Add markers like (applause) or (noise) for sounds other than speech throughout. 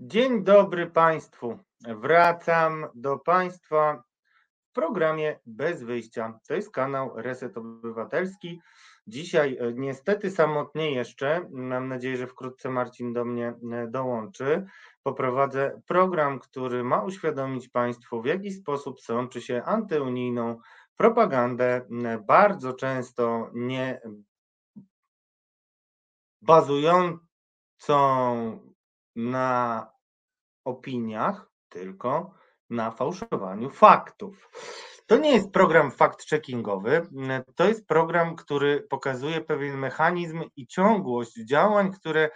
Dzień dobry Państwu. Wracam do Państwa w programie Bez Wyjścia. To jest kanał Reset Obywatelski. Dzisiaj e, niestety samotnie jeszcze. Mam nadzieję, że wkrótce Marcin do mnie e, dołączy. Poprowadzę program, który ma uświadomić Państwu, w jaki sposób sączy się antyunijną propagandę, bardzo często nie bazującą na opiniach, tylko na fałszowaniu faktów. To nie jest program fact-checkingowy, to jest program, który pokazuje pewien mechanizm i ciągłość działań, które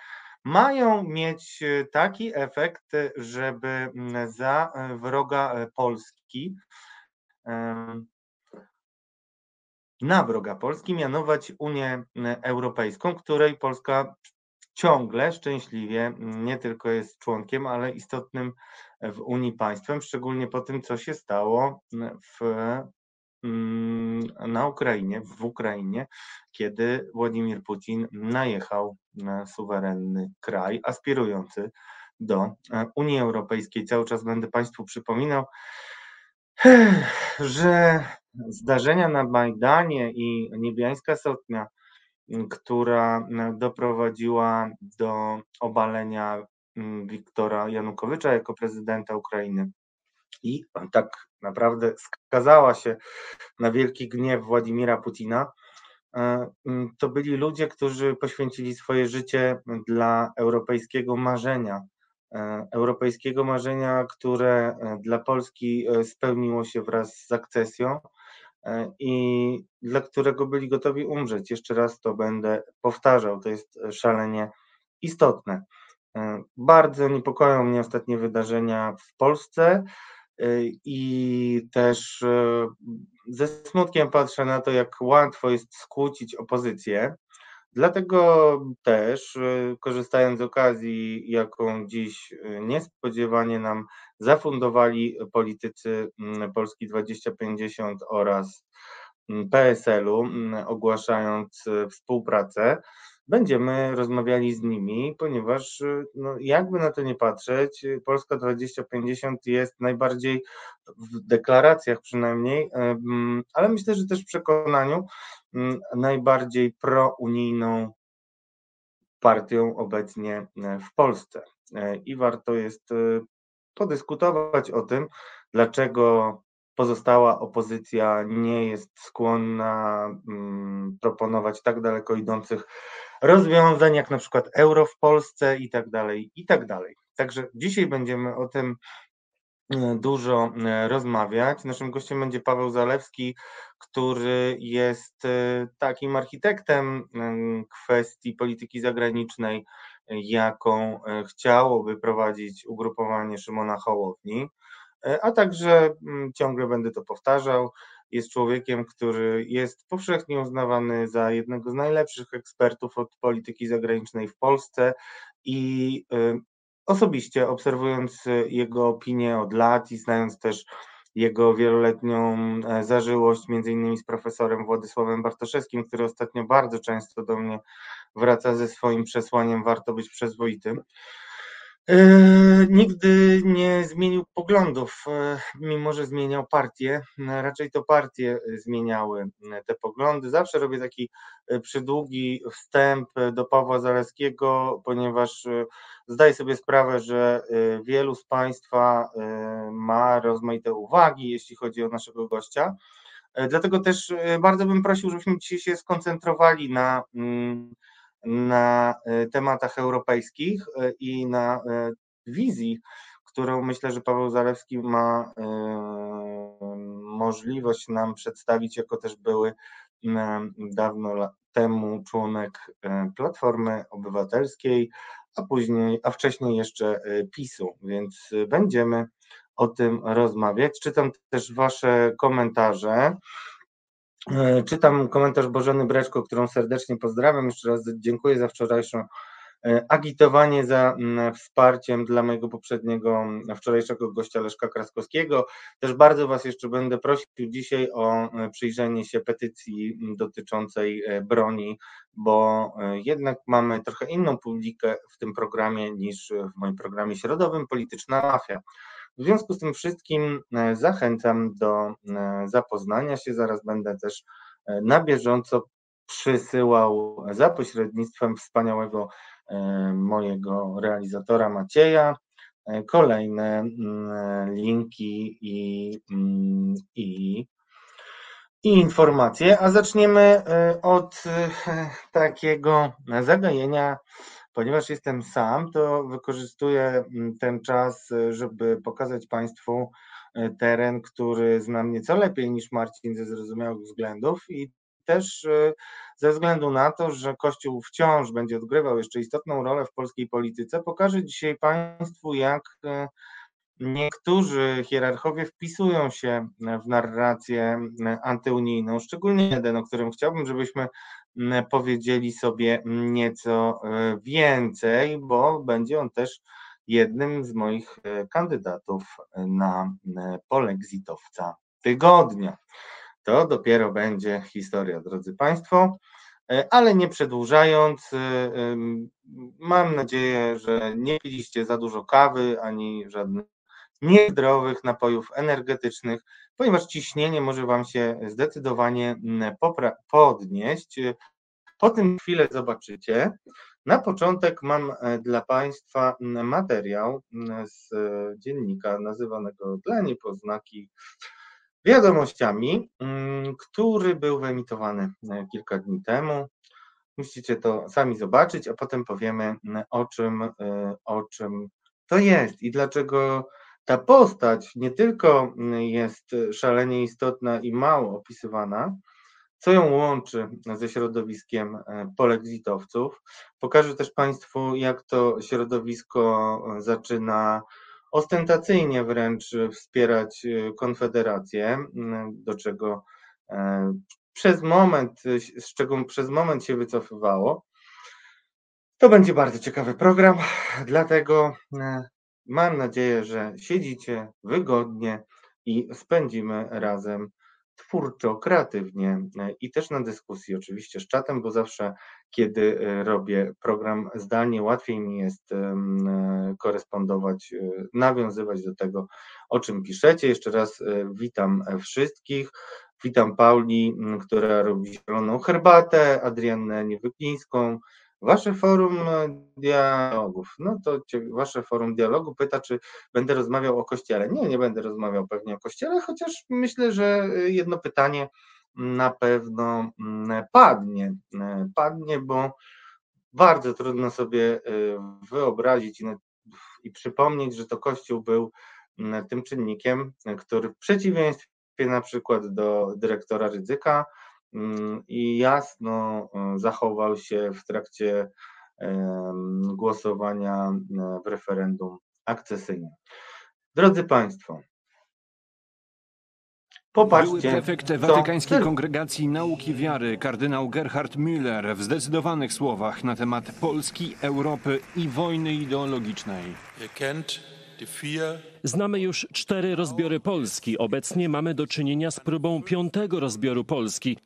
mają mieć taki efekt, żeby za wroga Polski, na wroga Polski mianować Unię Europejską, której Polska ciągle szczęśliwie nie tylko jest członkiem, ale istotnym w Unii państwem, szczególnie po tym, co się stało w, mm, na Ukrainie, w Ukrainie, kiedy Władimir Putin najechał na suwerenny kraj aspirujący do e, Unii Europejskiej. Cały czas będę Państwu przypominał, (sniffs) że zdarzenia na Majdanie i Niebiańska Sotnia która e, doprowadziła do obalenia Wiktora Janukowycza jako prezydenta Ukrainy. I tak naprawdę skazała się na wielki gniew Władimira Putina. E, to byli ludzie, którzy poświęcili swoje życie dla europejskiego marzenia. E, europejskiego marzenia, które dla Polski spełniło się wraz z akcesją E, i dla którego byli gotowi umrzeć. Jeszcze raz to będę powtarzał, to jest szalenie istotne. E, bardzo niepokoją mnie ostatnie wydarzenia w Polsce e, i też ze smutkiem patrzę na to, jak łatwo jest skłócić opozycję. Dlatego też, korzystając z okazji, jaką dziś niespodziewanie nam zafundowali politycy Polski 2050 oraz PSL-u, ogłaszając e, współpracę, będziemy rozmawiali z nimi, ponieważ e, no, jakby na to nie patrzeć, Polska 2050 jest najbardziej w deklaracjach przynajmniej, e, ale myślę, że też w przekonaniu najbardziej prounijną partią obecnie w Polsce. I warto jest podyskutować o tym, dlaczego pozostała opozycja nie jest skłonna mm, proponować tak daleko idących rozwiązań, jak na przykład euro w Polsce i tak dalej, i tak dalej. Także dzisiaj będziemy o tym e, dużo e, rozmawiać. Naszym gościem będzie Paweł Zalewski, który jest e, takim architektem kwestii polityki zagranicznej jaką e, chciałoby prowadzić ugrupowanie Szymona Hołowni, e, a także mm, ciągle będę to powtarzał, jest człowiekiem, który jest powszechnie uznawany za jednego z najlepszych ekspertów od polityki zagranicznej w Polsce i e, osobiście obserwując jego opinię od lat i znając też jego wieloletnią zażyłość, między innymi z profesorem Władysławem Bartoszewskim, który ostatnio bardzo często do mnie wraca ze swoim przesłaniem warto być przyzwoitym. E, nigdy nie zmienił poglądów, e, mimo że zmieniał partie. Raczej to partie zmieniały te poglądy. Zawsze robię taki e, przydługi wstęp do Pawła Zaleskiego, ponieważ zdaję sobie sprawę, że wielu z Państwa ma rozmaite uwagi, jeśli chodzi o naszego gościa. Dlatego też bardzo bym prosił, żebyśmy dzisiaj się skoncentrowali na mm, na e, tematach europejskich e, i na e, wizji, którą myślę, że Paweł Zalewski ma możliwość nam przedstawić, jako też były dawno temu członek Platformy Obywatelskiej, a później, a wcześniej jeszcze PiSu, więc będziemy o tym rozmawiać. Czytam też Wasze komentarze. E, czytam komentarz Bożeny Breczko, którą serdecznie pozdrawiam. Jeszcze raz dziękuję za wczorajszą e, agitowanie za mm, wsparciem dla mojego poprzedniego, mm, wczorajszego gościa Leszka Kraskowskiego. Też bardzo Was jeszcze będę prosił dzisiaj o e, przyjrzenie się petycji dotyczącej broni, bo jednak mamy trochę inną publikę w tym programie niż w moim programie środowym Polityczna Mafia. W związku z tym wszystkim zachęcam do zapoznania się. Zaraz będę też na bieżąco przysyłał za pośrednictwem wspaniałego e, mojego realizatora Macieja e, kolejne mm, linki i, mm, i, i informacje. A zaczniemy e, od takiego zagajenia. Ponieważ jestem sam, to wykorzystuję mm, ten czas, żeby pokazać Państwu teren, który znam nieco lepiej niż Marcin ze zrozumiałych względów i też y, ze względu na to, że Kościół wciąż będzie odgrywał jeszcze istotną rolę w polskiej polityce, pokażę dzisiaj Państwu, jak y, niektórzy hierarchowie wpisują się w narrację y, antyunijną, szczególnie jeden, o którym chciałbym, żebyśmy powiedzieli sobie nieco więcej, bo będzie on też jednym z moich kandydatów na polexitowca tygodnia. To dopiero będzie historia, drodzy Państwo. E, ale nie przedłużając, e, mam nadzieję, że nie piliście za dużo kawy ani żadnych niezdrowych napojów energetycznych, ponieważ ciśnienie może Wam się zdecydowanie podnieść. Po tym chwilę zobaczycie. Na początek mam e, dla Państwa materiał z dziennika nazywanego dla niepoznaki wiadomościami, mm, który był wyemitowany e, kilka dni temu. Musicie to sami zobaczyć, a potem powiemy mm, o czym, e, o czym to jest i dlaczego ta postać nie tylko mm, jest szalenie istotna i mało opisywana, co ją łączy ze środowiskiem e, polexitowców. Pokażę też Państwu, jak to środowisko zaczyna ostentacyjnie wręcz wspierać e, Konfederację, do czego e, przez moment, z czego przez moment się wycofywało. To będzie bardzo ciekawy program, dlatego mam nadzieję, że siedzicie wygodnie i spędzimy razem twórczo, kreatywnie i też na dyskusji oczywiście z czatem, bo zawsze kiedy e, robię program zdalnie, łatwiej mi jest e, korespondować, e, nawiązywać do tego, o czym piszecie. Jeszcze raz witam wszystkich. Witam Pauli, która robi zieloną herbatę, Adriannę Niewyklińską, Wasze forum dialogów. No to wasze forum dialogu pyta, czy będę rozmawiał o kościele. Nie, nie będę rozmawiał pewnie o kościele, chociaż myślę, że jedno pytanie na pewno mm, padnie. E, padnie, bo bardzo trudno sobie e, wyobrazić i, przypomnieć, że to Kościół był mm, tym czynnikiem, który w przeciwieństwie na przykład do dyrektora Rydzyka mm, i jasno e, zachował się w trakcie głosowania w referendum akcesyjnym. Drodzy Państwo, Popatrzcie. Były prefekt Watykańskiej Kongregacji Nauki Wiary, kardynał Gerhard Müller, w zdecydowanych słowach na temat Polski, Europy i wojny ideologicznej. Znamy już cztery rozbiory Polski. Obecnie mamy do czynienia z próbą piątego rozbioru Polski.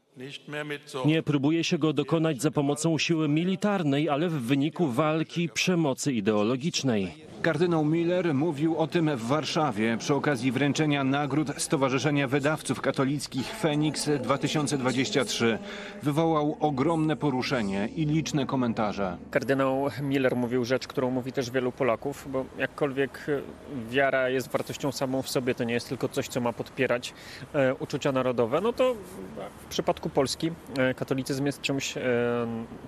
Nie próbuje się go dokonać za pomocą siły militarnej, ale w wyniku walki przemocy ideologicznej. Kardynał Miller mówił o tym w Warszawie przy okazji wręczenia nagród Stowarzyszenia Wydawców Katolickich Feniks 2023. Wywołał ogromne poruszenie i liczne komentarze. Kardynał Miller mówił rzecz, którą mówi też wielu Polaków, bo jakkolwiek wiara jest wartością samą w sobie, to nie jest tylko coś, co ma podpierać e, uczucia narodowe, no to w przypadku Polski e, katolicyzm jest czymś, e,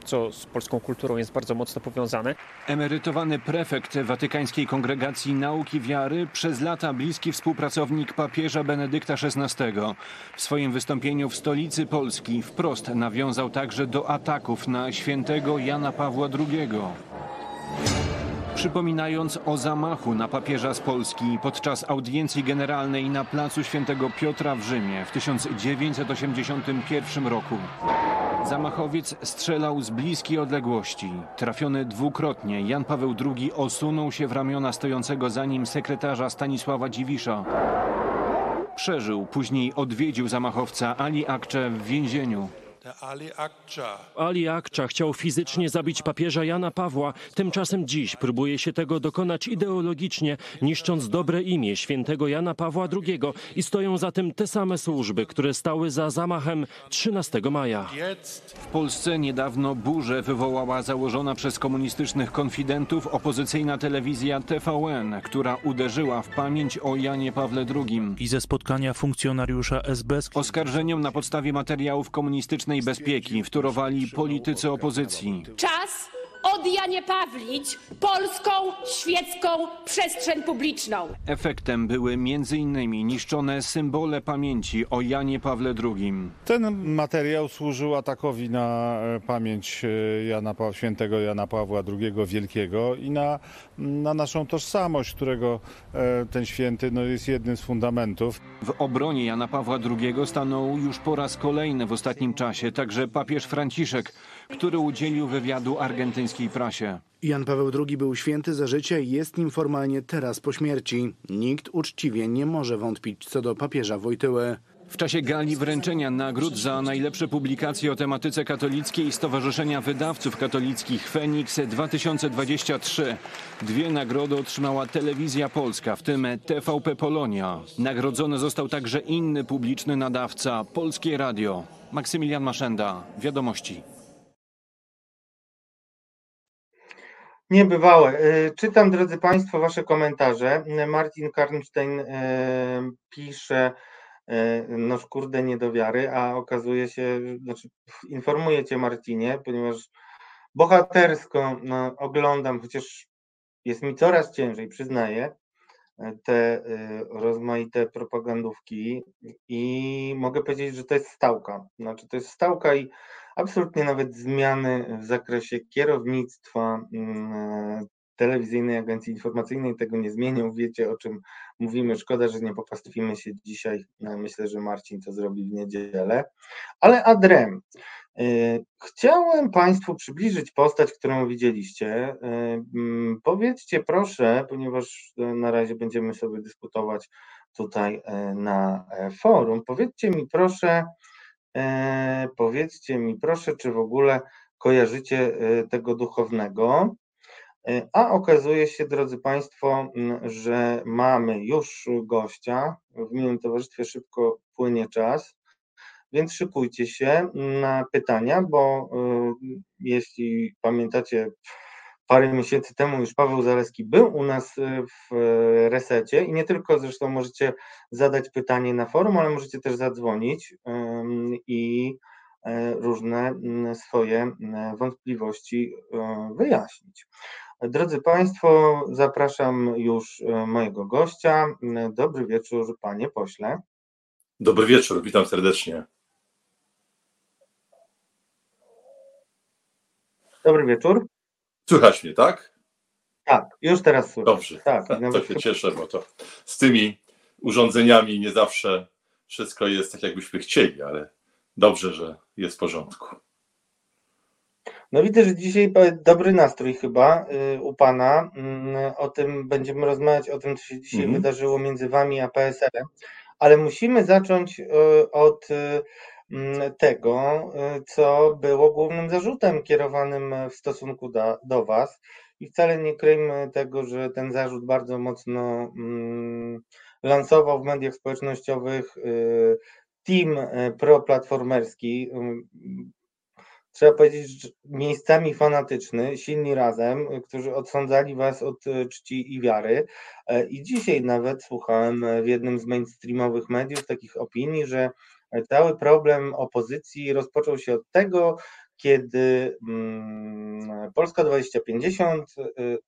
co z polską kulturą jest bardzo mocno powiązane. Emerytowany prefekt Watykański Watykańskiej Kongregacji Nauki Wiary, przez lata bliski współpracownik papieża Benedykta XVI. W swoim wystąpieniu w stolicy Polski wprost nawiązał także do ataków na świętego Jana Pawła II przypominając o zamachu na papieża z Polski podczas audiencji generalnej na placu Świętego Piotra w Rzymie w 1981 roku. Zamachowiec strzelał z bliskiej odległości. Trafiony dwukrotnie, Jan Paweł II osunął się w ramiona stojącego za nim sekretarza Stanisława Dziwisza. Przeżył, później odwiedził zamachowca Ali Akcze w więzieniu. Ali Akcza chciał fizycznie zabić papieża Jana Pawła, tymczasem dziś próbuje się tego dokonać ideologicznie, niszcząc dobre imię świętego Jana Pawła II i stoją za tym te same służby, które stały za zamachem 13 maja. W Polsce niedawno burzę wywołała założona przez komunistycznych konfidentów opozycyjna telewizja TVN, która uderzyła w pamięć o Janie Pawle II. i ze spotkania funkcjonariusza SB z Oskarżeniom na podstawie materiałów komunistycznej bezpieki wtórowali politycy opozycji. Czas odjanie Pawlić polską, świecką przestrzeń publiczną. Efektem były m.in. niszczone symbole pamięci o Janie Pawle II. Ten materiał służył atakowi na e, pamięć e, Jana, Pa- świętego Jana Pawła II Wielkiego i na, na naszą tożsamość, którego e, ten święty no, jest jednym z fundamentów. W obronie Jana Pawła II stanął już po raz kolejny w ostatnim czasie także papież Franciszek, który udzielił wywiadu argentyńskiej prasie. Jan Paweł II był święty za życia i jest nim formalnie teraz po śmierci. Nikt uczciwie nie może wątpić co do papieża Wojtyły. W czasie gali wręczenia nagród za najlepsze publikacje o tematyce katolickiej Stowarzyszenia Wydawców Katolickich Feniks 2023 dwie nagrody otrzymała Telewizja Polska, w tym TVP Polonia. Nagrodzony został także inny publiczny nadawca, Polskie Radio. Maksymilian Maszenda, Wiadomości. Niebywałe. Y, Czytam, drodzy Państwo, Wasze komentarze. Martin Karnstein y, pisze, y, no kurde, nie do wiary, a okazuje się, znaczy informuję Cię Marcinie, ponieważ bohatersko no, oglądam, chociaż jest mi coraz ciężej, przyznaję, te rozmaite propagandówki i mogę powiedzieć, że to jest stałka. Znaczy to jest stałka i absolutnie nawet zmiany w zakresie kierownictwa mm, telewizyjnej agencji informacyjnej tego nie zmienią. Wiecie o czym mówimy. Szkoda, że nie popastwimy się dzisiaj. Myślę, że Marcin to zrobi w niedzielę. Ale adrem. Y, Chciałem Państwu przybliżyć postać, którą widzieliście. Y, mm, Powiedzcie proszę, ponieważ y, na razie będziemy sobie dyskutować tutaj na e, forum, powiedzcie mi proszę, powiedzcie mi proszę, czy w ogóle kojarzycie y, tego duchownego. Y, A okazuje się, drodzy Państwo, że mamy już gościa. W miłym towarzystwie szybko płynie czas. Więc szykujcie się na pytania, bo jeśli pamiętacie, parę miesięcy temu już Paweł Zaleski był u nas y, w y, resecie i nie tylko zresztą możecie zadać pytanie na forum, ale możecie też zadzwonić i e, różne mm, swoje wątpliwości wyjaśnić. Drodzy Państwo, zapraszam już mojego gościa. Dobry wieczór, panie pośle. Dobry wieczór, witam serdecznie. Dobry wieczór. Słychać mnie, tak? Tak, już teraz słyszę. Dobrze, Tak, (laughs) to się cieszę, bo to z tymi urządzeniami nie zawsze wszystko jest tak, jakbyśmy chcieli, ale dobrze, że jest w porządku. No widzę, że dzisiaj dobry nastrój chyba y, u pana. Mm, O tym będziemy rozmawiać, o tym, co się dzisiaj Mhm. wydarzyło między wami a PSL-em, ale musimy zacząć y, od y, mm, tego, y, co było głównym zarzutem kierowanym w stosunku do, do was. I wcale nie kryjmy tego, że ten zarzut bardzo mocno mm, lansował w mediach społecznościowych y, team y, proplatformerski. y, trzeba powiedzieć, że miejscami fanatyczny, silni razem, y, którzy odsądzali was od y, czci i wiary. E, I dzisiaj nawet słuchałem e, w jednym z mainstreamowych mediów takich opinii, że e, cały problem opozycji rozpoczął się od tego, kiedy mm, Polska 2050 y,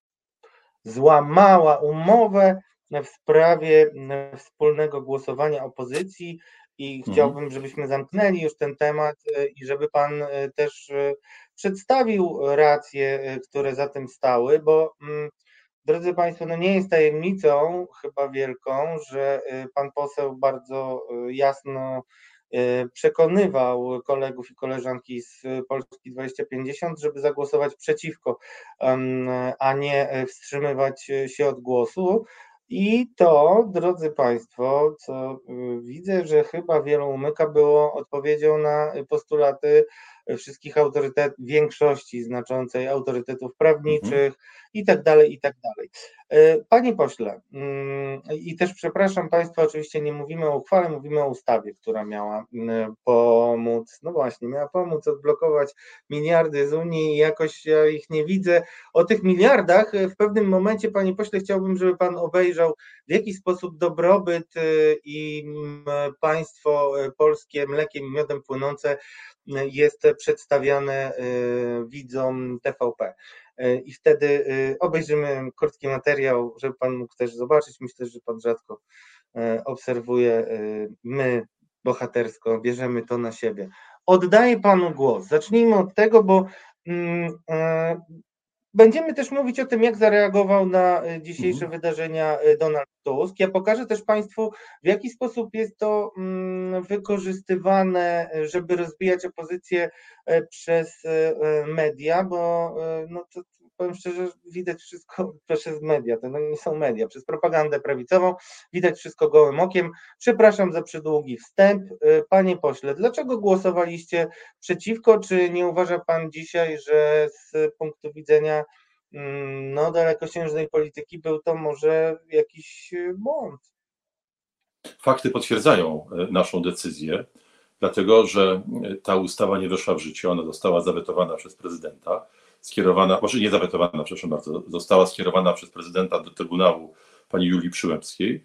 złamała umowę w sprawie mm, wspólnego głosowania opozycji i Mhm. chciałbym, żebyśmy zamknęli już ten temat e, i żeby pan e, też przedstawił racje, które za tym stały, bo mm, drodzy Państwo, no nie jest tajemnicą chyba wielką, że e, pan poseł bardzo e, jasno przekonywał kolegów i koleżanki z Polski 2050, żeby zagłosować przeciwko, a nie wstrzymywać się od głosu. I to, drodzy Państwo, co y, widzę, że chyba wielu umyka, było odpowiedzią na postulaty wszystkich autorytetów, większości znaczącej autorytetów prawniczych mhm. i tak dalej, i tak dalej. E, panie pośle, mm, i też przepraszam Państwa, oczywiście nie mówimy o uchwale, mówimy o ustawie, która miała mm, pomóc, no właśnie, miała pomóc odblokować miliardy z Unii i jakoś ja ich nie widzę. O tych miliardach w pewnym momencie, Panie pośle, chciałbym, żeby Pan obejrzał, w jaki sposób dobrobyt y, i mm, państwo polskie mlekiem i miodem płynące jest przedstawiane y, widzom TVP. Y, I wtedy y, obejrzymy krótki materiał, żeby Pan mógł też zobaczyć. Myślę, że Pan rzadko obserwuje. My bohatersko bierzemy to na siebie. Oddaję Panu głos. Zacznijmy od tego, bo mm, Będziemy też mówić o tym, jak zareagował na e, dzisiejsze mhm. wydarzenia e, Donald Tusk. Ja pokażę też Państwu, w jaki sposób jest to mm, wykorzystywane, e, żeby rozbijać opozycję przez media, bo no to powiem szczerze, widać wszystko (laughs) przez media, to no nie są media, przez propagandę prawicową, widać wszystko gołym okiem. Przepraszam za przydługi wstęp. Y, panie pośle, dlaczego głosowaliście przeciwko? Czy nie uważa pan dzisiaj, że z punktu widzenia mm, no, dalekosiężnej polityki był to może jakiś błąd? Fakty potwierdzają y, naszą decyzję, dlatego że y, ta ustawa nie weszła w życie, ona została zawetowana przez prezydenta skierowana, może nie zawetowana, przepraszam bardzo, została skierowana przez prezydenta do Trybunału pani Julii Przyłębskiej,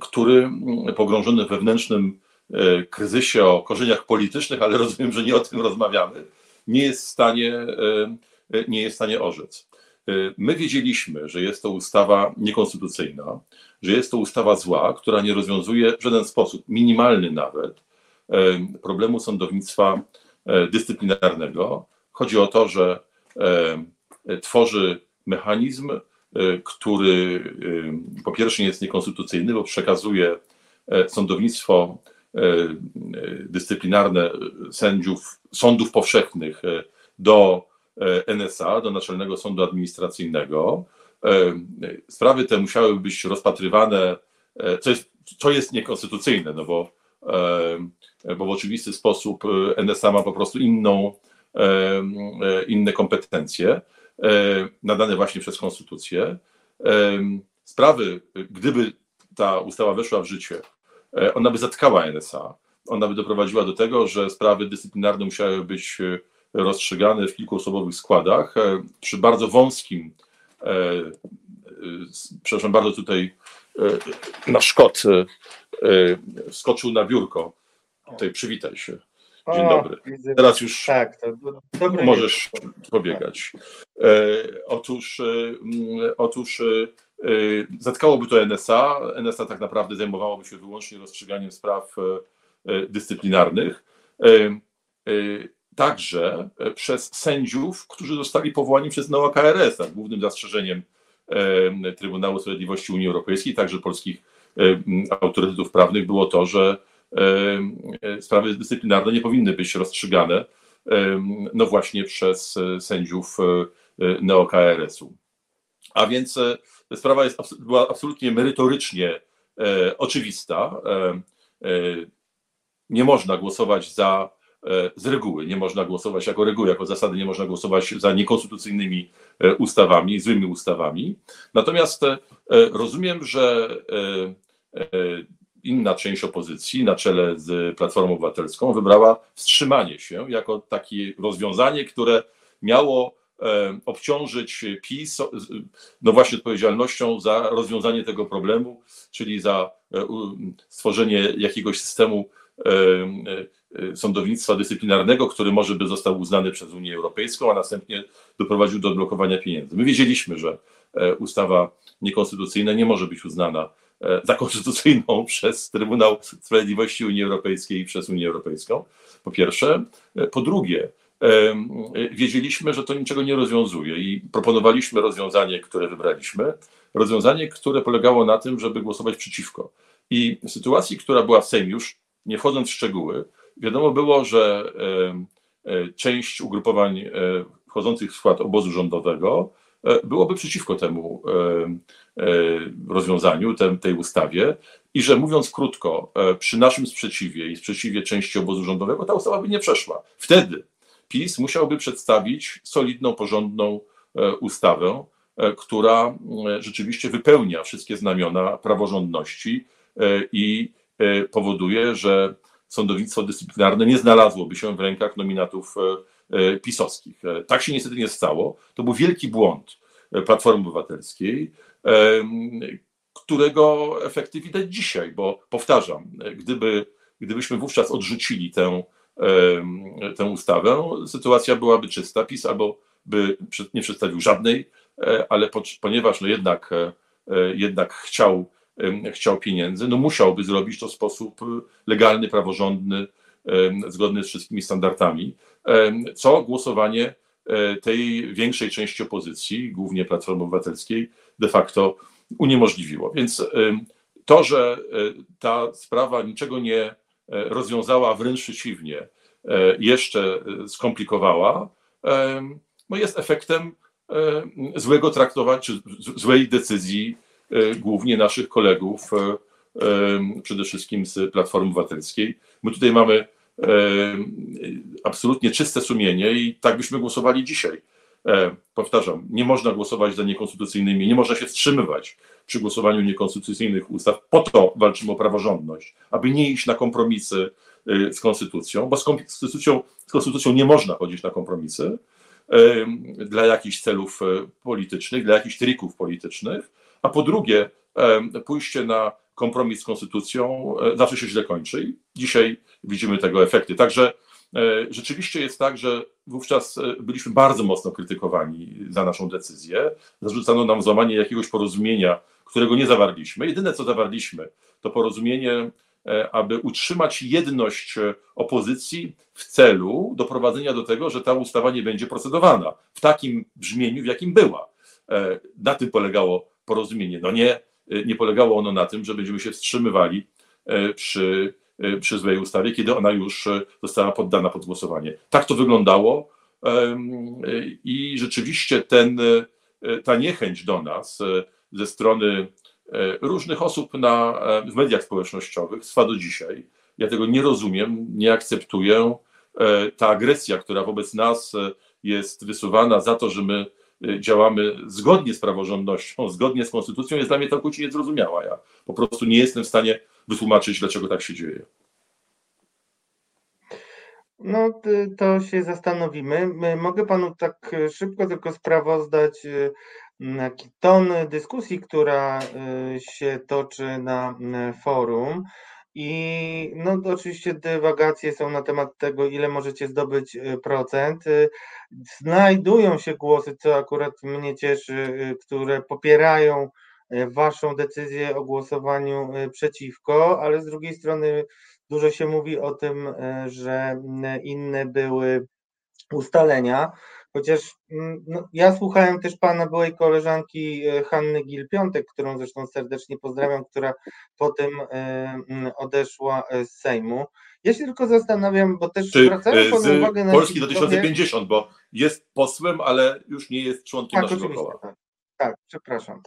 który pogrążony w wewnętrznym e, kryzysie o korzeniach politycznych, ale rozumiem, że nie o tym rozmawiamy, nie jest w stanie, e, nie jest w stanie orzec. E, my wiedzieliśmy, że jest to ustawa niekonstytucyjna, że jest to ustawa zła, która nie rozwiązuje w żaden sposób, minimalny nawet, problemu sądownictwa dyscyplinarnego. Chodzi o to, że E, tworzy mechanizm, e, który e, po pierwsze jest niekonstytucyjny, bo przekazuje sądownictwo dyscyplinarne sędziów sądów powszechnych do NSA, do Naczelnego Sądu Administracyjnego. Sprawy te musiały być rozpatrywane, co jest, co jest niekonstytucyjne, no bo, bo w oczywisty sposób NSA ma po prostu inną E, inne kompetencje e, nadane właśnie przez konstytucję. Sprawy, gdyby ta ustawa weszła w życie, e, ona by zatkała NSA. Ona by doprowadziła do tego, że sprawy dyscyplinarne musiały być rozstrzygane w kilkuosobowych składach przy bardzo wąskim, przepraszam bardzo tutaj nasz kot wskoczył na biurko. Tutaj przywitaj się. Dzień dobry. Teraz już tak, możesz pobiegać. E, otóż, e, mm, otóż e, zatkałoby to NSA. NSA tak naprawdę zajmowałoby się wyłącznie rozstrzyganiem spraw dyscyplinarnych. Także przez sędziów, którzy zostali powołani przez NOA KRS, a głównym zastrzeżeniem Trybunału Sprawiedliwości Unii Europejskiej, także polskich autorytetów prawnych było to, że E, sprawy dyscyplinarne nie powinny być rozstrzygane no właśnie przez e, sędziów e, neo-KRS-u. A więc sprawa jest, była absolutnie merytorycznie oczywista. Nie można głosować za, z reguły, nie można głosować jako reguły, jako zasady, nie można głosować za niekonstytucyjnymi ustawami, złymi ustawami. Natomiast rozumiem, że inna część opozycji na czele z Platformą Obywatelską wybrała wstrzymanie się jako takie rozwiązanie, które miało e, obciążyć PiS no właśnie odpowiedzialnością za rozwiązanie tego problemu, czyli za e, stworzenie jakiegoś systemu e, sądownictwa dyscyplinarnego, który może by został uznany przez Unię Europejską, a następnie doprowadził do odblokowania pieniędzy. My wiedzieliśmy, że ustawa niekonstytucyjna nie może być uznana E, za konstytucyjną (laughs) przez Trybunał Sprawiedliwości Unii Europejskiej i przez Unię Europejską, po pierwsze. E, po drugie, e, wiedzieliśmy, że to niczego nie rozwiązuje i proponowaliśmy rozwiązanie, które wybraliśmy, rozwiązanie, które polegało na tym, żeby głosować przeciwko. I w sytuacji, która była w Sejmie już nie wchodząc w szczegóły, wiadomo było, że część ugrupowań wchodzących w skład obozu rządowego byłoby przeciwko temu rozwiązaniu, tej ustawie i że mówiąc krótko, przy naszym sprzeciwie i sprzeciwie części obozu rządowego ta ustawa by nie przeszła. Wtedy PiS musiałby przedstawić solidną, porządną ustawę, która rzeczywiście wypełnia wszystkie znamiona praworządności i powoduje, że sądownictwo dyscyplinarne nie znalazłoby się w rękach nominatów pisowskich. Tak się niestety nie stało. To był wielki błąd Platformy Obywatelskiej, którego efekty widać dzisiaj, bo powtarzam, gdyby, gdybyśmy wówczas odrzucili tę, tę ustawę, sytuacja byłaby czysta. PiS albo by nie przedstawił żadnej, ale ponieważ no jednak, jednak chciał, chciał pieniędzy, no musiałby zrobić to w sposób legalny, praworządny, zgodny z wszystkimi standardami, co głosowanie tej większej części opozycji, głównie Platformy Obywatelskiej, de facto uniemożliwiło. Więc to, że ta sprawa niczego nie rozwiązała, a wręcz przeciwnie, jeszcze skomplikowała, no jest efektem złego traktowania, czy złej decyzji głównie naszych kolegów, przede wszystkim z Platformy Obywatelskiej. My tutaj mamy absolutnie czyste sumienie i tak byśmy głosowali dzisiaj. Powtarzam, nie można głosować za niekonstytucyjnymi, nie można się wstrzymywać przy głosowaniu niekonstytucyjnych ustaw. Po to walczymy o praworządność, aby nie iść na kompromisy z konstytucją, bo z konstytucją, z konstytucją nie można chodzić na kompromisy dla jakichś celów politycznych, dla jakichś trików politycznych, a po drugie, pójście na kompromis z konstytucją zawsze się źle kończy. Dzisiaj widzimy tego efekty. Także rzeczywiście jest tak, że wówczas byliśmy bardzo mocno krytykowani za naszą decyzję. Zarzucano nam złamanie jakiegoś porozumienia, którego nie zawarliśmy. Jedyne, co zawarliśmy, to porozumienie, aby utrzymać jedność opozycji w celu doprowadzenia do tego, że ta ustawa nie będzie procedowana w takim brzmieniu, w jakim była. Na tym polegało porozumienie. No nie, nie polegało ono na tym, że będziemy się wstrzymywali przy, przy złej ustawie, kiedy ona już została poddana pod głosowanie. Tak to wyglądało i rzeczywiście ten, ta niechęć do nas ze strony różnych osób na, w mediach społecznościowych trwa do dzisiaj. Ja tego nie rozumiem, nie akceptuję. Ta agresja, która wobec nas jest wysuwana za to, że my działamy zgodnie z praworządnością, zgodnie z konstytucją, jest dla mnie całkowicie niezrozumiała. Ja po prostu nie jestem w stanie wytłumaczyć, dlaczego tak się dzieje. No, to się zastanowimy. Mogę panu tak szybko tylko sprawozdać ton dyskusji, która się toczy na forum. I no oczywiście dywagacje są na temat tego, ile możecie zdobyć procent. Znajdują się głosy, co akurat mnie cieszy, które popierają waszą decyzję o głosowaniu przeciwko, ale z drugiej strony dużo się mówi o tym, że inne były ustalenia. Chociaż no, ja słuchałem też pana byłej koleżanki Hanny Gil-Piątek, którą zresztą serdecznie pozdrawiam, która potem odeszła z Sejmu. Ja się tylko zastanawiam, bo też Czy zwracałem panu uwagę na. Polski do 2050, bo jest posłem, ale już nie jest członkiem Tak, naszego koła. tak. Tak, przepraszam.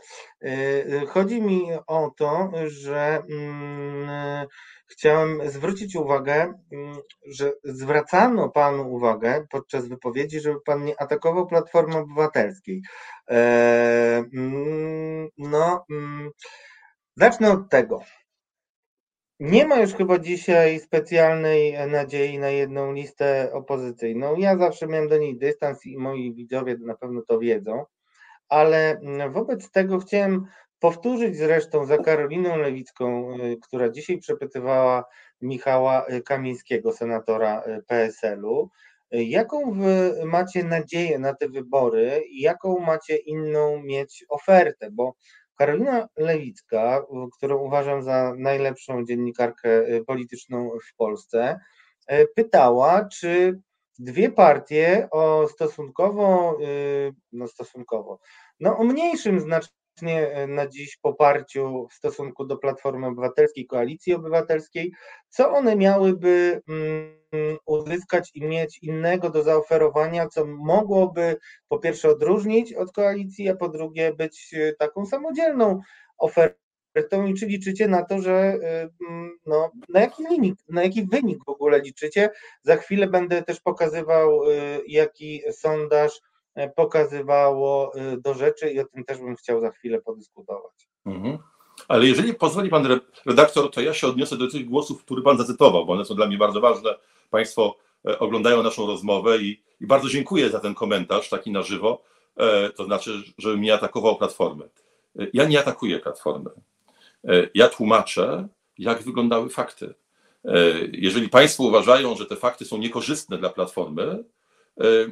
Chodzi mi o to, że mm, chciałem zwrócić uwagę, mm, że zwracano panu uwagę podczas wypowiedzi, żeby pan nie atakował Platformy Obywatelskiej. E, mm, No, zacznę od tego. Nie ma już chyba dzisiaj specjalnej nadziei na jedną listę opozycyjną. Ja zawsze miałem do niej dystans i moi widzowie na pewno to wiedzą, ale wobec tego chciałem powtórzyć zresztą za Karoliną Lewicką, y, która dzisiaj przepytywała Michała Kamińskiego, senatora PSL-u. Jaką wy macie nadzieję na te wybory i jaką macie inną mieć ofertę? Bo Karolina Lewicka, którą uważam za najlepszą dziennikarkę polityczną w Polsce, pytała, czy dwie partie o stosunkowo, no stosunkowo, no o mniejszym znaczeniu e, na dziś poparciu w stosunku do Platformy Obywatelskiej, Koalicji Obywatelskiej, co one miałyby mm, uzyskać i mieć innego do zaoferowania, co mogłoby po pierwsze odróżnić od koalicji, a po drugie być e, taką samodzielną ofertą i czy liczycie na to, że e, mm, no, na jaki wynik, na jaki wynik w ogóle liczycie? Za chwilę będę też pokazywał, jaki sondaż E, pokazywało y, do rzeczy i o tym też bym chciał za chwilę podyskutować. Mhm. Ale jeżeli pozwoli pan redaktor, to ja się odniosę do tych głosów, które pan zacytował, bo one są dla mnie bardzo ważne. Państwo e, oglądają naszą rozmowę i, i bardzo dziękuję za ten komentarz taki na żywo. E, to znaczy, że mnie atakował Platformę. Ja nie atakuję Platformy. Ja tłumaczę, jak wyglądały fakty. Jeżeli Państwo uważają, że te fakty są niekorzystne dla Platformy,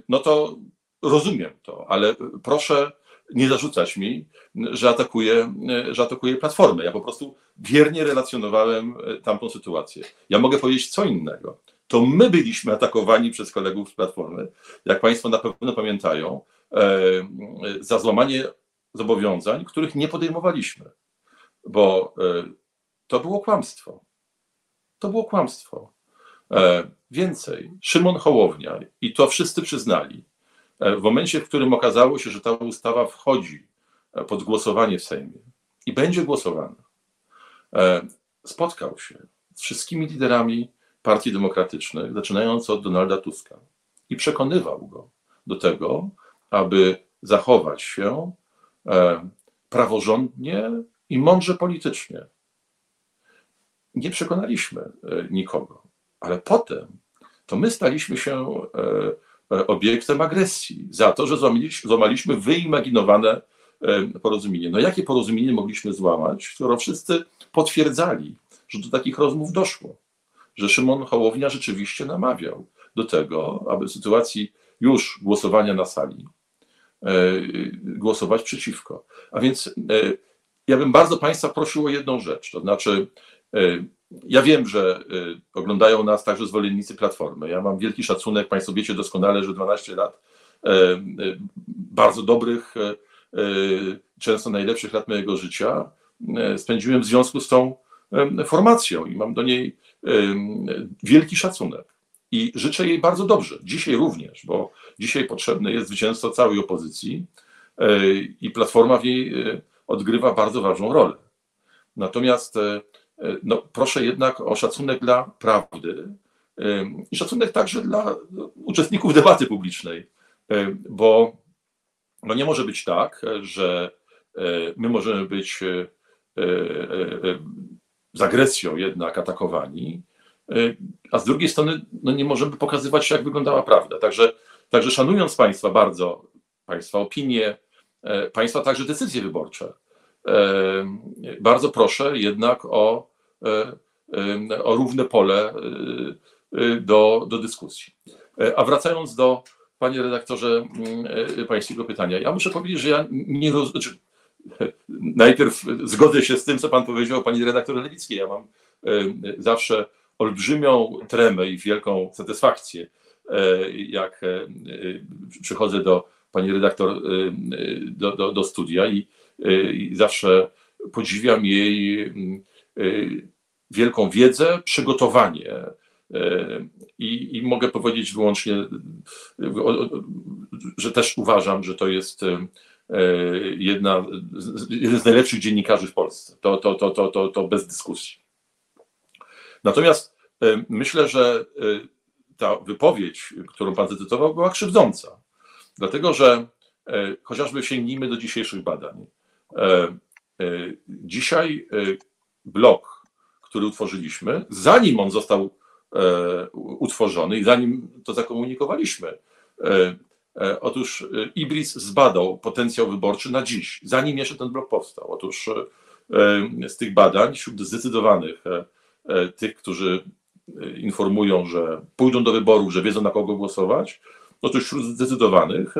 no to rozumiem to, ale proszę nie zarzucać mi, że atakuję, że atakuję Platformę. Ja po prostu wiernie relacjonowałem e, tamtą sytuację. Ja mogę powiedzieć co innego. To my byliśmy atakowani przez kolegów z Platformy, jak Państwo na pewno pamiętają, e, za złamanie zobowiązań, których nie podejmowaliśmy, bo e, to było kłamstwo. To było kłamstwo. Więcej, Szymon Hołownia, i to wszyscy przyznali, E, w momencie, w którym okazało się, że ta ustawa wchodzi e, pod głosowanie w Sejmie i będzie głosowana, e, spotkał się z wszystkimi liderami partii demokratycznych, zaczynając od Donalda Tuska, i przekonywał go do tego, aby zachować się praworządnie i mądrze politycznie. Nie przekonaliśmy nikogo, ale potem to my staliśmy się E, obiektem agresji, za to, że złamaliśmy wyimaginowane e, porozumienie. No jakie porozumienie mogliśmy złamać, skoro wszyscy potwierdzali, że do takich rozmów doszło, że Szymon Hołownia rzeczywiście namawiał do tego, aby w sytuacji już głosowania na sali e, głosować przeciwko. A więc ja bym bardzo Państwa prosił o jedną rzecz, to znaczy ja wiem, że y, oglądają nas także zwolennicy Platformy. Ja mam wielki szacunek, Państwo wiecie doskonale, że 12 lat e, bardzo dobrych, e, często najlepszych lat mojego życia e, spędziłem w związku z tą formacją i mam do niej wielki szacunek. I życzę jej bardzo dobrze. Dzisiaj również, bo dzisiaj potrzebne jest zwycięstwo całej opozycji i Platforma w niej odgrywa bardzo ważną rolę. Natomiast E, no, proszę jednak o szacunek dla prawdy e, i szacunek także dla uczestników debaty publicznej, e, bo no nie może być tak, że my możemy być z agresją jednak atakowani, a z drugiej strony no nie możemy pokazywać, jak wyglądała prawda. Także, także szanując Państwa bardzo, Państwa opinie, Państwa także decyzje wyborcze, bardzo proszę jednak o, e, o równe pole e, do, do dyskusji. E, a wracając do, panie redaktorze, pańskiego pytania, ja muszę powiedzieć, że ja nie rozumiem. Znaczy, (laughs) najpierw zgodzę się z tym, co pan powiedział, pani redaktor Lewickiej. Ja mam zawsze olbrzymią tremę i wielką satysfakcję, jak przychodzę do pani redaktor do, do, do studia i Y, zawsze podziwiam jej y, wielką wiedzę, przygotowanie. Y, I, I, mogę powiedzieć wyłącznie, że też uważam, że to jest jedna, jeden z najlepszych dziennikarzy w Polsce. To, to, to, to, to, to bez dyskusji. Natomiast myślę, że ta wypowiedź, którą Pan zacytował, była krzywdząca. Dlatego, że chociażby sięgnijmy do dzisiejszych badań. E, e, dzisiaj e, blok, który utworzyliśmy, zanim on został utworzony i zanim to zakomunikowaliśmy, otóż Ibris zbadał potencjał wyborczy na dziś, zanim jeszcze ten blok powstał. Otóż z tych badań, wśród zdecydowanych tych, którzy informują, że pójdą do wyborów, że wiedzą na kogo głosować, otóż wśród zdecydowanych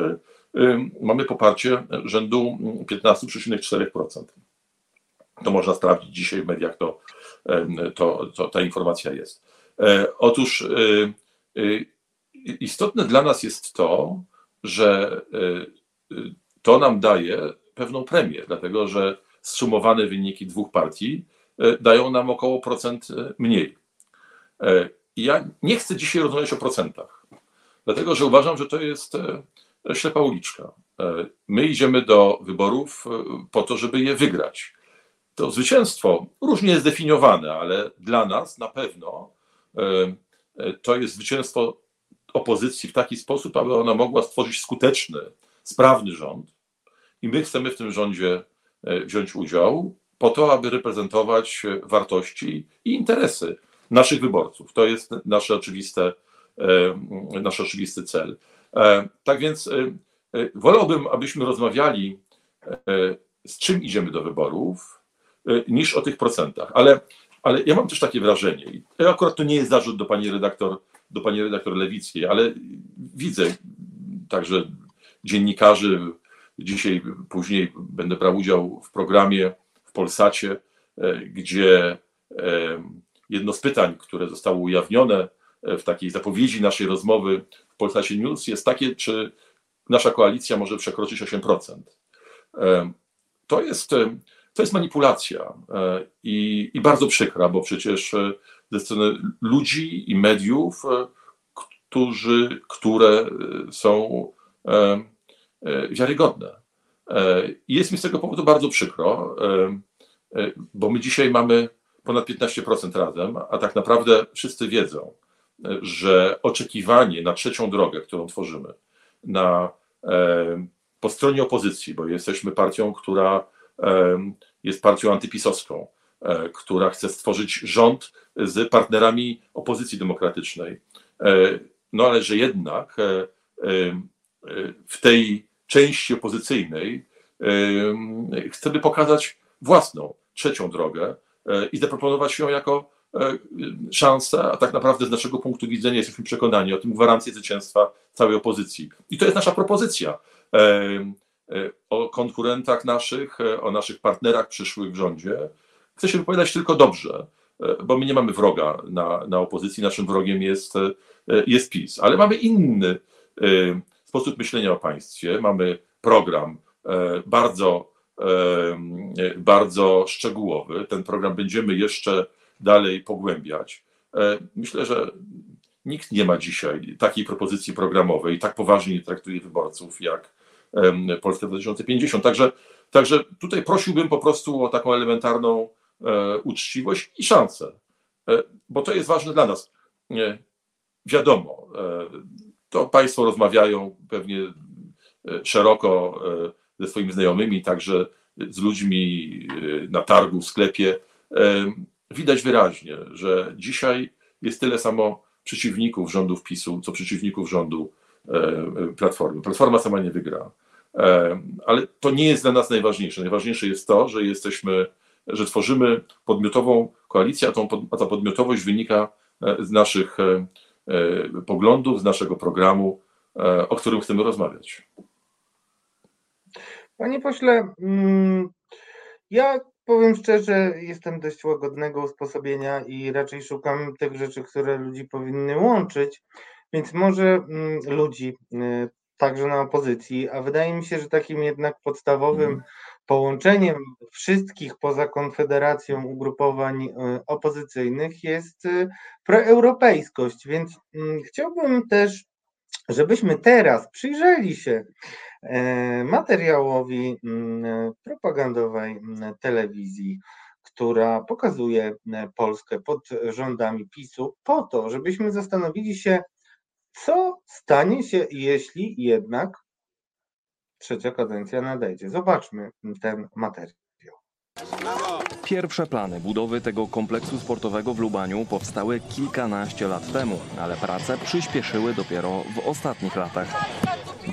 mamy poparcie rzędu 15,4%. To można sprawdzić dzisiaj w mediach, to, to, to ta informacja jest. E, otóż e, e, istotne dla nas jest to, że to nam daje pewną premię, dlatego że zsumowane wyniki dwóch partii e, dają nam około procent mniej. Ja nie chcę dzisiaj rozmawiać o procentach, dlatego że uważam, że to jest ślepa uliczka. My idziemy do wyborów po to, żeby je wygrać. To zwycięstwo różnie jest definiowane, ale dla nas na pewno to jest zwycięstwo opozycji w taki sposób, aby ona mogła stworzyć skuteczny, sprawny rząd. I my chcemy w tym rządzie e, wziąć udział po to, aby reprezentować e, wartości i interesy naszych wyborców. To jest nasz, oczywiste, e, nasz oczywisty cel. Tak więc wolałbym, abyśmy rozmawiali, z czym idziemy do wyborów, niż o tych procentach. Ale, ale ja mam też takie wrażenie, i akurat to nie jest zarzut do pani redaktor do pani redaktor Lewickiej, ale widzę także dziennikarzy. Dzisiaj, później będę brał udział w programie w Polsacie, e, gdzie e, jedno z pytań, które zostało ujawnione e, w takiej zapowiedzi naszej rozmowy w Polsacie News jest takie, czy nasza koalicja może przekroczyć 8%. To jest, to jest manipulacja i, i bardzo przykra, bo przecież ze strony ludzi i mediów, e, którzy, które e, są e, wiarygodne. Jest mi z tego powodu bardzo przykro, bo my dzisiaj mamy ponad 15% razem, a tak naprawdę wszyscy wiedzą, że oczekiwanie na trzecią drogę, którą tworzymy, na, po stronie opozycji, bo jesteśmy partią, która jest partią antypisowską, E, która chce stworzyć rząd z partnerami opozycji demokratycznej. E, no ale że jednak e, w tej części opozycyjnej chcemy pokazać własną, trzecią drogę i zaproponować ją jako szansę, a tak naprawdę z naszego punktu widzenia jesteśmy przekonani o tym gwarancję zwycięstwa całej opozycji. I to jest nasza propozycja o konkurentach naszych, o naszych partnerach przyszłych w rządzie, Chcę się wypowiadać tylko dobrze, e, bo my nie mamy wroga na, na opozycji, naszym wrogiem jest, e, jest PiS, ale mamy inny e, sposób myślenia o państwie, mamy program bardzo, bardzo szczegółowy. Ten program będziemy jeszcze dalej pogłębiać. Myślę, że nikt nie ma dzisiaj takiej propozycji programowej, tak poważnie traktuje wyborców jak Polska 2050. Także, także tutaj prosiłbym po prostu o taką elementarną E, uczciwość i szansę, e, bo to jest ważne dla nas. Wiadomo, e, to Państwo rozmawiają pewnie szeroko ze swoimi znajomymi, także z ludźmi na targu, w sklepie. Widać wyraźnie, że dzisiaj jest tyle samo przeciwników rządów PiSu, co przeciwników rządu Platformy. Platforma sama nie wygra. Ale to nie jest dla nas najważniejsze. Najważniejsze jest to, że jesteśmy że tworzymy podmiotową koalicję, a, tą, a ta podmiotowość wynika e, z naszych e, e, poglądów, z naszego programu, o którym chcemy rozmawiać. Panie pośle, mm, ja powiem szczerze, jestem dość łagodnego usposobienia i raczej szukam tych rzeczy, które ludzi powinny łączyć, więc może mm, ludzi, także na opozycji, a wydaje mi się, że takim jednak podstawowym mhm połączeniem wszystkich poza Konfederacją ugrupowań e, opozycyjnych jest e, proeuropejskość, więc mm, chciałbym też, żebyśmy teraz przyjrzeli się e, materiałowi mm, propagandowej mm, telewizji, która pokazuje Polskę pod rządami PiSu, po to, żebyśmy zastanowili się, co stanie się, jeśli jednak trzecia kadencja nadejdzie. Zobaczmy ten materiał. Pierwsze plany budowy tego kompleksu sportowego w Lubaniu powstały kilkanaście lat temu, ale prace przyspieszyły dopiero w ostatnich latach.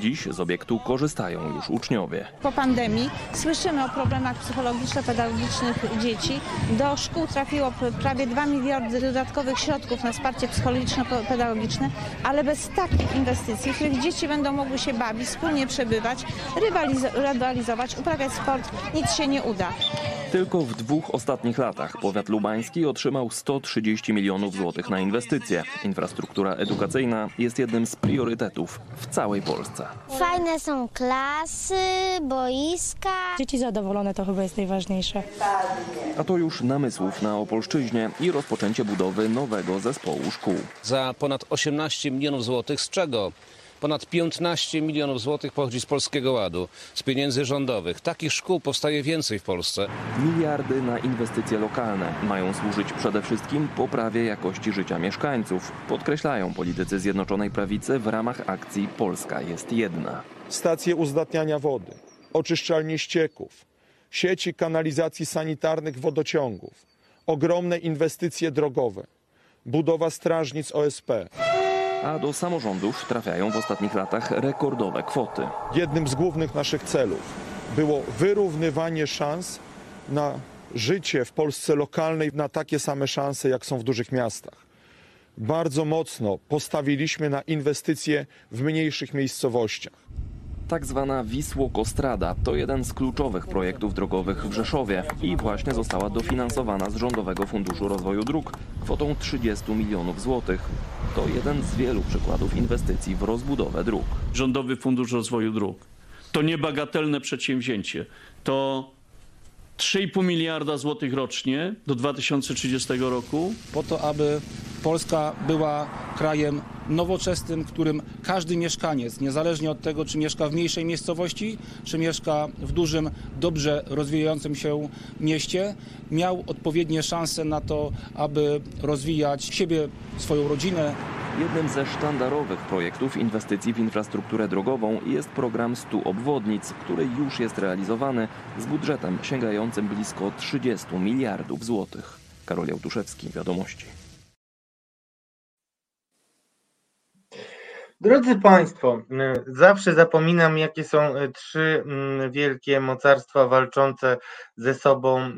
Dziś z obiektu korzystają już uczniowie. Po pandemii słyszymy o problemach psychologiczno-pedagogicznych dzieci. Do szkół trafiło prawie 2 miliardy dodatkowych środków na wsparcie psychologiczno-pedagogiczne, ale bez takich inwestycji, w których dzieci będą mogły się bawić, wspólnie przebywać, rywalizować, uprawiać sport, nic się nie uda. Tylko w dwóch ostatnich latach powiat lubański otrzymał 130 milionów złotych na inwestycje. Infrastruktura edukacyjna jest jednym z priorytetów w całej Polsce. Fajne są klasy, boiska. Dzieci zadowolone to chyba jest najważniejsze. A to już namysłów na Opolszczyźnie i rozpoczęcie budowy nowego zespołu szkół. Za ponad 18 milionów złotych z czego? Ponad 15 milionów złotych pochodzi z Polskiego Ładu, z pieniędzy rządowych. Takich szkół powstaje więcej w Polsce. Miliardy na inwestycje lokalne mają służyć przede wszystkim poprawie jakości życia mieszkańców, podkreślają politycy Zjednoczonej Prawicy w ramach akcji Polska jest jedna. Stacje uzdatniania wody, oczyszczalnie ścieków, sieci kanalizacji sanitarnych wodociągów, ogromne inwestycje drogowe, budowa strażnic OSP. A do samorządów trafiają w ostatnich latach rekordowe kwoty. Jednym z głównych naszych celów było wyrównywanie szans na życie w Polsce lokalnej, na takie same szanse, jak są w dużych miastach. Bardzo mocno postawiliśmy na inwestycje w mniejszych miejscowościach. Tak zwana Wisłokostrada to jeden z kluczowych projektów drogowych w Rzeszowie i właśnie została dofinansowana z Rządowego Funduszu Rozwoju Dróg kwotą 30 milionów złotych. To jeden z wielu przykładów inwestycji w rozbudowę dróg. Rządowy Fundusz Rozwoju Dróg to niebagatelne przedsięwzięcie. To 3,5 miliarda złotych rocznie do 2030 roku. Po to, aby Polska była krajem nowoczesnym, którym każdy mieszkaniec, niezależnie od tego, czy mieszka w mniejszej miejscowości, czy mieszka w dużym, dobrze rozwijającym się mieście, miał odpowiednie szanse na to, aby rozwijać siebie, swoją rodzinę. Jednym ze sztandarowych projektów inwestycji w infrastrukturę drogową jest program 100 obwodnic, który już jest realizowany z budżetem sięgającym blisko 30 miliardów złotych. Karol Jałtuszewski, Wiadomości. Drodzy Państwo, zawsze zapominam, jakie są trzy wielkie mocarstwa walczące ze sobą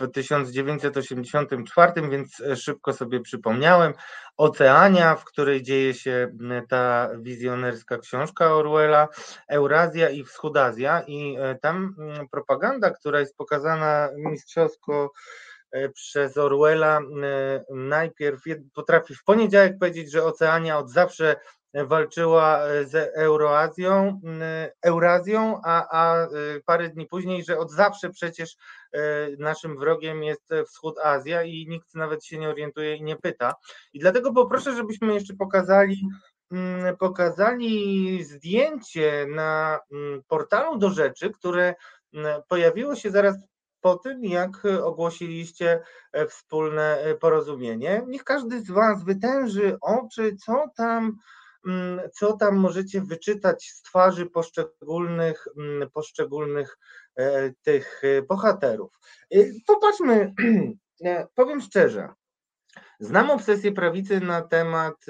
w 1984, więc szybko sobie przypomniałem. Oceania, w której dzieje się ta wizjonerska książka Orwella, Eurazja i Wschódazja. I tam propaganda, która jest pokazana mistrzowsko przez Orwella, najpierw potrafi w poniedziałek powiedzieć, że Oceania od zawsze walczyła z Euroazją, Eurazją, a, a parę dni później, że od zawsze przecież naszym wrogiem jest Wschód Azja i nikt nawet się nie orientuje i nie pyta. I dlatego poproszę, żebyśmy jeszcze pokazali pokazali zdjęcie na portalu do rzeczy, które pojawiło się zaraz po tym, jak ogłosiliście wspólne porozumienie. Niech każdy z Was wytęży oczy, co tam co tam możecie wyczytać z twarzy poszczególnych, poszczególnych tych bohaterów. Popatrzmy, (clears throat) powiem szczerze, znam obsesję prawicy na temat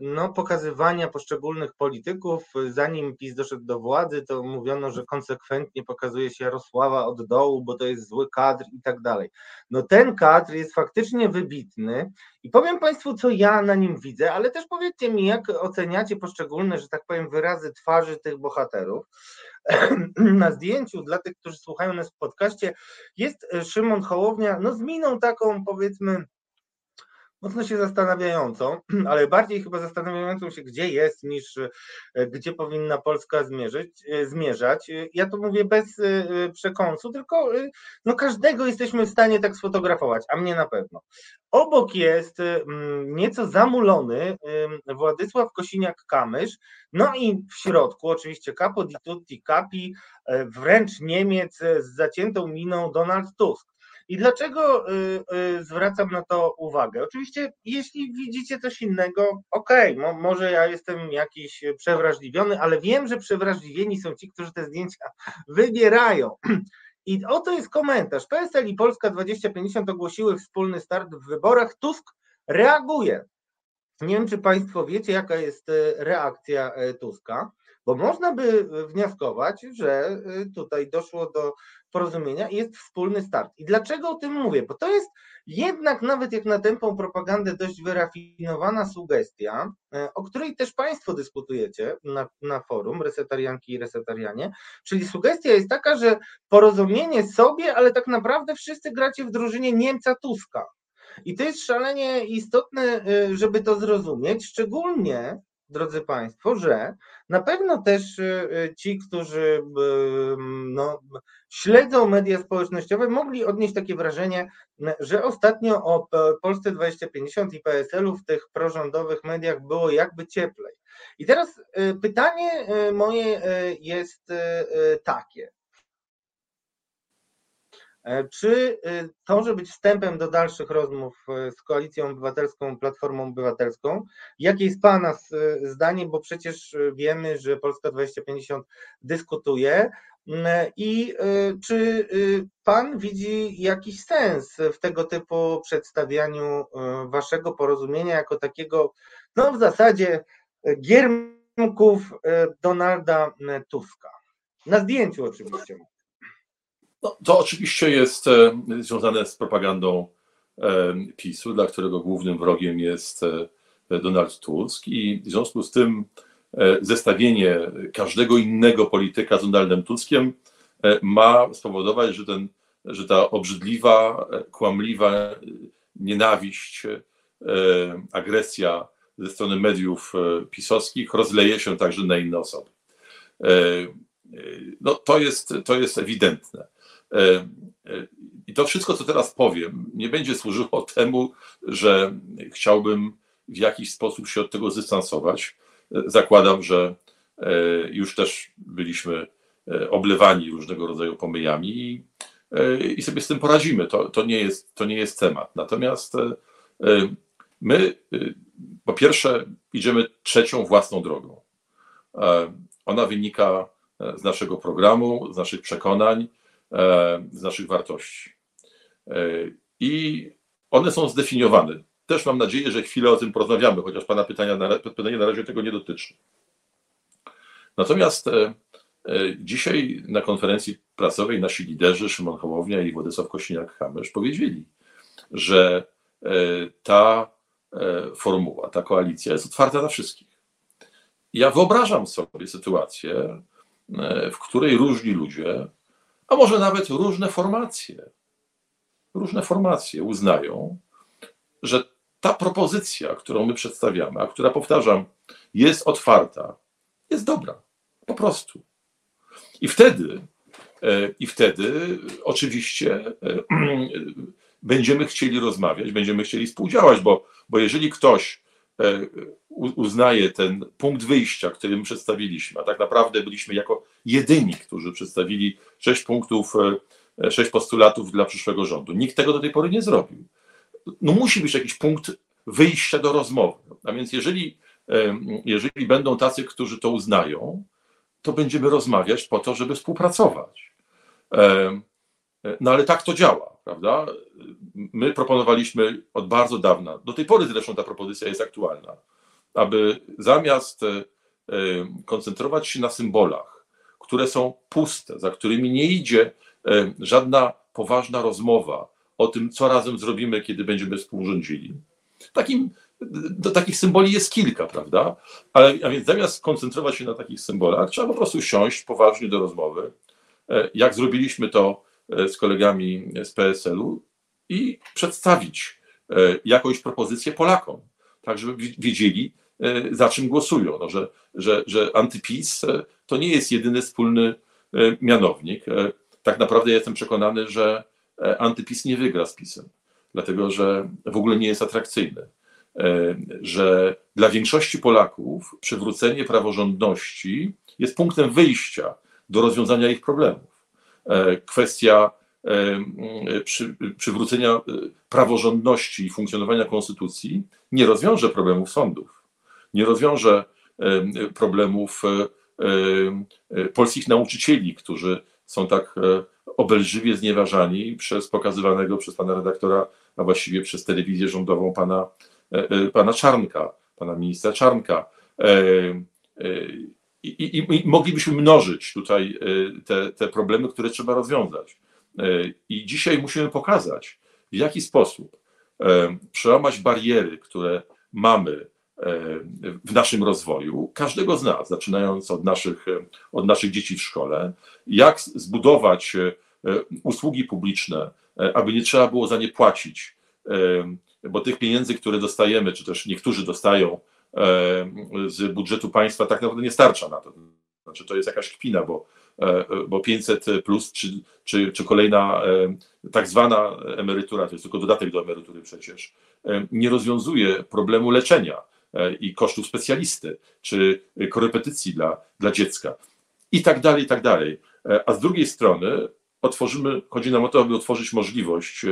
no, pokazywania poszczególnych polityków. Zanim PiS doszedł do władzy, to mówiono, że konsekwentnie pokazuje się Jarosława od dołu, bo to jest zły kadr i tak dalej. No ten kadr jest faktycznie wybitny i powiem Państwu, co ja na nim widzę, ale też powiedzcie mi, jak oceniacie poszczególne, że tak powiem, wyrazy twarzy tych bohaterów. (clears throat) Na zdjęciu, dla tych, którzy słuchają nas w podcaście, jest Szymon Hołownia, no z miną taką, powiedzmy, mocno się zastanawiającą, (clears throat) ale bardziej chyba zastanawiającą się, gdzie jest, niż e, gdzie powinna Polska zmierzyć, e, zmierzać. Ja to mówię bez e, przekąsu, tylko no każdego jesteśmy w stanie tak sfotografować, a mnie na pewno. Obok jest nieco zamulony Władysław Kosiniak-Kamysz, no i w środku oczywiście Capo di tutti capi, wręcz Niemiec z zaciętą miną Donald Tusk. I dlaczego y, y, zwracam na to uwagę? Oczywiście, jeśli widzicie coś innego, okej, okay, mo, może ja jestem jakiś przewrażliwiony, ale wiem, że przewrażliwieni są ci, którzy te zdjęcia wybierają. (clears throat) I oto jest komentarz. PSL i Polska 2050 ogłosiły wspólny start w wyborach. Tusk reaguje. Nie wiem, czy Państwo wiecie, jaka jest e, reakcja Tuska, bo można by wnioskować, że tutaj doszło do porozumienia i jest wspólny start. I dlaczego o tym mówię? Bo to jest jednak nawet jak na tępą propagandę dość wyrafinowana sugestia, o której też Państwo dyskutujecie na, na forum, resetarianki i resetarianie, czyli sugestia jest taka, że porozumienie sobie, ale tak naprawdę wszyscy gracie w drużynie Niemca Tuska. I to jest szalenie istotne, y, żeby to zrozumieć, szczególnie drodzy Państwo, że na pewno też ci, którzy no, śledzą media społecznościowe, mogli odnieść takie wrażenie, że ostatnio o Polsce 2050 i PSL-u w tych prorządowych mediach było jakby cieplej. I teraz pytanie moje jest takie. E, czy to może być wstępem do dalszych rozmów e, z Koalicją Obywatelską, Platformą Obywatelską? Jakie jest Pana e, zdanie, bo przecież wiemy, że Polska 2050 dyskutuje mm, i czy Pan widzi jakiś sens w tego typu przedstawianiu Waszego porozumienia jako takiego, no w zasadzie giermków Donalda Tuska? Na zdjęciu oczywiście. No, to oczywiście jest e, związane z propagandą e, PiSu, dla którego głównym wrogiem jest e, Donald Tusk i w związku z tym zestawienie każdego innego polityka z Donaldem Tuskiem ma spowodować, że, ten, że ta obrzydliwa, kłamliwa nienawiść, agresja ze strony mediów pisowskich rozleje się także na inne osoby. No, to, jest, to jest ewidentne. E, e, I to wszystko, co teraz powiem, nie będzie służyło (laughs) temu, że chciałbym w jakiś sposób się od tego zdystansować. E, zakładam, że już też byliśmy oblewani różnego rodzaju pomyjami i, i sobie z tym poradzimy. To, to, nie jest, to nie jest temat. Natomiast my, po pierwsze, idziemy trzecią własną drogą. Ona wynika z naszego programu, z naszych przekonań z naszych wartości. E, I one są zdefiniowane. Też mam nadzieję, że chwilę o tym porozmawiamy, chociaż Pana pytania na, pytanie na razie tego nie dotyczy. Natomiast e, dzisiaj na konferencji prasowej nasi liderzy, Szymon Hołownia i Władysław Kośniak-Kamysz, powiedzieli, że ta formuła, ta koalicja jest otwarta dla wszystkich. Ja wyobrażam sobie sytuację, w której różni ludzie a może nawet różne formacje, różne formacje uznają, że ta propozycja, którą my przedstawiamy, a która powtarzam, jest otwarta, jest dobra. Po prostu. I wtedy, e, i wtedy oczywiście e, (clears throat) będziemy chcieli rozmawiać, będziemy chcieli współdziałać, bo, bo jeżeli ktoś uznaje ten punkt wyjścia, który my przedstawiliśmy, a tak naprawdę byliśmy jako jedyni, którzy przedstawili sześć punktów, e, sześć postulatów dla przyszłego rządu. Nikt tego do tej pory nie zrobił. No musi być jakiś punkt wyjścia do rozmowy. A więc jeżeli, e, jeżeli będą tacy, którzy to uznają, to będziemy rozmawiać po to, żeby współpracować. E, no ale tak to działa, prawda? My proponowaliśmy od bardzo dawna, do tej pory zresztą ta propozycja jest aktualna, aby zamiast e, e, koncentrować się na symbolach, które są puste, za którymi nie idzie e, żadna poważna rozmowa o tym, co razem zrobimy, kiedy będziemy współrządzili. Takim, do takich symboli jest kilka, prawda? Ale, a więc zamiast koncentrować się na takich symbolach, trzeba po prostu siąść poważnie do rozmowy, jak zrobiliśmy to z kolegami z PSL-u i przedstawić jakąś propozycję Polakom, tak żeby wiedzieli, E, za czym głosują. No, że, że, że antypis e, to nie jest jedyny wspólny e, mianownik. Tak naprawdę jestem przekonany, że antypis nie wygra z pisem, dlatego że w ogóle nie jest atrakcyjny. Że dla większości Polaków przywrócenie praworządności jest punktem wyjścia do rozwiązania ich problemów. Kwestia przy, przywrócenia praworządności i funkcjonowania konstytucji nie rozwiąże problemów sądów nie rozwiąże problemów e, e, polskich nauczycieli, którzy są tak e, obelżywie znieważani przez pokazywanego przez pana redaktora, a właściwie przez telewizję rządową pana, pana Czarnka, pana ministra Czarnka. I, i, I, moglibyśmy mnożyć tutaj te, te problemy, które trzeba rozwiązać. I dzisiaj musimy pokazać, w jaki sposób przełamać bariery, które mamy w naszym rozwoju, każdego z nas, zaczynając od naszych, od naszych dzieci w szkole, jak zbudować usługi publiczne, aby nie trzeba było za nie płacić, bo tych pieniędzy, które dostajemy, czy też niektórzy dostają z budżetu państwa tak naprawdę nie starcza na to. Znaczy to jest jakaś kpina, bo, bo 500 plus czy, czy, czy kolejna tak zwana emerytura, to jest tylko dodatek do emerytury przecież, nie rozwiązuje problemu leczenia i kosztów specjalisty, czy korepetycji dla, dla dziecka i tak dalej, i tak dalej. A z drugiej strony otworzymy, chodzi nam o to, aby otworzyć możliwość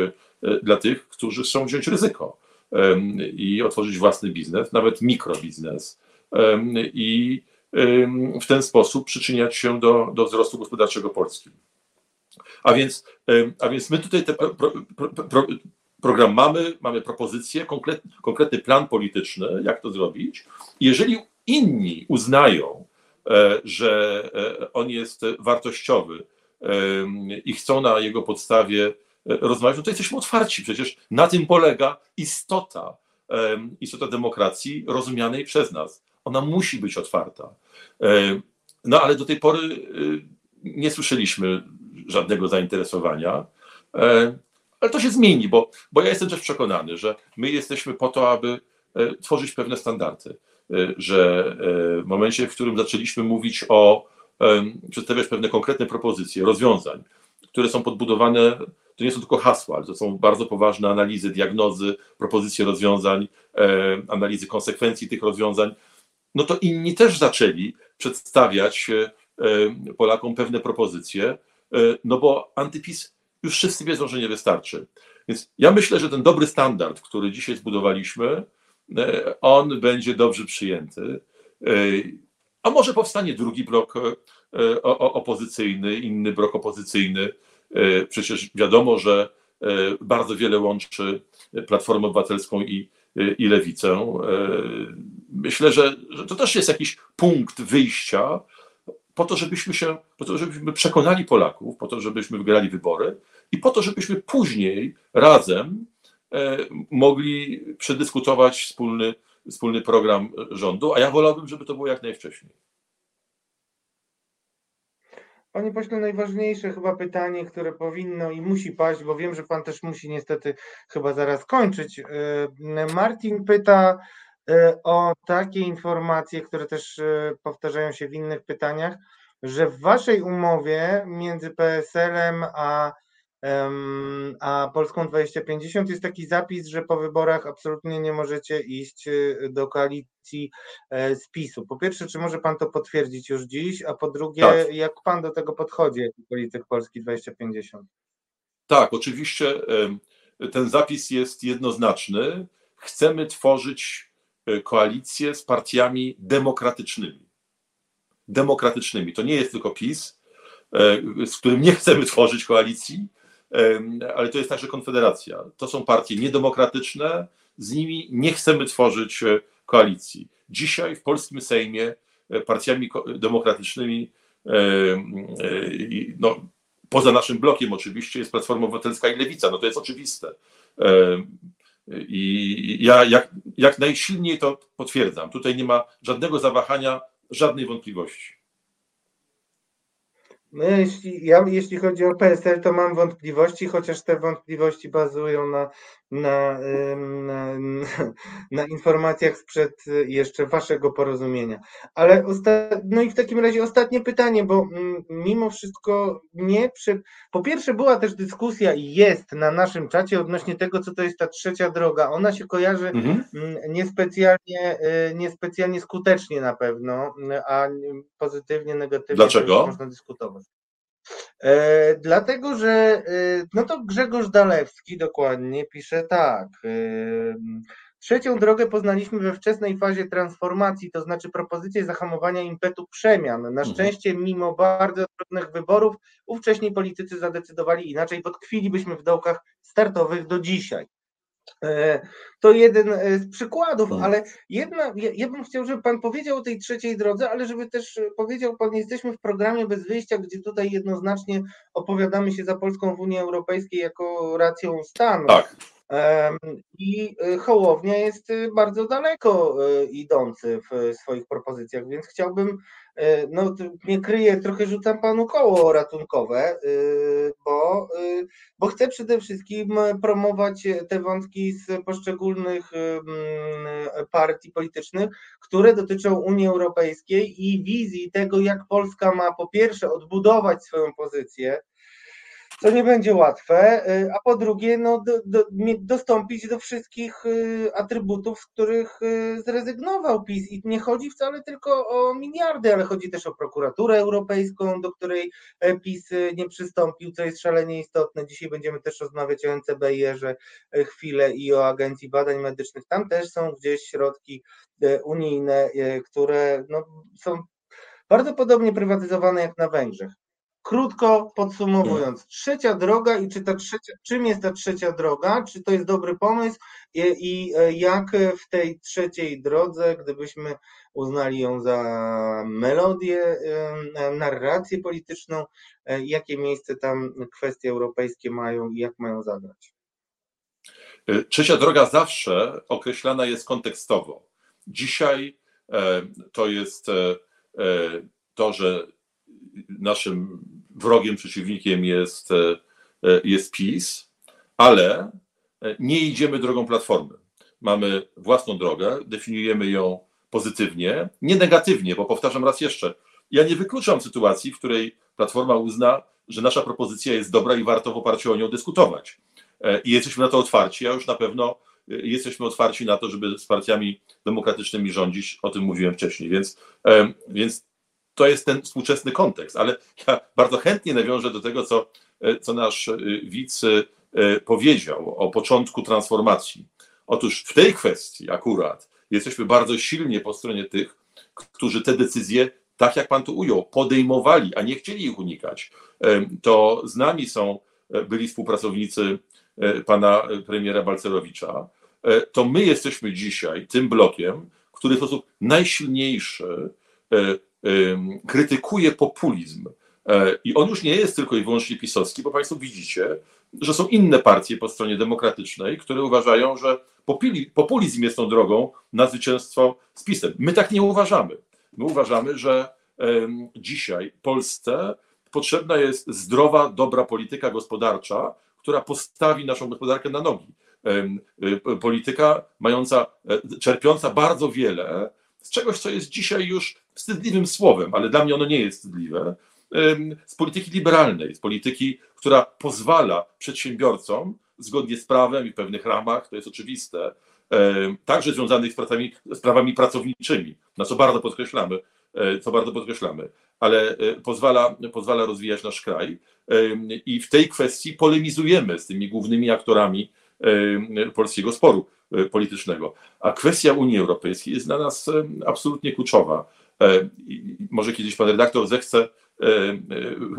dla tych, którzy chcą wziąć ryzyko i otworzyć własny biznes, nawet mikrobiznes i w ten sposób przyczyniać się do, do wzrostu gospodarczego Polski. A więc, a więc my tutaj ten pro, pro, pro, program mamy, mamy propozycję, konkretny, plan polityczny, jak to zrobić. Jeżeli inni uznają, e, że e, on jest wartościowy i chcą na jego podstawie rozmawiać, no to jesteśmy otwarci. Przecież na tym polega istota, istota demokracji rozumianej przez nas. Ona musi być otwarta. No ale do tej pory y, nie słyszeliśmy żadnego zainteresowania. Ale to się zmieni, bo, bo ja jestem też przekonany, że my jesteśmy po to, aby e, tworzyć pewne standardy. E, że e, w momencie, w którym zaczęliśmy mówić o, przedstawiać pewne konkretne propozycje, rozwiązań, które są podbudowane to nie są tylko hasła, ale to są bardzo poważne analizy, diagnozy, propozycje rozwiązań, e, analizy konsekwencji tych rozwiązań, no to inni też zaczęli przedstawiać e, Polakom pewne propozycje, e, no bo antypis już wszyscy wiedzą, że nie wystarczy. Więc ja myślę, że ten dobry standard, który dzisiaj zbudowaliśmy, on będzie dobrze przyjęty. A może powstanie drugi blok opozycyjny, inny blok opozycyjny, E, przecież wiadomo, że e, bardzo wiele łączy Platformę Obywatelską i, e, i Lewicę. Myślę, że, że to też jest jakiś punkt wyjścia po to, żebyśmy się, po to, żebyśmy przekonali Polaków, po to, żebyśmy wygrali wybory i po to, żebyśmy później razem mogli przedyskutować wspólny, wspólny program rządu, a ja wolałbym, żeby to było jak najwcześniej. Panie pośle, najważniejsze chyba pytanie, które powinno i musi paść, bo wiem, że pan też musi niestety chyba zaraz kończyć. Y, Martin pyta y, o takie informacje, które też y, powtarzają się w innych pytaniach, że w waszej umowie między PSL-em a a Polską 2050 jest taki zapis, że po wyborach absolutnie nie możecie iść y, do koalicji e, z PiSu. Po pierwsze, czy może pan to potwierdzić już dziś, a po drugie, tak. jak pan do tego podchodzi jako polityk Polski 2050? Tak, oczywiście ten zapis jest jednoznaczny. Chcemy tworzyć e, koalicję z partiami demokratycznymi. Demokratycznymi. To nie jest tylko PiS, e, z którym nie chcemy tworzyć koalicji, ale to jest także Konfederacja. To są partie niedemokratyczne, z nimi nie chcemy tworzyć e, koalicji. Dzisiaj w polskim Sejmie e, partiami demokratycznymi, e, no, poza naszym blokiem oczywiście, jest Platforma Obywatelska i Lewica. No to jest oczywiste. I ja jak, jak najsilniej to potwierdzam. Tutaj nie ma żadnego zawahania, żadnej wątpliwości. No, jeśli, ja, jeśli chodzi o PSL, to mam wątpliwości, chociaż te wątpliwości bazują na, na, na, (laughs) na informacjach sprzed jeszcze waszego porozumienia. Ale no i w takim razie ostatnie pytanie, bo mm, mimo wszystko nie przy... Po pierwsze była też dyskusja i jest na naszym czacie odnośnie tego, co to jest ta trzecia droga. Ona się kojarzy mhm. Mm, niespecjalnie, y, niespecjalnie skutecznie na pewno, a pozytywnie, negatywnie Dlaczego? można dyskutować. E, dlatego, że e, no to Grzegorz Dalewski dokładnie pisze tak. E, trzecią drogę poznaliśmy we wczesnej fazie transformacji, to znaczy propozycję zahamowania impetu przemian. Na mhm. szczęście, mimo bardzo trudnych wyborów, ówcześni politycy zadecydowali inaczej, podkwilibyśmy w dołkach startowych do dzisiaj. E, to jeden e, z przykładów, tak. ale jedna, ja, ja bym chciał, żeby Pan powiedział o tej trzeciej drodze, ale żeby też powiedział Pan, jesteśmy w programie bez wyjścia, gdzie tutaj jednoznacznie opowiadamy się za Polską w Unii Europejskiej jako racją stanu. Tak. I Hołownia jest bardzo daleko idący w swoich propozycjach, więc chciałbym E, no nie kryję, trochę rzucam panu koło ratunkowe, y, bo, y, bo chcę przede wszystkim promować te wątki z poszczególnych partii politycznych, które dotyczą Unii Europejskiej i wizji tego, jak Polska ma po pierwsze odbudować swoją pozycję, co nie będzie łatwe, y, a po drugie no, do, do, dostąpić do wszystkich y, atrybutów, z których y, zrezygnował PiS. I nie chodzi wcale tylko o miliardy, ale chodzi też o prokuraturę europejską, do której e, PiS nie przystąpił, co jest szalenie istotne. Dzisiaj będziemy też rozmawiać o NCBR-ze chwilę i o Agencji Badań Medycznych. Tam też są gdzieś środki e, unijne, e, które no, są bardzo podobnie prywatyzowane jak na Węgrzech. Krótko podsumowując, trzecia droga i czy ta trzecia, czym jest ta trzecia droga, czy to jest dobry pomysł i, i e, jak w tej trzeciej drodze, gdybyśmy uznali ją za melodię, e, narrację polityczną, e, jakie miejsce tam kwestie europejskie mają i jak mają zagrać? Trzecia droga zawsze określana jest kontekstowo. Dzisiaj to jest to, że naszym wrogiem, przeciwnikiem jest, e, e, jest PiS, ale e, nie idziemy drogą platformy. Mamy własną drogę, definiujemy ją pozytywnie, nie negatywnie, bo powtarzam raz jeszcze, ja nie wykluczam sytuacji, w której Platforma uzna, że nasza propozycja jest dobra i warto w oparciu o nią dyskutować. I jesteśmy na to otwarci, a już na pewno jesteśmy otwarci na to, żeby z partiami demokratycznymi rządzić, o tym mówiłem wcześniej, więc, więc to jest ten współczesny kontekst, ale ja bardzo chętnie nawiążę do tego, co, e, co nasz e, widz e, powiedział o początku transformacji. Otóż w tej kwestii akurat jesteśmy bardzo silnie po stronie tych, którzy te decyzje, tak jak pan tu ujął, podejmowali, a nie chcieli ich unikać. To z nami są byli współpracownicy pana premiera Balcerowicza. To my jesteśmy dzisiaj tym blokiem, który w sposób najsilniejszy krytykuje populizm. E, I on już nie jest tylko i wyłącznie pisowski, bo Państwo widzicie, że są inne partie po stronie demokratycznej, które uważają, że populizm jest tą drogą na zwycięstwo z PiSem. My tak nie uważamy. My uważamy, że dzisiaj Polsce potrzebna jest zdrowa, dobra polityka gospodarcza, która postawi naszą gospodarkę na nogi. Y, polityka mająca, e, czerpiąca bardzo wiele z czegoś, co jest dzisiaj już wstydliwym słowem, ale dla mnie ono nie jest wstydliwe, z polityki liberalnej, z polityki, która pozwala przedsiębiorcom zgodnie z prawem i w pewnych ramach, to jest oczywiste, także związanych z prawami, z prawami pracowniczymi, na co bardzo podkreślamy, e, co bardzo podkreślamy, ale e, pozwala, pozwala rozwijać nasz kraj i w tej kwestii polemizujemy z tymi głównymi aktorami polskiego sporu e, politycznego. A kwestia Unii Europejskiej jest dla nas absolutnie kluczowa. E, może kiedyś pan redaktor zechce e,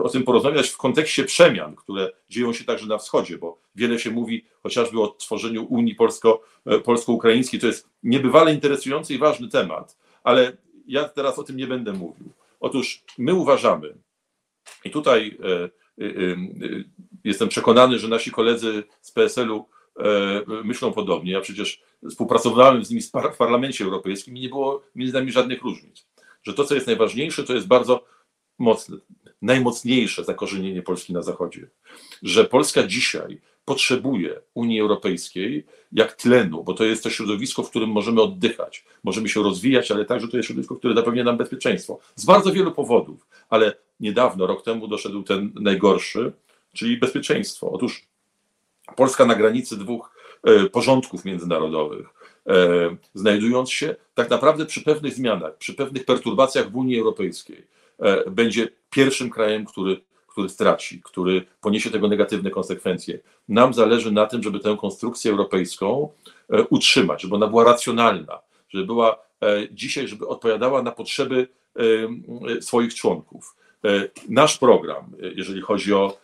o tym porozmawiać w kontekście przemian, które dzieją się także na wschodzie, bo wiele się mówi chociażby o tworzeniu Unii polsko, polsko-ukraińskiej. To jest niebywale interesujący i ważny temat, ale ja teraz o tym nie będę mówił. Otóż my uważamy, i tutaj jestem przekonany, że nasi koledzy z PSL-u E, myślą podobnie. Ja przecież współpracowałem z nimi w Parlamencie Europejskim i nie było między nami żadnych różnic. Że to, co jest najważniejsze, to jest bardzo mocne, najmocniejsze zakorzenienie Polski na Zachodzie. Że Polska dzisiaj potrzebuje Unii Europejskiej jak tlenu, bo to jest to środowisko, w którym możemy oddychać, możemy się rozwijać, ale także to jest środowisko, które zapewnia nam bezpieczeństwo. Z bardzo wielu powodów, ale niedawno, rok temu doszedł ten najgorszy, czyli bezpieczeństwo. Otóż Polska na granicy dwóch e, porządków międzynarodowych, znajdując się tak naprawdę przy pewnych zmianach, przy pewnych perturbacjach w Unii Europejskiej, e, będzie pierwszym krajem, który, który straci, który poniesie tego negatywne konsekwencje. Nam zależy na tym, żeby tę konstrukcję europejską utrzymać, żeby ona była racjonalna, żeby była dzisiaj, żeby odpowiadała na potrzeby swoich członków. Nasz program, jeżeli chodzi o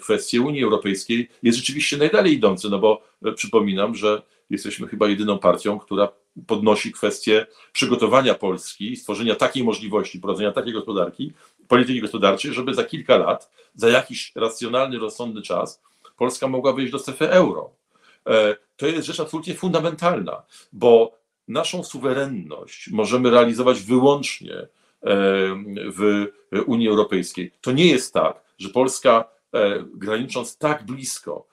kwestie Unii Europejskiej jest rzeczywiście najdalej idący, no bo e, przypominam, że jesteśmy chyba jedyną partią, która podnosi kwestię przygotowania Polski i stworzenia takiej możliwości, prowadzenia takiej gospodarki, polityki gospodarczej, żeby za kilka lat, za jakiś racjonalny, rozsądny czas, Polska mogła wyjść do strefy euro. to jest rzecz absolutnie fundamentalna, bo naszą suwerenność możemy realizować wyłącznie w Unii Europejskiej. To nie jest tak, że Polska, granicząc tak blisko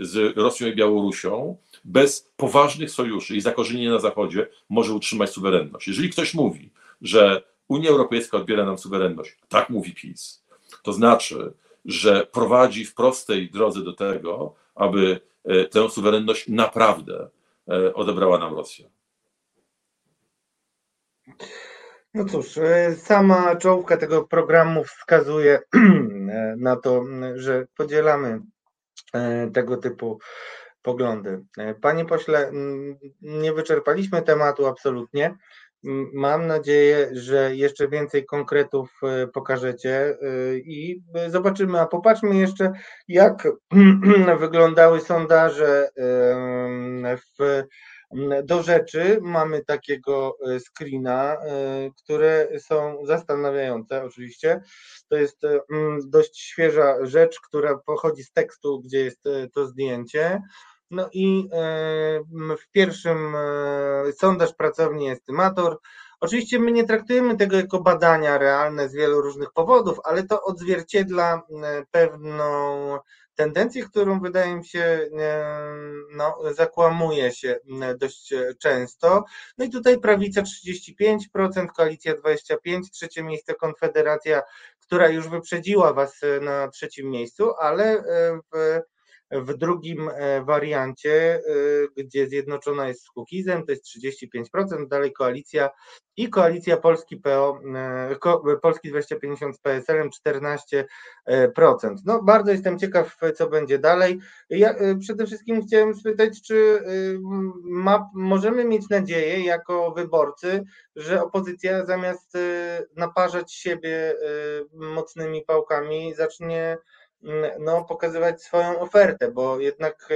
z Rosją i Białorusią, bez poważnych sojuszy i zakorzenienia na Zachodzie może utrzymać suwerenność. Jeżeli ktoś mówi, że Unia Europejska odbiera nam suwerenność, tak mówi PiS, to znaczy, że prowadzi w prostej drodze do tego, aby e, tę suwerenność naprawdę e, odebrała nam Rosja. No cóż, e, sama czołówka tego programu wskazuje (clears throat) na to, że podzielamy tego typu poglądy. Panie pośle, nie wyczerpaliśmy tematu absolutnie. Mam nadzieję, że jeszcze więcej konkretów e, pokażecie e, i zobaczymy, a popatrzmy jeszcze, jak (clears throat) wyglądały sondaże w do rzeczy mamy takiego e, screena, które są zastanawiające oczywiście. To jest dość świeża rzecz, która pochodzi z tekstu, gdzie jest to zdjęcie. No i w pierwszym sondaż pracowni estymator. Oczywiście my nie traktujemy tego jako badania realne z wielu różnych powodów, ale to odzwierciedla pewną tendencję, którą wydaje mi się no, zakłamuje się dość często. No i tutaj prawica 35%, koalicja 25%, trzecie miejsce Konfederacja, która już wyprzedziła Was na trzecim miejscu, ale w w drugim e, wariancie, e, gdzie zjednoczona jest z Kukizem, to jest 35%, dalej koalicja i koalicja Polski PO, e, Polski 2050 z PSL-em 14%. No bardzo jestem ciekaw, co będzie dalej. Ja przede wszystkim chciałem spytać, czy ma, możemy mieć nadzieję jako wyborcy, że opozycja zamiast naparzać siebie mocnymi pałkami zacznie no, pokazywać swoją ofertę, bo jednak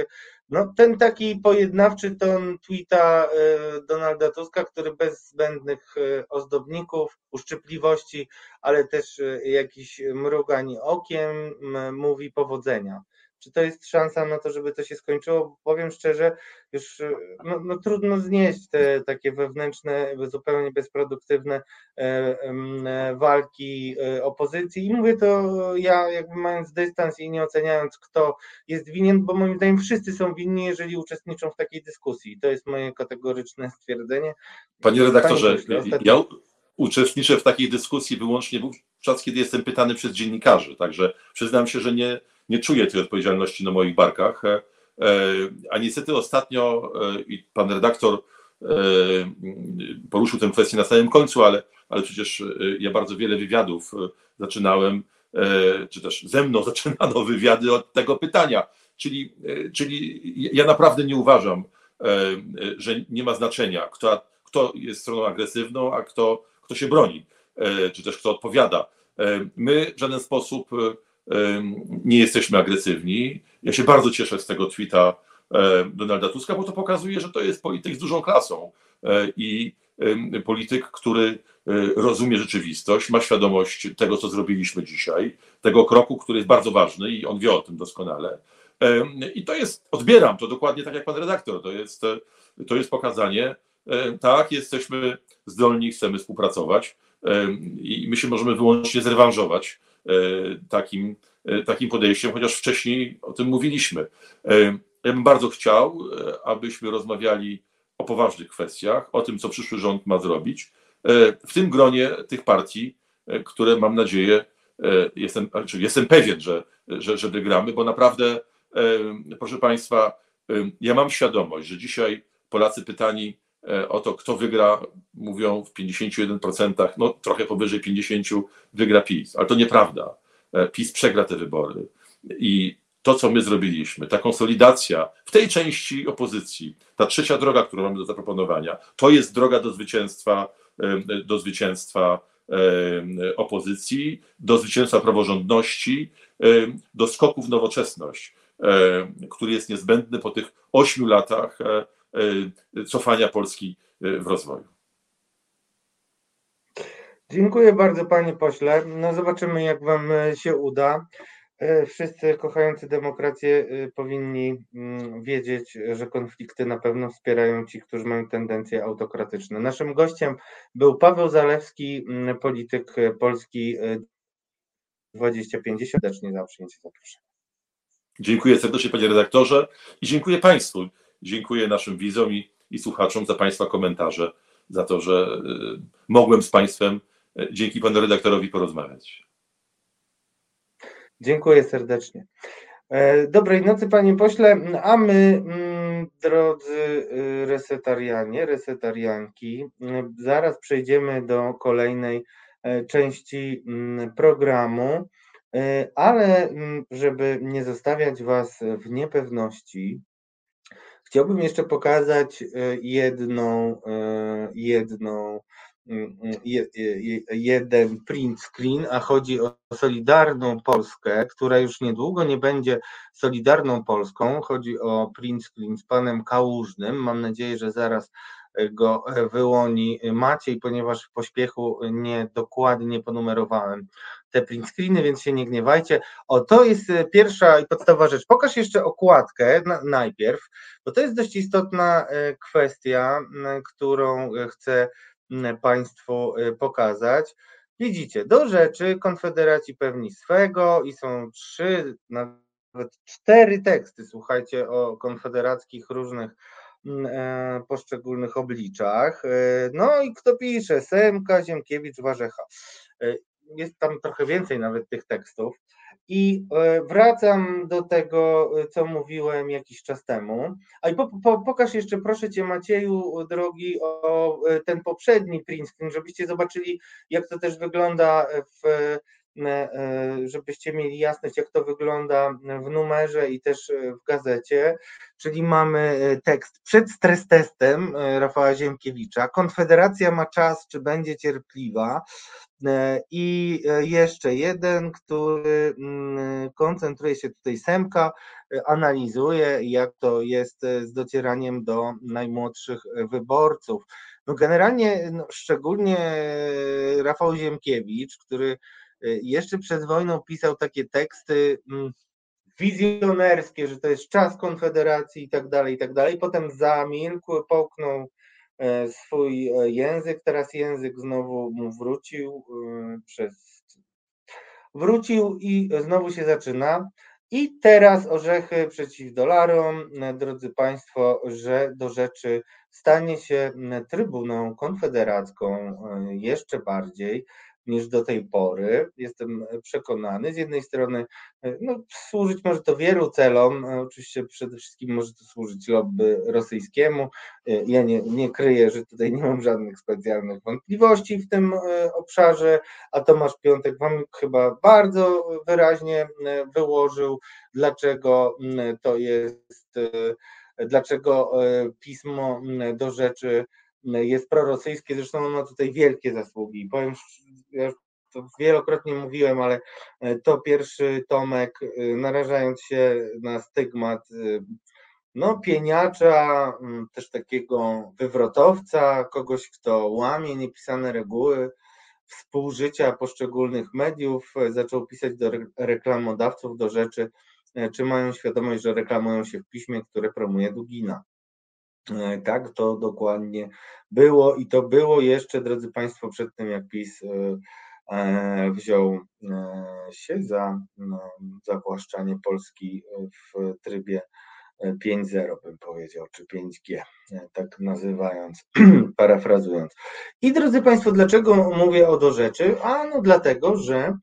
no, ten taki pojednawczy ton tweeta e, Donalda Tuska, który bez zbędnych e, ozdobników, uszczypliwości, ale też e, jakiś mrugań okiem mówi powodzenia. Czy to jest szansa na to, żeby to się skończyło? Powiem szczerze, już no, no trudno znieść te takie wewnętrzne, zupełnie bezproduktywne e, e, walki e, opozycji. I mówię to ja, jakby mając dystans i nie oceniając, kto jest winien, bo moim zdaniem wszyscy są winni, jeżeli uczestniczą w takiej dyskusji. To jest moje kategoryczne stwierdzenie. Panie redaktorze, Panie ja uczestniczę w takiej dyskusji wyłącznie wówczas, kiedy jestem pytany przez dziennikarzy. Także przyznam się, że nie nie czuję tej odpowiedzialności na moich barkach. E, a niestety ostatnio, e, i pan redaktor e, poruszył tę kwestię na samym końcu, ale, ale przecież ja bardzo wiele wywiadów zaczynałem, czy też ze mną (laughs) zaczynano wywiady od tego pytania. Czyli, czyli ja naprawdę nie uważam, że nie ma znaczenia, kto, kto jest stroną agresywną, a kto, kto się broni, czy też kto odpowiada. My w żaden sposób nie jesteśmy agresywni. Ja się bardzo cieszę z tego tweeta Donalda Tuska, bo to pokazuje, że to jest polityk z dużą klasą e, i polityk, który e, rozumie rzeczywistość, ma świadomość tego, co zrobiliśmy dzisiaj, tego kroku, który jest bardzo ważny i on wie o tym doskonale. I to jest, odbieram to dokładnie tak jak pan redaktor, to jest, to jest pokazanie, tak, jesteśmy zdolni, chcemy współpracować i my się możemy wyłącznie zrewanżować E, takim, e, takim podejściem, chociaż wcześniej o tym mówiliśmy. E, ja bym bardzo chciał, abyśmy rozmawiali o poważnych kwestiach, o tym, co przyszły rząd ma zrobić, w tym gronie tych partii, które mam nadzieję, jestem, znaczy jestem pewien, że, że, że wygramy, bo naprawdę, proszę Państwa, ja mam świadomość, że dzisiaj Polacy pytani o to, kto wygra, mówią w 51%, no trochę powyżej 50% wygra PiS, ale to nieprawda. E, PiS przegra te wybory. I to, co my zrobiliśmy, ta konsolidacja w tej części opozycji, ta trzecia droga, którą mamy do zaproponowania, to jest droga do zwycięstwa, e, do zwycięstwa e, opozycji, do zwycięstwa praworządności, do skoku w nowoczesność, który jest niezbędny po tych ośmiu latach cofania Polski w rozwoju. Dziękuję bardzo panie pośle. No zobaczymy jak wam e, się uda. E, wszyscy kochający demokrację e, powinni mm, wiedzieć, że konflikty na pewno wspierają ci, którzy mają tendencje autokratyczne. Naszym gościem był Paweł Zalewski, mm, polityk polski 2050. Serdecznie za przyjęcie zaproszenia. Dziękuję serdecznie panie redaktorze i dziękuję państwu. Dziękuję naszym widzom i, i słuchaczom za państwa komentarze, za to, że y, mogłem z państwem y, dzięki panu redaktorowi porozmawiać. Dziękuję serdecznie. E, dobrej nocy, panie pośle. A my, mm, drodzy y, resetarianie, resetarianki, zaraz przejdziemy do kolejnej e, części mm, programu. E, ale mm, żeby nie zostawiać Was w niepewności, chciałbym jeszcze pokazać e, jedną, e, jedną, mm, mm, jeden print screen, a chodzi o Solidarną Polskę, która już niedługo nie będzie Solidarną Polską. Chodzi o print screen z panem Kałużnym. Mam nadzieję, że zaraz go wyłoni Maciej, ponieważ w pośpiechu nie dokładnie ponumerowałem te print screeny, więc się nie gniewajcie. O, to jest e, pierwsza i podstawowa rzecz. Pokaż jeszcze okładkę na, najpierw, bo to jest dość istotna e, kwestia, którą e, chcę Państwu pokazać. Widzicie, do rzeczy Konfederacji pewni swego i są trzy, nawet cztery teksty, słuchajcie, o konfederackich różnych poszczególnych obliczach. No i kto pisze? Semka, Ziemkiewicz, Warzecha jest tam trochę więcej nawet tych tekstów. I e, wracam do tego, e, co mówiłem jakiś czas temu. A i po, po, pokaż jeszcze, proszę Cię, Macieju, drogi, o e, ten poprzedni print żebyście zobaczyli, jak to też wygląda w żebyście mieli jasność, jak to wygląda w numerze i też w gazecie. Czyli mamy tekst przed stres testem Rafała Ziemkiewicza. Konfederacja ma czas, czy będzie cierpliwa? E, I e, jeszcze jeden, który mm, koncentruje się tutaj Semka, e, analizuje, jak to jest z docieraniem do najmłodszych wyborców. No generalnie, no szczególnie Rafał Ziemkiewicz, który jeszcze przed wojną pisał takie teksty mm, wizjonerskie, że to jest czas Konfederacji i tak dalej, i tak dalej. Potem zamilkł, połknął E, swój e, język. Teraz język znowu mu wrócił e, przez. Wrócił i znowu się zaczyna. I teraz orzechy przeciw dolarom, drodzy Państwo, że do rzeczy stanie się Trybuną Konfederacką jeszcze bardziej niż do tej pory. Jestem przekonany. Z jednej strony no, służyć może to wielu celom, oczywiście przede wszystkim może to służyć lobby rosyjskiemu. Ja nie, nie kryję, że tutaj nie mam żadnych specjalnych wątpliwości w tym e, obszarze, a Tomasz Piątek Wam chyba bardzo wyraźnie e, wyłożył, dlaczego to jest, e, dlaczego pismo do rzeczy jest prorosyjskie, zresztą on ma tutaj wielkie zasługi. Powiem, ja to wielokrotnie mówiłem, ale e, to pierwszy Tomek, e, narażając się na stygmat e, no, pieniacza, też takiego wywrotowca, kogoś, kto łamie niepisane reguły współżycia poszczególnych mediów, zaczął pisać do reklamodawców, do rzeczy, czy mają świadomość, że reklamują się w piśmie, które promuje Dugina. E, tak, to dokładnie było i to było jeszcze, drodzy Państwo, przed tym jak PiS e, e, wziął się za zawłaszczanie Polski w trybie 5.0 bym powiedział, czy 5G, tak nazywając, (clears throat) parafrazując. I drodzy Państwo, dlaczego mówię o do rzeczy? A no dlatego, że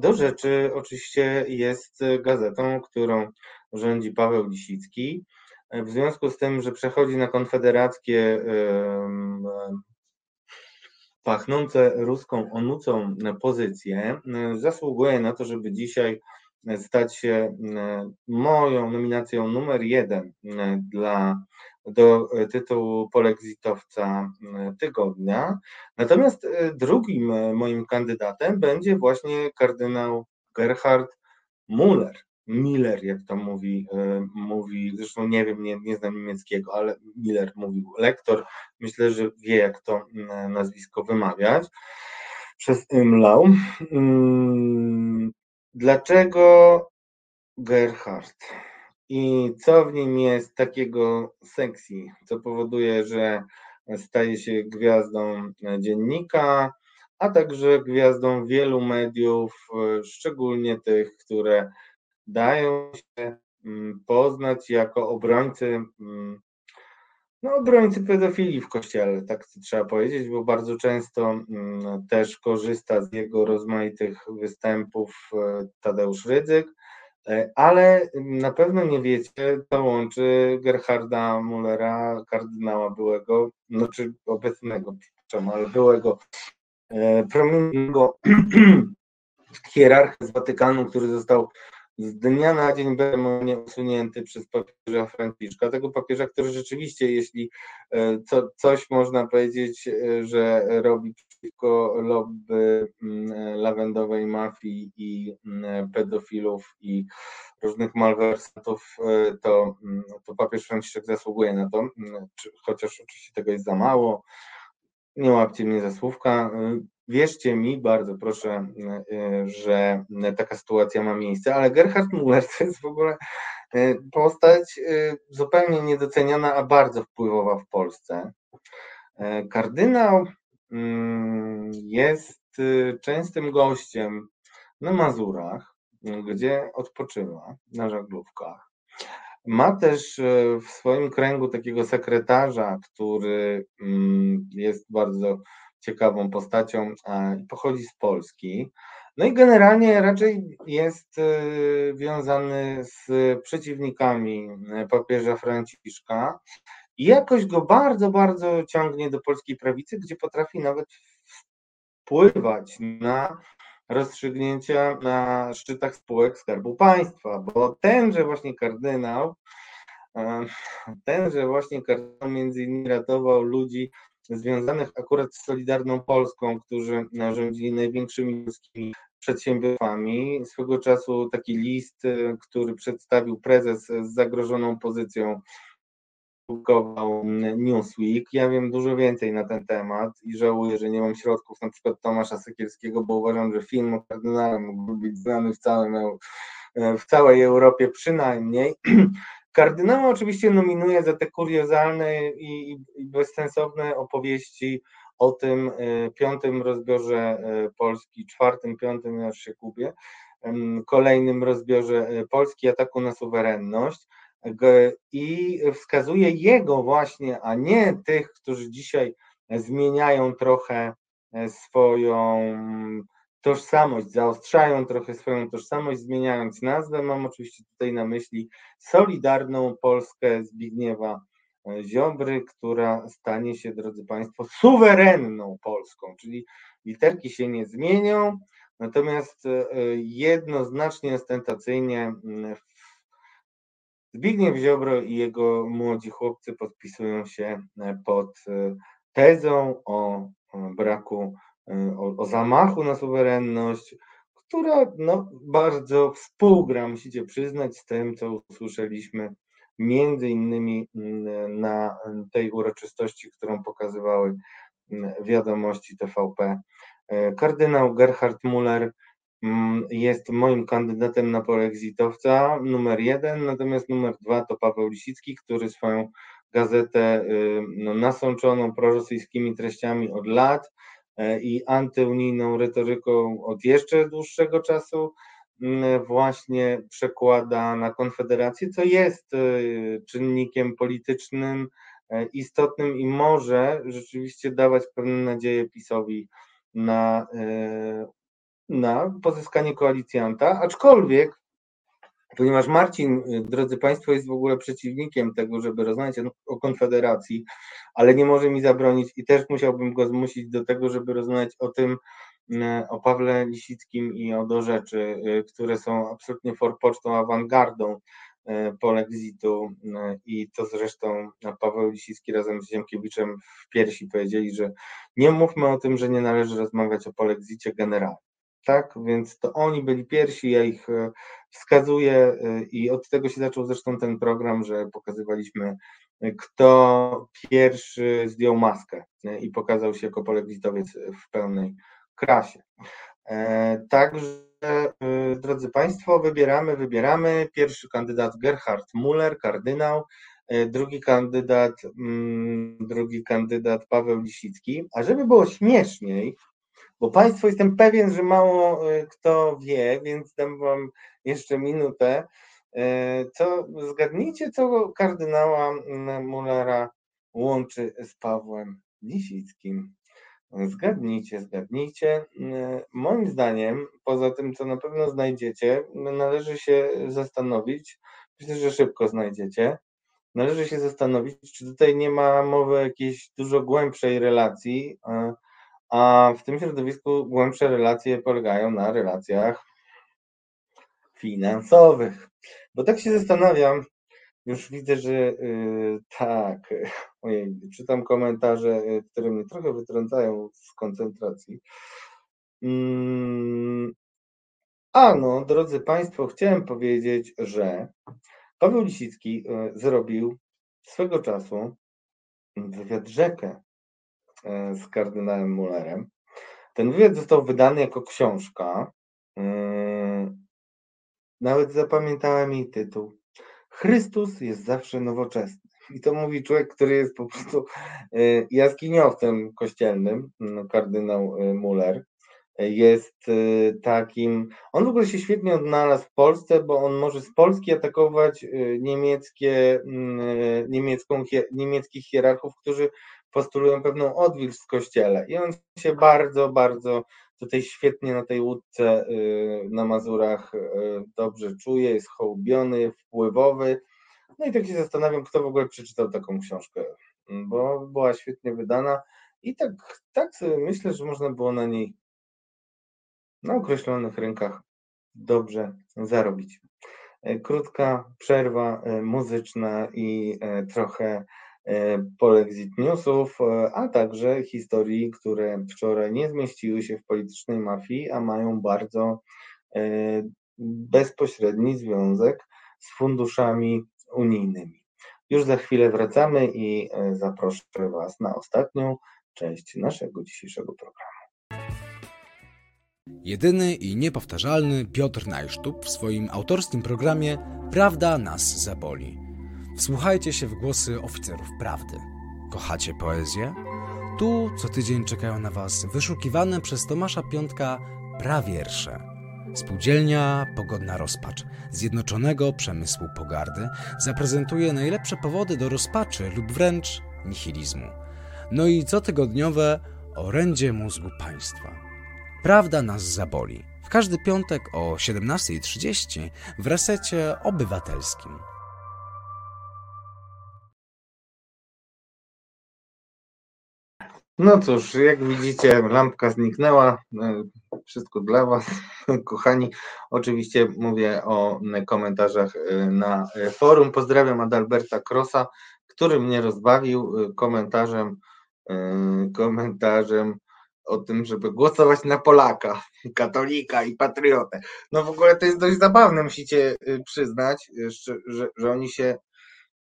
do rzeczy oczywiście jest gazetą, którą rządzi Paweł Lisicki, w związku z tym, że przechodzi na konfederackie pachnące ruską onucą pozycję, zasługuje na to, żeby dzisiaj stać się moją nominacją numer jeden dla, do tytułu polexitowca tygodnia. Natomiast drugim moim kandydatem będzie właśnie kardynał Gerhard Muller. Miller, jak to mówi, e, mówi, zresztą nie wiem, nie, nie znam niemieckiego, ale Miller mówił lektor, myślę, że wie, jak to nazwisko wymawiać, przez Imlau. Mm, Dlaczego Gerhard? I co w nim jest takiego sexy, co powoduje, że staje się gwiazdą dziennika, a także gwiazdą wielu mediów, szczególnie tych, które dają się mm, poznać jako obrońcy, mm, no, obrońcy pedofilii w kościele, tak trzeba powiedzieć, bo bardzo często mm, też korzysta z jego rozmaitych występów e, Tadeusz Rydzyk, e, ale na pewno nie wiecie, co łączy Gerharda Mullera, kardynała byłego, no czy obecnego, przepraszam, ale byłego e, prominentnego (clears throat) hierarchę z Watykanu, który został z dnia na dzień będzie usunięty przez papieża Franciszka, tego papieża, który rzeczywiście, jeśli e, co, coś można powiedzieć, e, że robi przeciwko lobby mm, lawendowej mafii i mm, pedofilów i różnych malwersantów, e, to, mm, to papież Franciszek zasługuje na to, chociaż oczywiście tego jest za mało. Nie łapcie mnie za słówka. Wierzcie mi, bardzo proszę, e, że taka sytuacja ma miejsce, ale Gerhard Müller to jest w ogóle e, postać e, zupełnie niedoceniana, a bardzo wpływowa w Polsce. Kardynał mm, jest częstym gościem na Mazurach, gdzie odpoczywa na żaglówkach. Ma też w swoim kręgu takiego sekretarza, który mm, jest bardzo ciekawą postacią, pochodzi z Polski. No i generalnie raczej jest y, wiązany z przeciwnikami y, papieża Franciszka i jakoś go bardzo, bardzo ciągnie do polskiej prawicy, gdzie potrafi nawet wpływać na rozstrzygnięcia na szczytach spółek Skarbu Państwa, bo tenże właśnie kardynał, tenże właśnie kardynał między innymi ratował ludzi związanych akurat z Solidarną Polską, którzy rządzili największymi polskimi przedsiębiorstwami. Swego czasu taki list, y, który przedstawił prezes z zagrożoną pozycją, publikował Newsweek. Ja wiem dużo więcej na ten temat i żałuję, że nie mam środków na przykład Tomasza Sekielskiego, bo uważam, że film o kardynale mógłby być znany w, całym, w całej Europie przynajmniej. (clears throat) Kardynała oczywiście nominuje za te kuriozalne i, i bezsensowne opowieści o tym e, piątym rozbiorze e, Polski, czwartym, piątym, już się kupię, kolejnym rozbiorze e, Polski, ataku na suwerenność i wskazuje jego właśnie, a nie tych, którzy dzisiaj zmieniają trochę swoją tożsamość, zaostrzają trochę swoją tożsamość, zmieniając nazwę. Mam oczywiście tutaj na myśli Solidarną Polskę Zbigniewa e, Ziobry, która stanie się, drodzy Państwo, suwerenną Polską, czyli literki się nie zmienią, natomiast e, jednoznacznie, ostentacyjnie Zbigniew Ziobro i jego młodzi chłopcy podpisują się e, pod tezą o braku o, o zamachu na suwerenność, która no, bardzo współgra, musicie przyznać, z tym, co usłyszeliśmy między innymi mm, na tej uroczystości, którą pokazywały mm, wiadomości TVP. E, kardynał Gerhard Müller mm, jest moim kandydatem na polexitowca numer jeden, natomiast numer dwa to Paweł Lisicki, który swoją gazetę y, no, nasączoną prorosyjskimi treściami od lat E, i antyunijną retoryką od jeszcze dłuższego czasu mm, właśnie przekłada na Konfederację, co jest e, czynnikiem politycznym e, istotnym i może rzeczywiście dawać pewne nadzieje PiSowi na, na pozyskanie koalicjanta, aczkolwiek ponieważ Marcin, y, drodzy Państwo, jest w ogóle przeciwnikiem tego, żeby rozmawiać o Konfederacji, ale nie może mi zabronić i też musiałbym go zmusić do tego, żeby rozmawiać o tym, y, o Pawle Lisickim i o do rzeczy, y, które są absolutnie forpocztą awangardą polexitu i to zresztą Paweł Lisicki razem z Ziemkiewiczem w piersi powiedzieli, że nie mówmy o tym, że nie należy rozmawiać o polexicie generalnie tak? Więc to oni byli pierwsi, ja ich e, wskazuję e, i od tego się zaczął zresztą ten program, że pokazywaliśmy, e, kto pierwszy zdjął maskę i pokazał się jako polexitowiec w pełnej krasie. Także drodzy Państwo, wybieramy, wybieramy. Pierwszy kandydat Gerhard Muller, kardynał. Drugi kandydat, mm, drugi kandydat Paweł Lisicki. A żeby było śmieszniej, bo Państwo jestem pewien, że mało kto wie, więc dam Wam jeszcze minutę. Co, zgadnijcie, co kardynała mm, Mullera łączy z Pawłem Lisickim. Zgadnijcie, zgadnijcie. Moim zdaniem, poza tym, co na pewno znajdziecie, należy się zastanowić, myślę, że szybko znajdziecie, należy się zastanowić, czy tutaj nie ma mowy o jakiejś dużo głębszej relacji, a w tym środowisku głębsze relacje polegają na relacjach finansowych. Bo tak się zastanawiam, już widzę, że y, tak, (laughs) ojej, czytam komentarze, y, które mnie trochę wytrącają z koncentracji. Mm, a no, drodzy Państwo, chciałem powiedzieć, że Paweł Lisicki y, zrobił swego czasu wywiad rzekę z kardynałem Mullerem. Ten wywiad został wydany jako książka. Nawet zapamiętałem jej tytuł. Chrystus jest zawsze nowoczesny. I to mówi człowiek, który jest po prostu e, jaskiniowcem kościelnym, mm, kardynał e, Muller. Jest e, takim, on w ogóle się świetnie odnalazł w Polsce, bo on może z Polski atakować niemieckie, mm, niemiecką, niemieckich hierarchów, którzy postulują pewną odwilż w kościele. I on się bardzo, bardzo tutaj świetnie na tej łódce y, na Mazurach y, dobrze czuje, jest hołubiony, wpływowy. No i tak się zastanawiam, kto w ogóle przeczytał taką książkę, bo była świetnie wydana i tak, tak sobie myślę, że można było na niej na określonych rynkach dobrze zarobić. E, krótka przerwa e, muzyczna i e, trochę polexit newsów, e, a także historii, które wczoraj nie zmieściły się w politycznej mafii, a mają bardzo e, bezpośredni związek z funduszami unijnymi. Już za chwilę wracamy i zaproszę Was na ostatnią część naszego dzisiejszego programu. Jedyny i niepowtarzalny Piotr Najsztub w swoim autorskim programie Prawda nas zaboli Wsłuchajcie się w głosy oficerów prawdy. Kochacie poezję? Tu co tydzień czekają na Was wyszukiwane przez Tomasza Piątka prawiersze. Spółdzielnia Pogodna Rozpacz Zjednoczonego Przemysłu Pogardy zaprezentuje najlepsze powody do rozpaczy lub wręcz nihilizmu. No i cotygodniowe orędzie mózgu państwa. Prawda nas zaboli. W każdy piątek o 17.30 w resecie obywatelskim. No cóż, jak widzicie, lampka zniknęła. E, wszystko dla Was, (laughs) kochani. Oczywiście mówię o komentarzach e, na e, forum. Pozdrawiam Adalberta Krosa, który mnie rozbawił komentarzem, komentarzem o tym, żeby głosować na Polaka, (laughs) katolika i patriotę. No w ogóle to jest dość zabawne, musicie przyznać, że, że oni się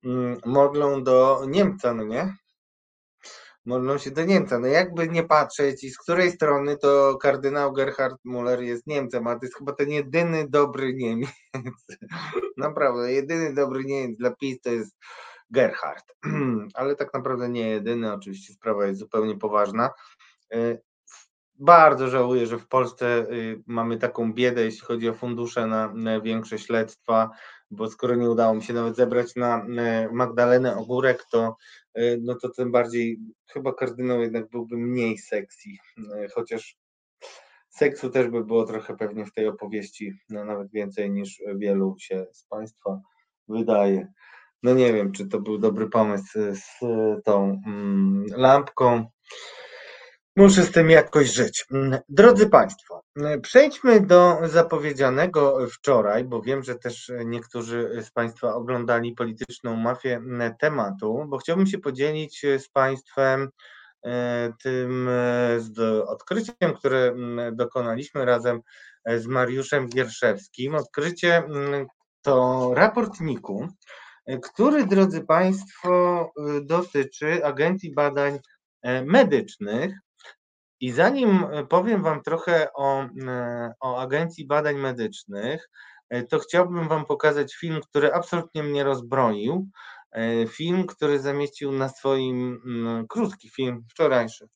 mm, modlą do Niemca, no nie? Modlą się do Niemca. No jakby nie patrzeć i z której strony to kardynał Gerhard Muller jest Niemcem, a to jest chyba ten jedyny dobry Niemiec. (laughs) Naprawdę, jedyny dobry Niemiec dla PiS to jest Gerhard. (clears throat) Ale tak naprawdę nie jedyny, oczywiście sprawa jest zupełnie poważna. Y, bardzo żałuję, że w Polsce y, mamy taką biedę, jeśli chodzi o fundusze na większe śledztwa, bo skoro nie udało mi się nawet zebrać na Magdalenę Ogórek, to E, no to tym bardziej chyba kardynał jednak byłby mniej sexy, e, chociaż seksu też by było trochę pewnie w tej opowieści, no nawet więcej niż wielu się z Państwa wydaje. No nie wiem, czy to był dobry pomysł z tą mm, lampką. Muszę z tym jakoś żyć. Mm, drodzy Państwo, mm, przejdźmy do zapowiedzianego wczoraj, bo wiem, że też niektórzy z Państwa oglądali polityczną mafię mm, tematu, bo chciałbym się podzielić z Państwem e, tym e, odkryciem, które dokonaliśmy razem e, z Mariuszem Gierszewskim. Odkrycie to raport NIK-u, który, drodzy Państwo, dotyczy Agencji Badań Medycznych I zanim powiem Wam trochę o, o Agencji Badań Medycznych, to chciałbym Wam pokazać film, który absolutnie mnie rozbroił. Film, który zamieścił na swoim, krótki film, wczorajszy,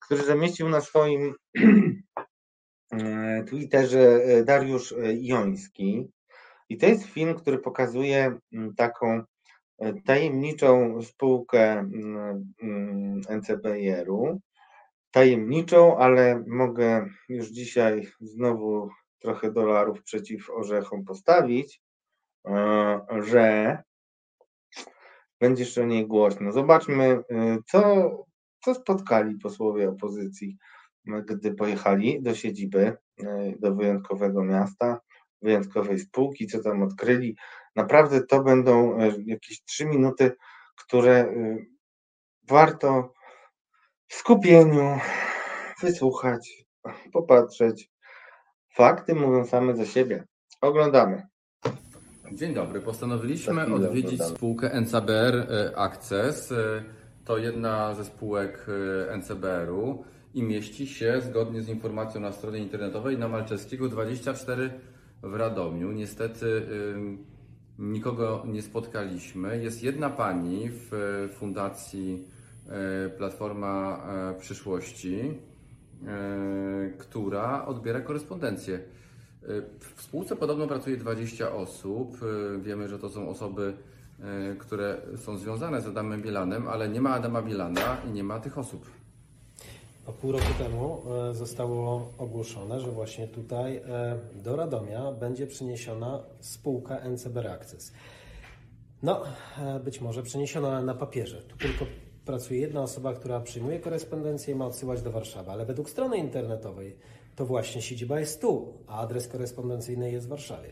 który zamieścił na swoim (clears throat) Twitterze Dariusz Joński. I to jest film, który pokazuje taką tajemniczą spółkę NCBR-u. Tajemniczą, ale mogę już dzisiaj znowu trochę dolarów przeciw orzechom postawić, że będzie jeszcze o niej głośno. Zobaczmy, co, co spotkali posłowie opozycji, gdy pojechali do siedziby, do wyjątkowego miasta, wyjątkowej spółki, co tam odkryli. Naprawdę to będą jakieś trzy minuty, które warto skupieniu wysłuchać, popatrzeć. Fakty mówią same za siebie. Oglądamy. Dzień dobry. Postanowiliśmy odwiedzić spółkę NCBR Access. To jedna ze spółek NCBR-u i mieści się, zgodnie z informacją na stronie internetowej, na Malczewskiego 24 w Radomiu. Niestety nikogo nie spotkaliśmy. Jest jedna pani w fundacji Platforma Przyszłości, która odbiera korespondencję. W spółce podobno pracuje 20 osób. Wiemy, że to są osoby, które są związane z Adamem Bielanem, ale nie ma Adama Bielana i nie ma tych osób. O pół roku temu zostało ogłoszone, że właśnie tutaj do Radomia będzie przeniesiona spółka NCBR Access. No, być może przeniesiona na papierze. Tu tylko pracuje jedna osoba, która przyjmuje korespondencję i ma odsyłać do Warszawy, ale według strony internetowej to właśnie siedziba jest tu, a adres korespondencyjny jest w Warszawie.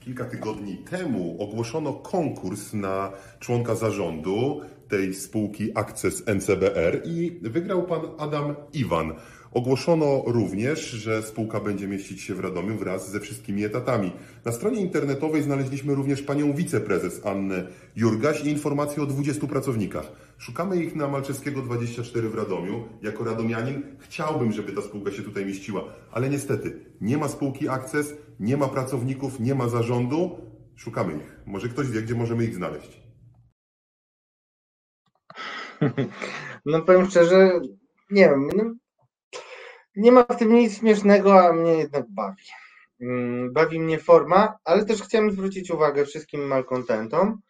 Kilka tygodni temu ogłoszono konkurs na członka zarządu tej spółki Access NCBR i wygrał pan Adam Iwan. Ogłoszono również, że spółka będzie mieścić się w Radomiu wraz ze wszystkimi etatami. Na stronie internetowej znaleźliśmy również panią wiceprezes Annę Jurgaś i informacje o 20 pracownikach. Szukamy ich na Malczewskiego 24 w Radomiu. Jako radomianin chciałbym, żeby ta spółka się tutaj mieściła, ale niestety nie ma spółki Access, nie ma pracowników, nie ma zarządu. Szukamy ich. Może ktoś wie, gdzie możemy ich znaleźć. (laughs) No powiem szczerze, nie wiem, no, nie ma w tym nic śmiesznego, a mnie jednak bawi. Bawi mnie forma, ale też chciałem zwrócić uwagę wszystkim malkontentom,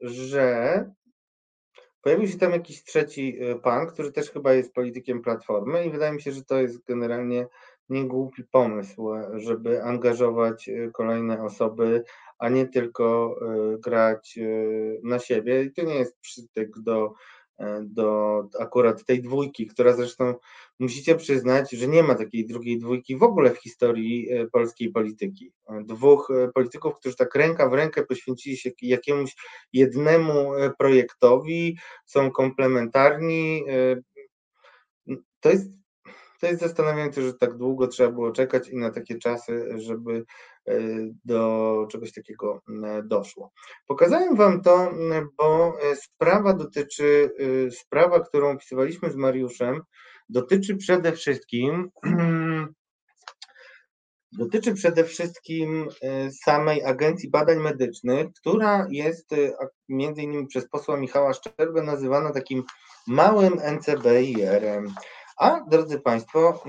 że pojawił się tam jakiś trzeci pan, który też chyba jest politykiem Platformy i wydaje mi się, że to jest generalnie niegłupi pomysł, żeby angażować kolejne osoby, a nie tylko grać na siebie. I to nie jest przytyk do, do akurat tej dwójki, która zresztą musicie przyznać, że nie ma takiej drugiej dwójki w ogóle w historii polskiej polityki. Dwóch polityków, którzy tak ręka w rękę poświęcili się jakiemuś jednemu projektowi, są komplementarni. To jest to jest zastanawiające, że tak długo trzeba było czekać i na takie czasy, żeby do czegoś takiego doszło. Pokazałem Wam to, bo sprawa dotyczy, sprawa, którą opisywaliśmy z Mariuszem, dotyczy przede wszystkim (clears throat) dotyczy przede wszystkim samej Agencji Badań Medycznych, która jest między innymi przez posła Michała Szczerbę nazywana takim małym NCBIR-em. A drodzy Państwo,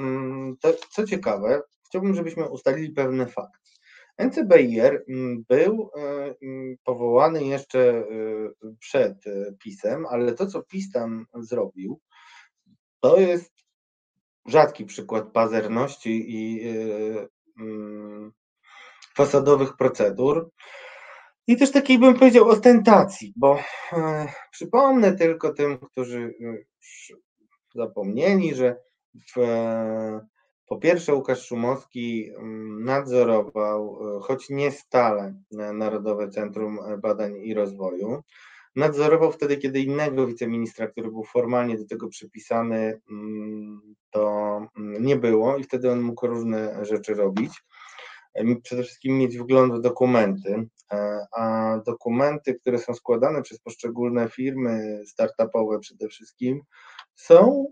to, co ciekawe, chciałbym, żebyśmy ustalili pewne fakty. NCBIR był powołany jeszcze przed PiSem, ale to, co PiS tam zrobił, to jest rzadki przykład pazerności i fasadowych procedur. I też takiej bym powiedział ostentacji, bo przypomnę tylko tym, którzy zapomnieli, że w, po pierwsze Łukasz Szumowski nadzorował, choć nie stale, Narodowe Centrum Badań i Rozwoju. Nadzorował wtedy, kiedy innego wiceministra, który był formalnie do tego przypisany, to nie było i wtedy on mógł różne rzeczy robić. Przede wszystkim mieć wgląd w dokumenty, a dokumenty, które są składane przez poszczególne firmy startupowe przede wszystkim, są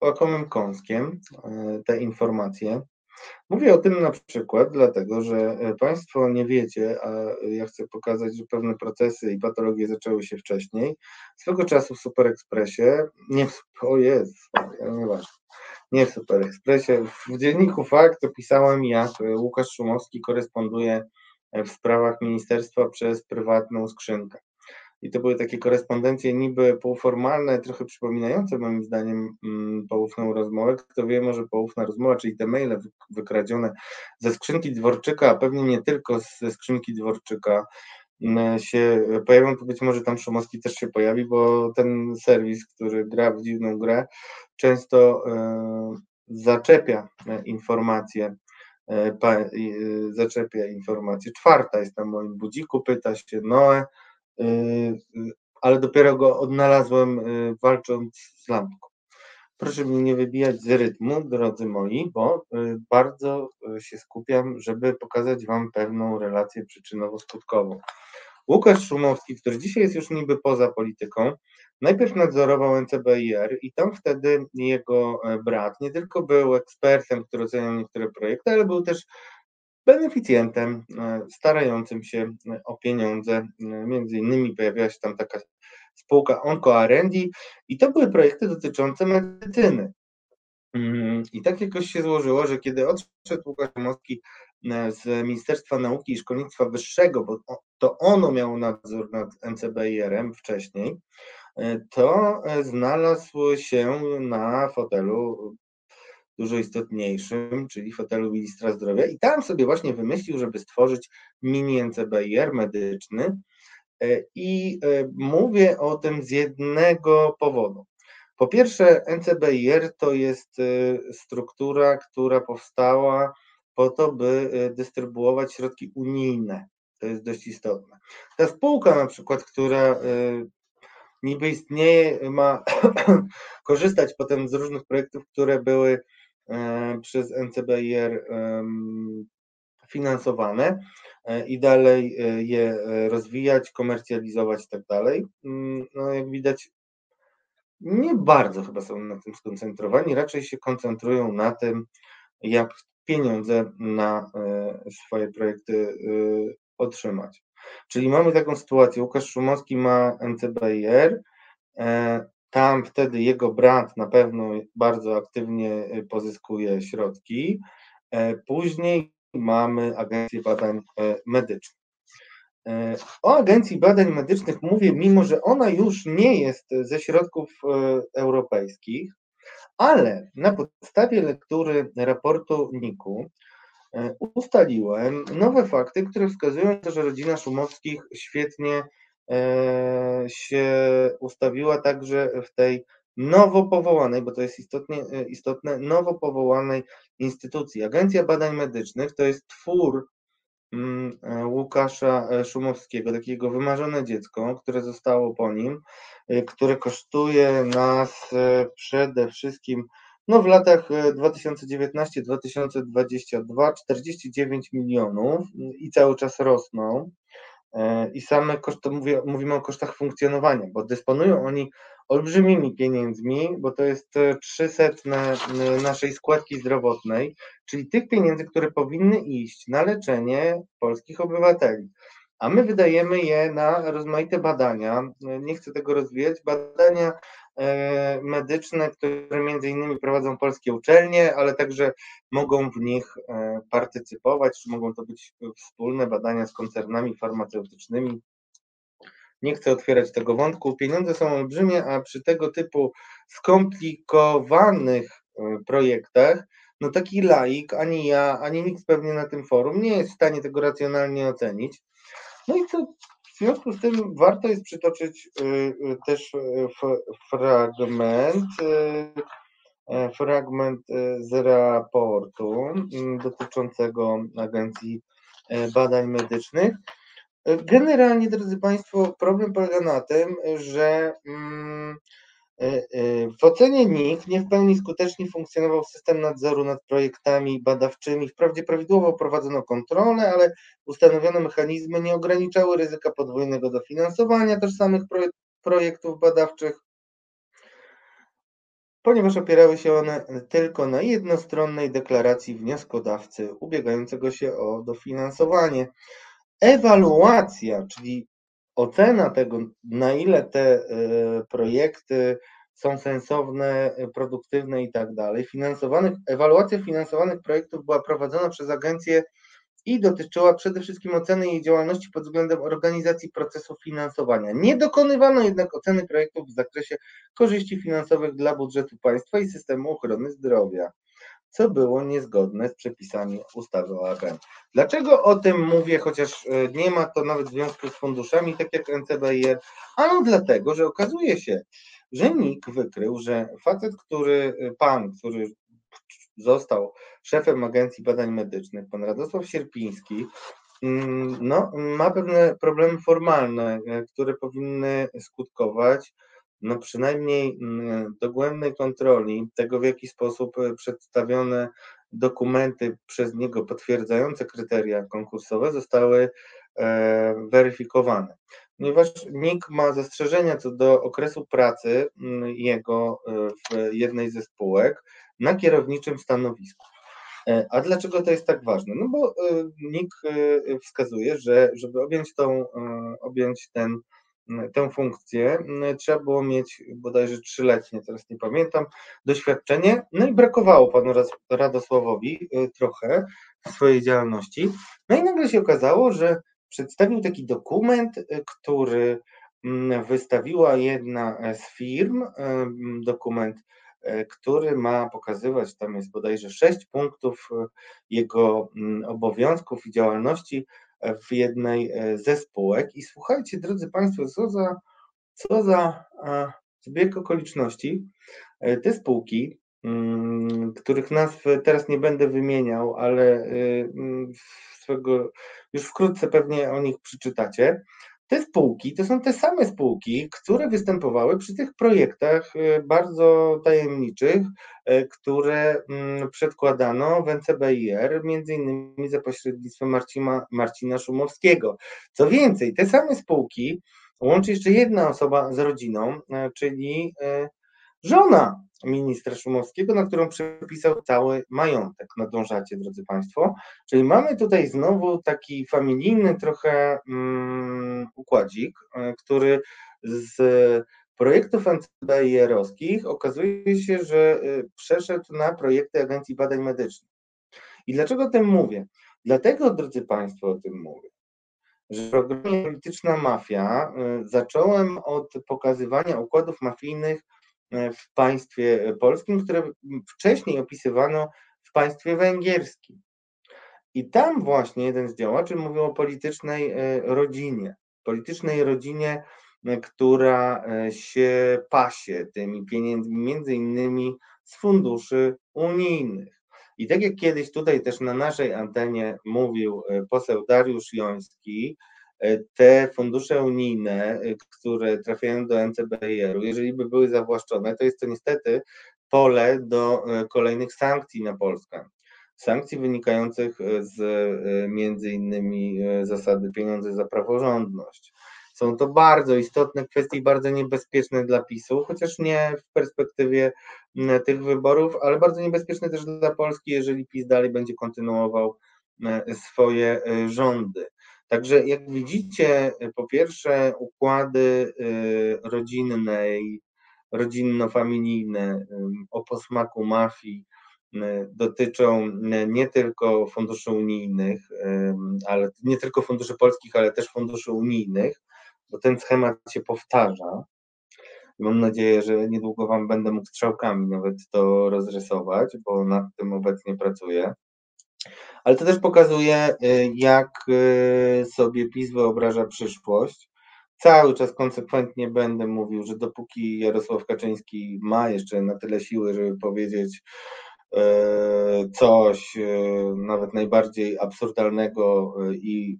łakomym kąskiem te informacje. Mówię o tym na przykład dlatego, że Państwo nie wiecie, a ja chcę pokazać, że pewne procesy i patologie zaczęły się wcześniej. Swego czasu w Super Expressie, nie w, o jest, nieważne, nie w Super Expressie, w dzienniku Fakt opisałem, jak Łukasz Szumowski koresponduje w sprawach ministerstwa przez prywatną skrzynkę. I to były takie korespondencje niby półformalne, trochę przypominające moim zdaniem mm, poufną rozmowę. Kto wie, może poufna rozmowa, czyli te maile wykradzione ze skrzynki Dworczyka, a pewnie nie tylko ze skrzynki Dworczyka, mm, się pojawią, być może tam Szumowski też się pojawi, bo ten serwis, który gra w dziwną grę, często e, zaczepia informacje e, e, zaczepia informacje. Czwarta jest na moim budziku, pyta się Noe, ale dopiero go odnalazłem y, walcząc z lampką. Proszę mnie nie wybijać z rytmu, drodzy moi, bo bardzo się skupiam, żeby pokazać Wam pewną relację przyczynowo-skutkową. Łukasz Szumowski, który dzisiaj jest już niby poza polityką, najpierw nadzorował NCBIR i tam wtedy jego e, brat nie tylko był ekspertem, który oceniał niektóre projekty, ale był też beneficjentem e, starającym się e, o pieniądze. E, między innymi pojawiła się tam taka spółka Onco R&D i to były projekty dotyczące medycyny. Mm, I tak jakoś się złożyło, że kiedy odszedł Łukasz Mowski z Ministerstwa Nauki i Szkolnictwa Wyższego, bo to ono miało nadzór nad NCBIR-em wcześniej, to znalazł się na fotelu dużo istotniejszym, czyli fotelu ministra zdrowia i tam sobie właśnie wymyślił, żeby stworzyć mini NCBIR medyczny e, i e, mówię o tym z jednego powodu. Po pierwsze, NCBIR to jest e, struktura, która powstała po to, by dystrybuować środki unijne. To jest dość istotne. Ta spółka na przykład, która niby istnieje, ma (coughs) korzystać potem z różnych projektów, które były przez NCBIR finansowane e, i dalej e, je rozwijać, komercjalizować i tak dalej. Mm, no jak widać, nie bardzo chyba są na tym skoncentrowani, raczej się koncentrują na tym, jak pieniądze na swoje projekty otrzymać. Czyli mamy taką sytuację, Łukasz Szumowski ma NCBIR, tam wtedy jego brat na pewno bardzo aktywnie e, pozyskuje środki. E, później mamy Agencję Badań e, Medycznych. O Agencji Badań Medycznych mówię, mimo że ona już nie jest ze środków europejskich, ale na podstawie lektury raportu NIK-u ustaliłem nowe fakty, które wskazują że rodzina Szumowskich świetnie się ustawiła także w tej nowo powołanej, bo to jest istotnie, e, istotne, nowo powołanej instytucji. Agencja Badań Medycznych to jest twór mm, e, Łukasza Szumowskiego, takiego wymarzone dziecko, które zostało po nim, które kosztuje nas przede wszystkim no w latach 2019-2022 49 milionów i cały czas rosną. E, i same koszty, mówię, mówimy o kosztach funkcjonowania, bo dysponują oni olbrzymimi pieniędzmi, bo to jest 300 naszej składki zdrowotnej, czyli tych pieniędzy, które powinny iść na leczenie polskich obywateli. A my wydajemy je na rozmaite badania, nie chcę tego rozwijać, badania E, medyczne, które między innymi prowadzą polskie uczelnie, ale także mogą w nich e, partycypować, czy mogą to być wspólne badania z koncernami farmaceutycznymi. Nie chcę otwierać tego wątku. Pieniądze są olbrzymie, a przy tego typu skomplikowanych e, projektach, no taki laik, ani ja, ani nikt pewnie na tym forum nie jest w stanie tego racjonalnie ocenić. No i co w związku z tym warto jest przytoczyć y, y, też y, fragment, fragment z raportu dotyczącego Agencji Badań Medycznych. Generalnie, drodzy Państwo, problem polega na tym, że mm, w ocenie NIK nie w pełni skutecznie funkcjonował system nadzoru nad projektami badawczymi. Wprawdzie prawidłowo prowadzono kontrolę, ale ustanowione mechanizmy nie ograniczały ryzyka podwójnego dofinansowania tożsamych projektów badawczych. ponieważ opierały się one tylko na jednostronnej deklaracji wnioskodawcy ubiegającego się o dofinansowanie. Ewaluacja, czyli ocena tego, na ile te e, projekty są sensowne, produktywne i tak dalej. Ewaluacja finansowanych projektów była prowadzona przez agencję i dotyczyła przede wszystkim oceny jej działalności pod względem organizacji procesu finansowania. Nie dokonywano jednak oceny projektów w zakresie korzyści finansowych dla budżetu państwa i systemu ochrony zdrowia, co było niezgodne z przepisami ustawy o ABM. Dlaczego o tym mówię, chociaż e, nie ma to nawet związku z funduszami, tak jak NCBR? Ano dlatego, że okazuje się, że NIK wykrył, że facet, który, e, pan, który został szefem Agencji Badań Medycznych, pan Radosław Sierpiński, mm, no, ma pewne problemy formalne, e, które powinny skutkować no przynajmniej mm, dogłębnej kontroli tego, w jaki sposób e, przedstawione dokumenty przez niego potwierdzające kryteria konkursowe zostały e, weryfikowane. Ponieważ NIK ma zastrzeżenia co do okresu pracy mm, jego w jednej ze spółek, na kierowniczym stanowisku. E, a dlaczego to jest tak ważne? No bo e, NIK e, wskazuje, że żeby objąć, tą, objąć ten, tę funkcję, trzeba było mieć bodajże trzyletnie, teraz nie pamiętam, doświadczenie. No i brakowało panu Radosławowi trochę w swojej działalności. No i nagle się okazało, że przedstawił taki dokument, który wystawiła jedna z firm, dokument E, który ma pokazywać, tam jest bodajże sześć punktów jego mm, obowiązków i działalności w jednej ze spółek. I słuchajcie, drodzy Państwo, co za, co za zbieg okoliczności. Te spółki, mm, których nazw teraz nie będę wymieniał, ale mm, swego, już wkrótce pewnie o nich przeczytacie, te spółki to są te same spółki, które występowały przy tych projektach y, bardzo tajemniczych, y, które mm, przedkładano w NCBIR, między innymi za pośrednictwem Marcina, Marcina Szumowskiego. Co więcej, te same spółki łączy jeszcze jedna osoba z rodziną, y, czyli żona ministra Szumowskiego, na którą przepisał cały majątek. Nadążacie, drodzy Państwo. Czyli mamy tutaj znowu taki familijny trochę um, układzik, e, który z projektów NCBIR-owskich okazuje się, że e, przeszedł na projekty Agencji Badań Medycznych. I dlaczego o tym mówię? Dlatego, drodzy Państwo, o tym mówię, że w programie Polityczna Mafia e, zacząłem od pokazywania układów mafijnych w państwie polskim, które wcześniej opisywano w państwie węgierskim. I tam właśnie jeden z działaczy mówił o politycznej e, rodzinie. Politycznej rodzinie, e, która się pasie tymi pieniędzmi, między innymi z funduszy unijnych. I tak jak kiedyś tutaj też na naszej antenie mówił poseł Dariusz Joński, E, te fundusze unijne, e, które trafiają do NCBR-u, jeżeli by były zawłaszczone, to jest to niestety pole do e, kolejnych sankcji na Polskę. Sankcji wynikających z między innymi zasady pieniądze za praworządność. Są to bardzo istotne kwestie i bardzo niebezpieczne dla PiSu, chociaż nie w perspektywie tych wyborów, ale bardzo niebezpieczne też dla Polski, jeżeli PiS dalej będzie kontynuował swoje rządy. Także jak widzicie, po pierwsze układy y, rodzinnej, rodzinno-familijne y, o posmaku mafii y, dotyczą nie tylko funduszy unijnych, ale nie tylko funduszy polskich, ale też funduszy unijnych, bo ten schemat się powtarza. Mam nadzieję, że niedługo Wam będę mógł strzałkami nawet to rozrysować, bo nad tym obecnie pracuję. Ale to też pokazuje, y, jak y, sobie PiS wyobraża przyszłość. Cały czas konsekwentnie będę mówił, że dopóki Jarosław Kaczyński ma jeszcze na tyle siły, żeby powiedzieć y, coś nawet najbardziej absurdalnego i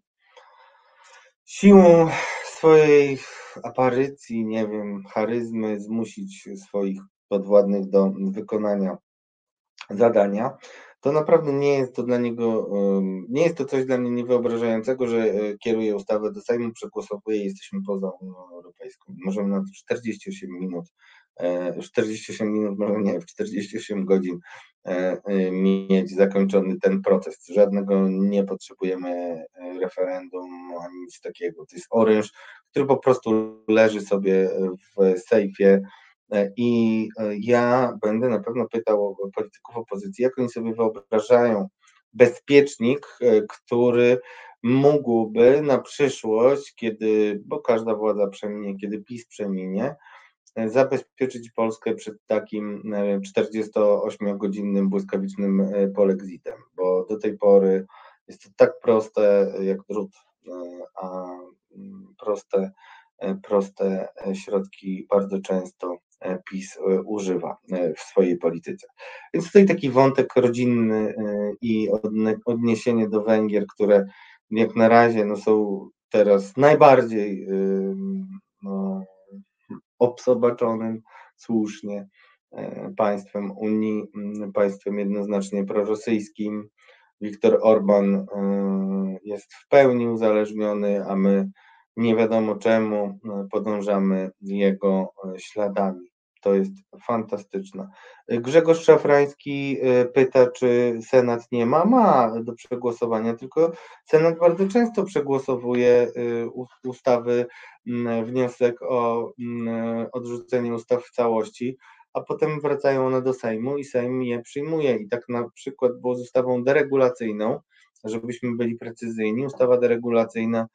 siłą swojej aparycji, nie wiem, charyzmy zmusić swoich podwładnych do wykonania zadania, to naprawdę nie jest to dla niego, nie jest to coś dla mnie niewyobrażającego, że kieruje ustawę do Sejmu, przegłosowuje i jesteśmy poza Unią Europejską. Możemy na 48 minut 48 minut, może nie, w 48 godzin mieć zakończony ten proces. Żadnego nie potrzebujemy referendum ani nic takiego. To jest oręż, który po prostu leży sobie w sejfie i ja będę na pewno pytał polityków opozycji, jak oni sobie wyobrażają bezpiecznik, który mógłby na przyszłość, kiedy, bo każda władza przeminie, kiedy PiS przeminie, zabezpieczyć Polskę przed takim 48-godzinnym błyskawicznym polexitem, bo do tej pory jest to tak proste jak drut, a proste, proste środki bardzo często PiS używa w swojej polityce. Więc tutaj taki wątek rodzinny i odniesienie do Węgier, które jak na razie no, są teraz najbardziej no, obsobaczonym słusznie państwem Unii, państwem jednoznacznie prorosyjskim. Viktor Orban jest w pełni uzależniony, a my nie wiadomo czemu podążamy jego śladami. To jest fantastyczne. Grzegorz Szafrański pyta, czy Senat nie ma? Ma do przegłosowania, tylko Senat bardzo często przegłosowuje ustawy, wniosek o odrzucenie ustaw w całości, a potem wracają one do Sejmu i Sejm je przyjmuje. I tak na przykład było z ustawą deregulacyjną, żebyśmy byli precyzyjni, ustawa deregulacyjna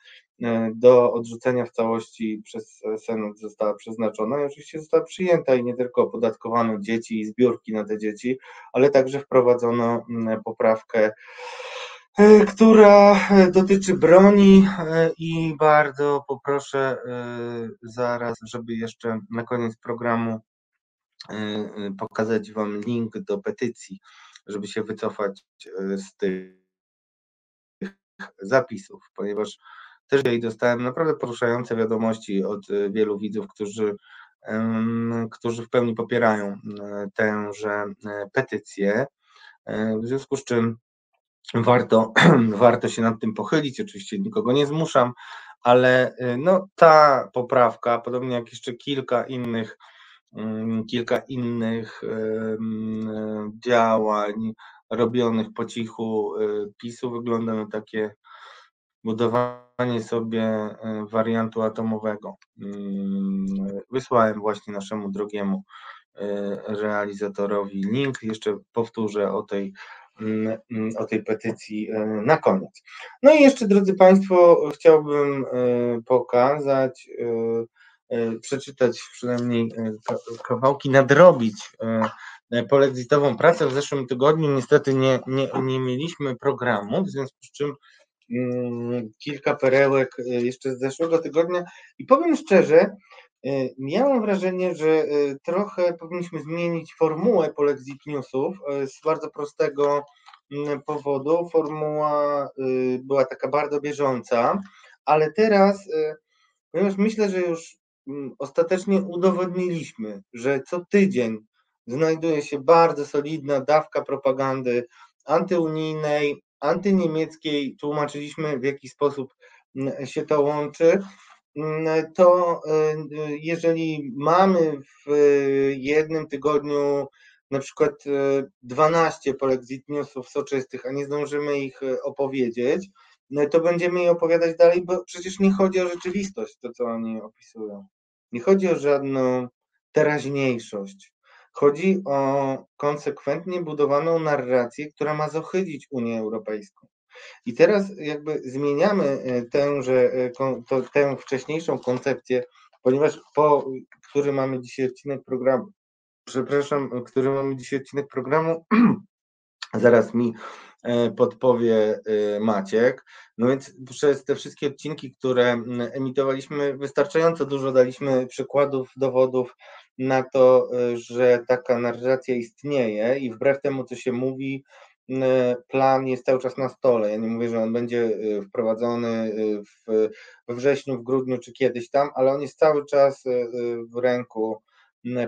do odrzucenia w całości przez Senat została przeznaczona i oczywiście została przyjęta i nie tylko opodatkowano dzieci i zbiórki na te dzieci, ale także wprowadzono poprawkę, która dotyczy broni i bardzo poproszę zaraz, żeby jeszcze na koniec programu pokazać Wam link do petycji, żeby się wycofać z tych zapisów, ponieważ też jej dostałem naprawdę poruszające wiadomości od wielu widzów, którzy, którzy w pełni popierają tęże petycję. W związku z czym warto, (clears throat) warto się nad tym pochylić. Oczywiście nikogo nie zmuszam, ale no, ta poprawka, podobnie jak jeszcze kilka innych, kilka innych działań robionych po cichu PiSu, wygląda na takie budowanie sobie wariantu atomowego. Wysłałem właśnie naszemu drogiemu realizatorowi link. Jeszcze powtórzę o tej, o tej petycji na koniec. No i jeszcze, drodzy Państwo, chciałbym pokazać, przeczytać przynajmniej kawałki, nadrobić polexitową pracę. W zeszłym tygodniu niestety nie, nie, nie mieliśmy programu, w związku z czym kilka perełek jeszcze z zeszłego tygodnia i powiem szczerze, miałem wrażenie, że trochę powinniśmy zmienić formułę Polexit Newsów z bardzo prostego powodu. Formuła była taka bardzo bieżąca, ale teraz, ponieważ myślę, że już ostatecznie udowodniliśmy, że co tydzień znajduje się bardzo solidna dawka propagandy antyunijnej, antyniemieckiej, tłumaczyliśmy w jaki sposób się to łączy, to jeżeli mamy w jednym tygodniu na przykład 12 polexit newsów soczystych, a nie zdążymy ich opowiedzieć, to będziemy je opowiadać dalej, bo przecież nie chodzi o rzeczywistość, to co oni opisują. Nie chodzi o żadną teraźniejszość. Chodzi o konsekwentnie budowaną narrację, która ma zohydzić Unię Europejską. I teraz jakby zmieniamy tęże, to, tę wcześniejszą koncepcję, ponieważ po, który mamy dzisiaj odcinek programu, przepraszam, który mamy dzisiaj odcinek programu, (clears throat) zaraz mi podpowie Maciek. No więc przez te wszystkie odcinki, które emitowaliśmy, wystarczająco dużo daliśmy przykładów, dowodów na to, że taka narracja istnieje i wbrew temu, co się mówi, plan jest cały czas na stole. Ja nie mówię, że on będzie wprowadzony w, we wrześniu, w grudniu czy kiedyś tam, ale on jest cały czas w ręku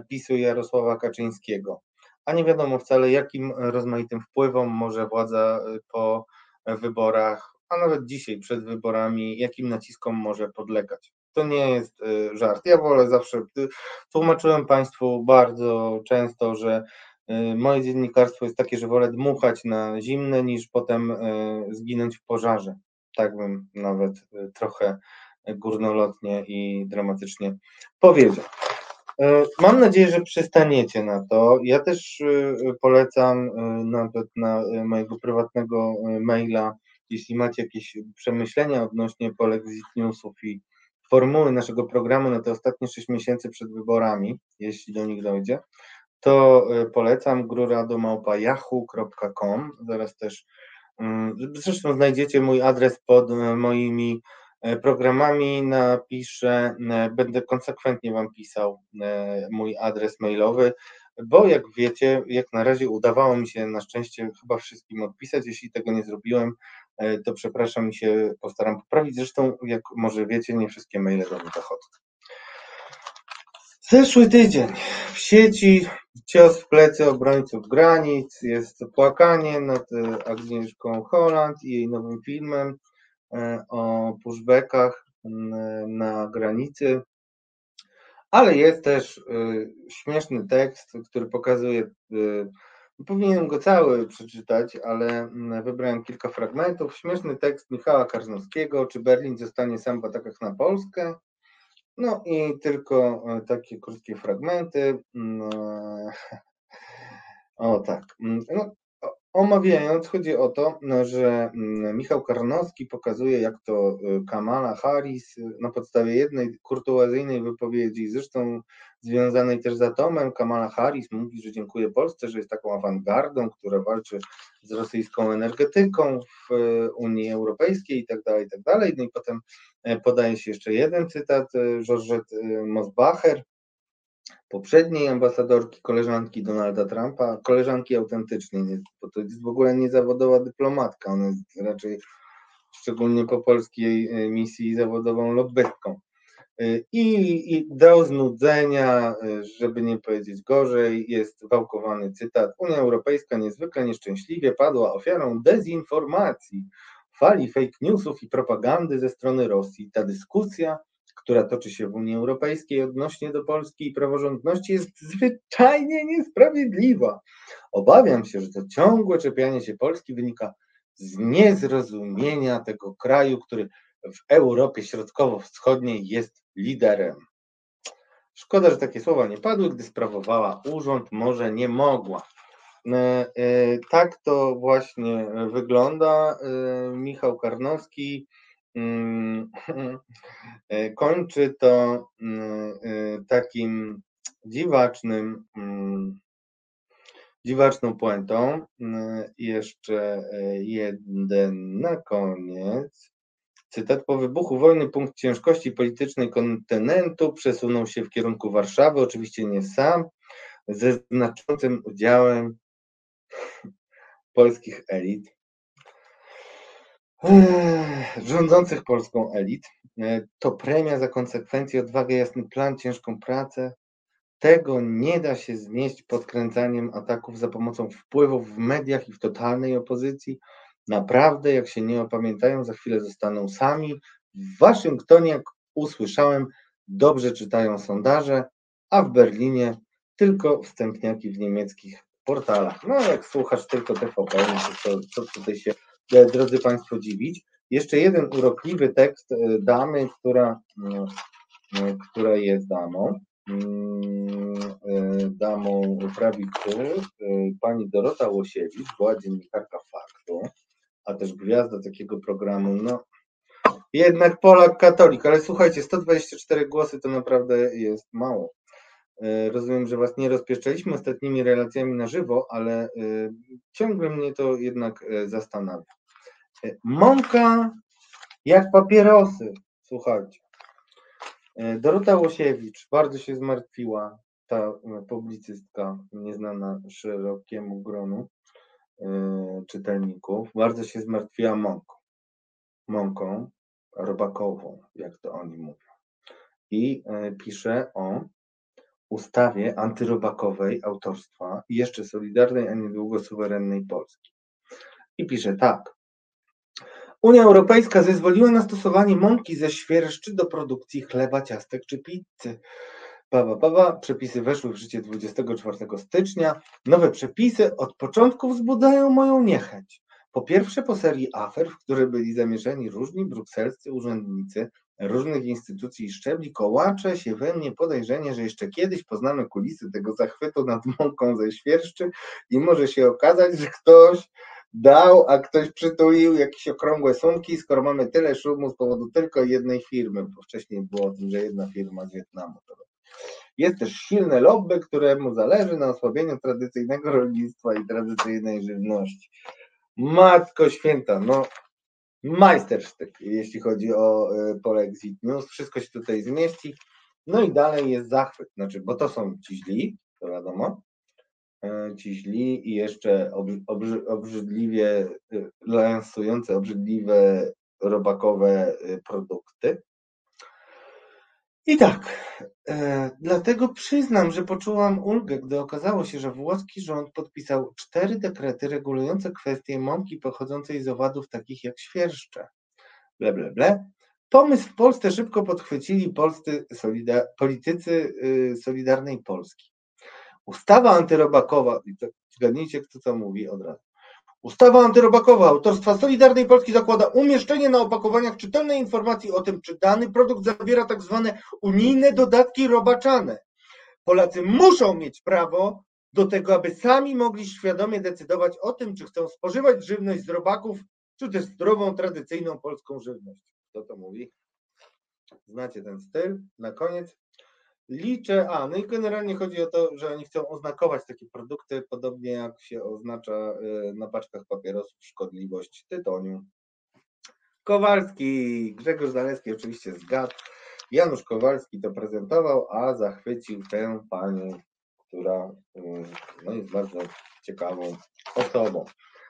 PiSu Jarosława Kaczyńskiego. A nie wiadomo wcale, jakim rozmaitym wpływom może władza po wyborach, a nawet dzisiaj przed wyborami, jakim naciskom może podlegać. To nie jest żart. Ja wolę zawsze, tłumaczyłem Państwu bardzo często, że moje dziennikarstwo jest takie, że wolę dmuchać na zimne niż potem zginąć w pożarze. Tak bym nawet trochę górnolotnie i dramatycznie powiedział. E, mam nadzieję, że przystaniecie na to. Ja też e, polecam e, nawet na mojego prywatnego maila, jeśli macie jakieś przemyślenia odnośnie polexit newsów i formuły naszego programu na te ostatnie 6 miesięcy przed wyborami, jeśli do nich dojdzie, to polecam gruradomałpa.yahoo.com. Zaraz też, mm, zresztą znajdziecie mój adres pod moimi programami napiszę, e, będę konsekwentnie Wam pisał e, mój adres mailowy, bo jak wiecie, jak na razie udawało mi się na szczęście chyba wszystkim odpisać. Jeśli tego nie zrobiłem, to przepraszam i się postaram poprawić. Zresztą, jak może wiecie, nie wszystkie maile do mnie dochodzą. Zeszły tydzień w sieci cios w plecy obrońców granic, jest płakanie nad Agnieszką Holland i jej nowym filmem. E, o pushbackach na granicy, ale jest też e, śmieszny tekst, który pokazuje, e, powinienem go cały przeczytać, ale wybrałem kilka fragmentów. Śmieszny tekst Michała Karnowskiego, czy Berlin zostanie sam w atakach na Polskę? No i tylko takie krótkie fragmenty. (laughs) O tak. No, Omawiając, chodzi o to, no, że mm, Michał Karnowski pokazuje, jak to y, Kamala Harris y, na podstawie jednej kurtuazyjnej wypowiedzi, zresztą związanej też z atomem, Kamala Harris mówi, że dziękuję Polsce, że jest taką awangardą, która walczy z rosyjską energetyką w y, Unii Europejskiej i tak dalej, i tak. No i potem e, podaje się jeszcze jeden cytat, Georgette Mosbacher, poprzedniej ambasadorki, koleżanki Donalda Trumpa, koleżanki autentycznej, bo to jest w ogóle niezawodowa dyplomatka, ona jest raczej szczególnie po polskiej e, misji zawodową lobbystką. E, I, I do znudzenia, e, żeby nie powiedzieć gorzej, jest wałkowany cytat. Unia Europejska niezwykle nieszczęśliwie padła ofiarą dezinformacji, fali fake newsów i propagandy ze strony Rosji. Ta dyskusja która toczy się w Unii Europejskiej odnośnie do Polski i praworządności jest zwyczajnie niesprawiedliwa. Obawiam się, że to ciągłe czepianie się Polski wynika z niezrozumienia tego kraju, który w Europie Środkowo-Wschodniej jest liderem. Szkoda, że takie słowa nie padły, gdy sprawowała urząd, może nie mogła. E, e, tak to właśnie wygląda. E, Michał Karnowski (laughs) kończy to mm, e, takim dziwacznym, mm, dziwaczną puentą. Jeszcze e, jeden na koniec. Cytat po wybuchu wojny punkt ciężkości politycznej kontynentu przesunął się w kierunku Warszawy, oczywiście nie sam, ze znaczącym udziałem (laughs) polskich elit rządzących Polską elit. E, to premia za konsekwencje, odwagę, jasny plan, ciężką pracę. Tego nie da się znieść podkręcaniem ataków za pomocą wpływów w mediach i w totalnej opozycji. Naprawdę, jak się nie opamiętają, za chwilę zostaną sami. W Waszyngtonie, jak usłyszałem, dobrze czytają sondaże, a w Berlinie tylko wstępniaki w niemieckich portalach. No, jak słuchasz tylko TVP, to co tutaj się drodzy Państwo, dziwić. Jeszcze jeden urokliwy tekst e, damy, która, e, która jest damą. Mm, damą prawicy, pani Dorota Łosiewicz, była dziennikarka faktu, a też gwiazda takiego programu. No, jednak Polak katolik, ale słuchajcie, 124 głosy to naprawdę jest mało. Rozumiem, że Was nie rozpieszczaliśmy ostatnimi relacjami na żywo, ale ciągle mnie to jednak zastanawia. Mąka jak papierosy. Słuchajcie. E, Dorota Łosiewicz bardzo się zmartwiła, ta e, publicystka nieznana szerokiemu gronu e, czytelników, bardzo się zmartwiła mąką. Mąką robakową, jak to oni mówią. I pisze o ustawie antyrobakowej autorstwa i jeszcze Solidarnej, a niedługo suwerennej Polski. I pisze tak. Unia Europejska zezwoliła na stosowanie mąki ze świerszczy do produkcji chleba, ciastek czy pizzy. Baba, baba, przepisy weszły w życie 24 stycznia. Nowe przepisy od początku wzbudzają moją niechęć. Po pierwsze, po serii afer, w które byli zamieszani różni brukselscy urzędnicy różnych instytucji i szczebli, kołacze się we mnie podejrzenie, że jeszcze kiedyś poznamy kulisy tego zachwytu nad mąką ze świerszczy i może się okazać, że ktoś dał, a ktoś przytulił jakieś okrągłe sumki, skoro mamy tyle szumu z powodu tylko jednej firmy, bo wcześniej było o tym, że jedna firma z Wietnamu to robi. Jest też silne lobby, któremu zależy na osłabieniu tradycyjnego rolnictwa i tradycyjnej żywności. Matko święta, no majstersztyk, jeśli chodzi o y, Polexit News. Wszystko się tutaj zmieści. No i dalej jest zachwyt, znaczy, bo to są ci źli, to wiadomo, y, ci źli i jeszcze obrzy, obrzydliwie y, lansujące obrzydliwe robakowe produkty. I tak, e, dlatego przyznam, że poczułam ulgę, gdy okazało się, że włoski rząd podpisał cztery dekrety regulujące kwestie mąki pochodzącej z owadów takich jak świerszcze. Ble, ble, ble. Pomysł w Polsce szybko podchwycili polscy solida politycy y, Solidarnej Polski. Ustawa antyrobakowa, zgadnijcie, kto to mówi od razu. Ustawa antyrobakowa autorstwa Solidarnej Polski zakłada umieszczenie na opakowaniach czytelnej informacji o tym, czy dany produkt zawiera tak zwane unijne dodatki robaczane. Polacy muszą mieć prawo do tego, aby sami mogli świadomie decydować o tym, czy chcą spożywać żywność z robaków, czy też zdrową, tradycyjną polską żywność. Kto to mówi? Znacie ten styl. Na koniec Liczę, a no i generalnie chodzi o to, że oni chcą oznakować takie produkty, podobnie jak się oznacza y, na paczkach papierosów szkodliwość tytoniu. Kowalski, Grzegorz Zaleski oczywiście zgadł. Janusz Kowalski to prezentował, a zachwycił tę panią, która y, no, jest bardzo ciekawą osobą.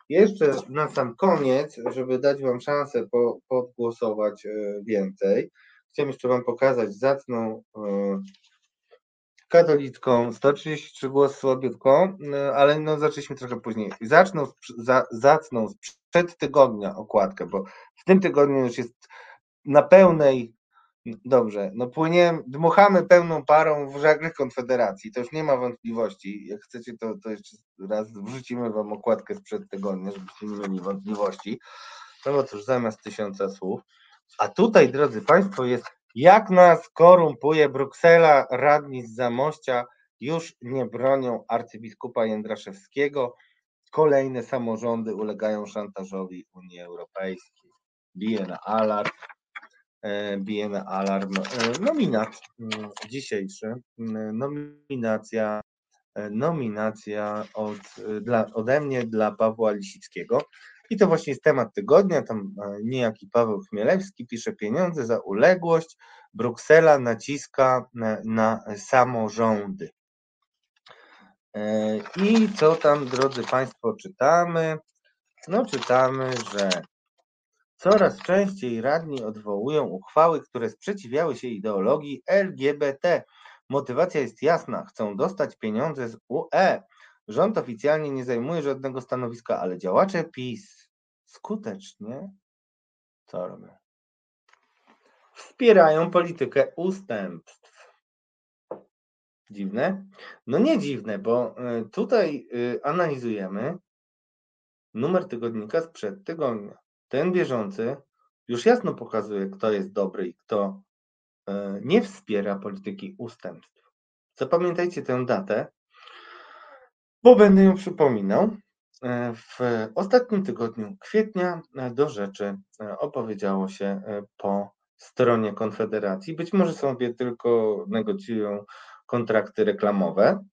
Jeszcze na sam koniec, żeby dać Wam szansę po, podgłosować y, więcej, chciałem jeszcze Wam pokazać zacną katolicką, 133 głosy słabiutko, no, ale no zaczęliśmy trochę później. Zaczną, za, zacną sprzed tygodnia okładkę, bo w tym tygodniu już jest na pełnej, dobrze, no płyniemy, dmuchamy pełną parą w żagle Konfederacji, to już nie ma wątpliwości. Jak chcecie, to, to jeszcze raz wrzucimy wam okładkę sprzed tygodnia, żebyście nie mieli wątpliwości. No bo cóż, zamiast tysiąca słów. A tutaj, drodzy Państwo, jest jak nas korumpuje Bruksela, radni z Zamościa już nie bronią arcybiskupa Jędraszewskiego. Kolejne samorządy ulegają szantażowi Unii Europejskiej. Bije na alarm. E, bije na alarm. E, nominat mm, dzisiejszy. Mm, nominacja e, nominacja od, dla, ode mnie dla Pawła Lisickiego. I to właśnie jest temat tygodnia. Tam e, niejaki Paweł Chmielewski pisze pieniądze za uległość. Bruksela naciska na, na samorządy. E, I co tam, drodzy Państwo, czytamy? No, czytamy, że coraz częściej radni odwołują uchwały, które sprzeciwiały się ideologii LGBT. Motywacja jest jasna, chcą dostać pieniądze z UE. Rząd oficjalnie nie zajmuje żadnego stanowiska, ale działacze PiS skutecznie co robią? Wspierają politykę ustępstw. Dziwne? No nie dziwne, bo y, tutaj y, analizujemy numer tygodnika sprzed tygodnia. Ten bieżący już jasno pokazuje, kto jest dobry i kto y, nie wspiera polityki ustępstw. Zapamiętajcie tę datę, bo będę ją przypominał. E, w ostatnim tygodniu kwietnia e, do rzeczy e, opowiedziało się po stronie Konfederacji. Być może sobie tylko negocjują kontrakty reklamowe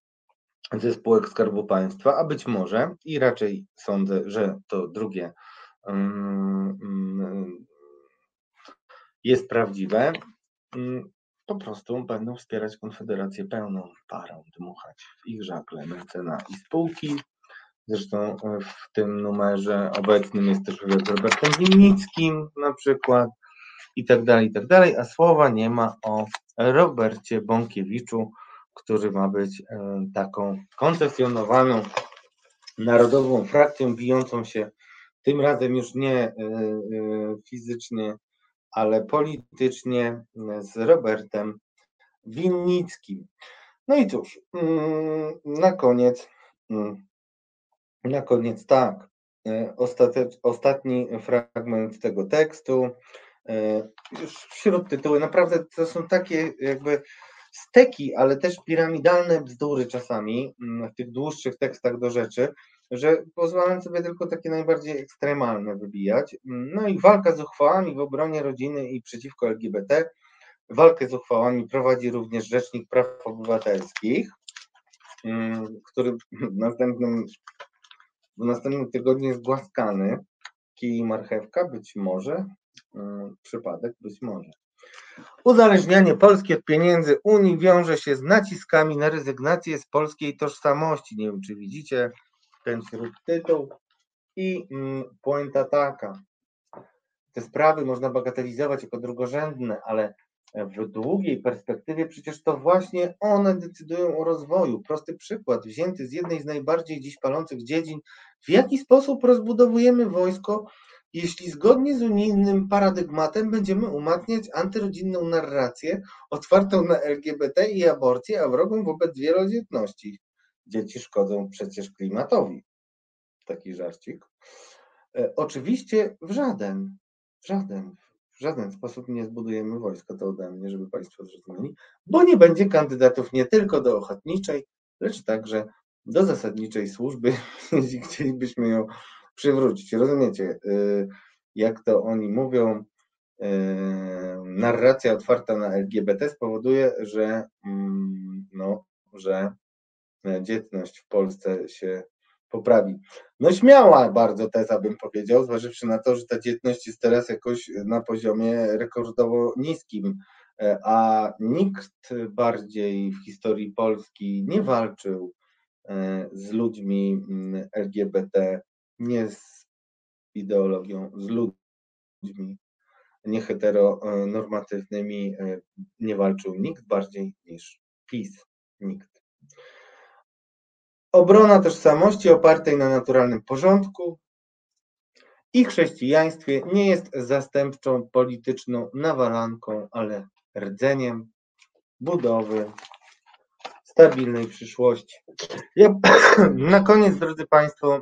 ze spółek Skarbu Państwa, a być może i raczej sądzę, że to drugie mm, mm, jest prawdziwe. Po prostu będą wspierać Konfederację pełną parą, dmuchać w ich żagle mecena i spółki. Zresztą w tym numerze obecnym jest też wywiad z Robertem Winnickim na przykład i tak dalej, i tak dalej, a słowa nie ma o Robercie Bąkiewiczu, który ma być taką koncesjonowaną narodową frakcją bijącą się tym razem już nie fizycznie, ale politycznie z Robertem Winnickim. No i cóż, mm, na koniec, mm, na koniec tak, e, ostatni fragment tego tekstu, e, już wśród tytuły, naprawdę to są takie jakby steki, ale też piramidalne bzdury czasami mm, w tych dłuższych tekstach do rzeczy, że pozwalam sobie tylko takie najbardziej ekstremalne wybijać. No i walka z uchwałami w obronie rodziny i przeciwko LGBT Walkę z uchwałami prowadzi również Rzecznik Praw Obywatelskich, mm, który w następnym, w następnym tygodniu jest głaskany. Kij i marchewka, być może, mm, przypadek, być może. Uzależnianie Polski od pieniędzy Unii wiąże się z naciskami na rezygnację z polskiej tożsamości. Nie wiem, czy widzicie ten tytuł. I mm, puenta taka. Te sprawy można bagatelizować jako drugorzędne, ale w długiej perspektywie przecież to właśnie one decydują o rozwoju. Prosty przykład wzięty z jednej z najbardziej dziś palących dziedzin. W jaki sposób rozbudowujemy wojsko, jeśli zgodnie z unijnym paradygmatem będziemy umacniać antyrodzinną narrację otwartą na LGBT i aborcję, a wrogą wobec wielodzietności? Dzieci szkodzą przecież klimatowi. Taki żarcik. E, oczywiście w żaden, w żaden w żaden sposób nie zbudujemy wojska, to ode mnie, żeby Państwo zrozumieli, bo nie będzie kandydatów nie tylko do ochotniczej, lecz także do zasadniczej służby, (laughs) jeśli chcielibyśmy ją przywrócić. Rozumiecie, y, jak to oni mówią, y, narracja otwarta na LGBT spowoduje, że, mm, no, że dzietność w Polsce się poprawi. No śmiała bardzo teza bym powiedział, zważywszy na to, że ta dzietność jest teraz jakoś na poziomie rekordowo niskim, e, a nikt bardziej w historii Polski nie walczył e, z ludźmi mm, LGBT, nie z ideologią, z ludźmi nieheteronormatywnymi, e, nie walczył nikt bardziej niż PiS. Nikt. Obrona tożsamości opartej na naturalnym porządku i chrześcijaństwie nie jest zastępczą polityczną nawalanką, ale rdzeniem budowy stabilnej przyszłości. Ja, (clears throat) na koniec, drodzy Państwo,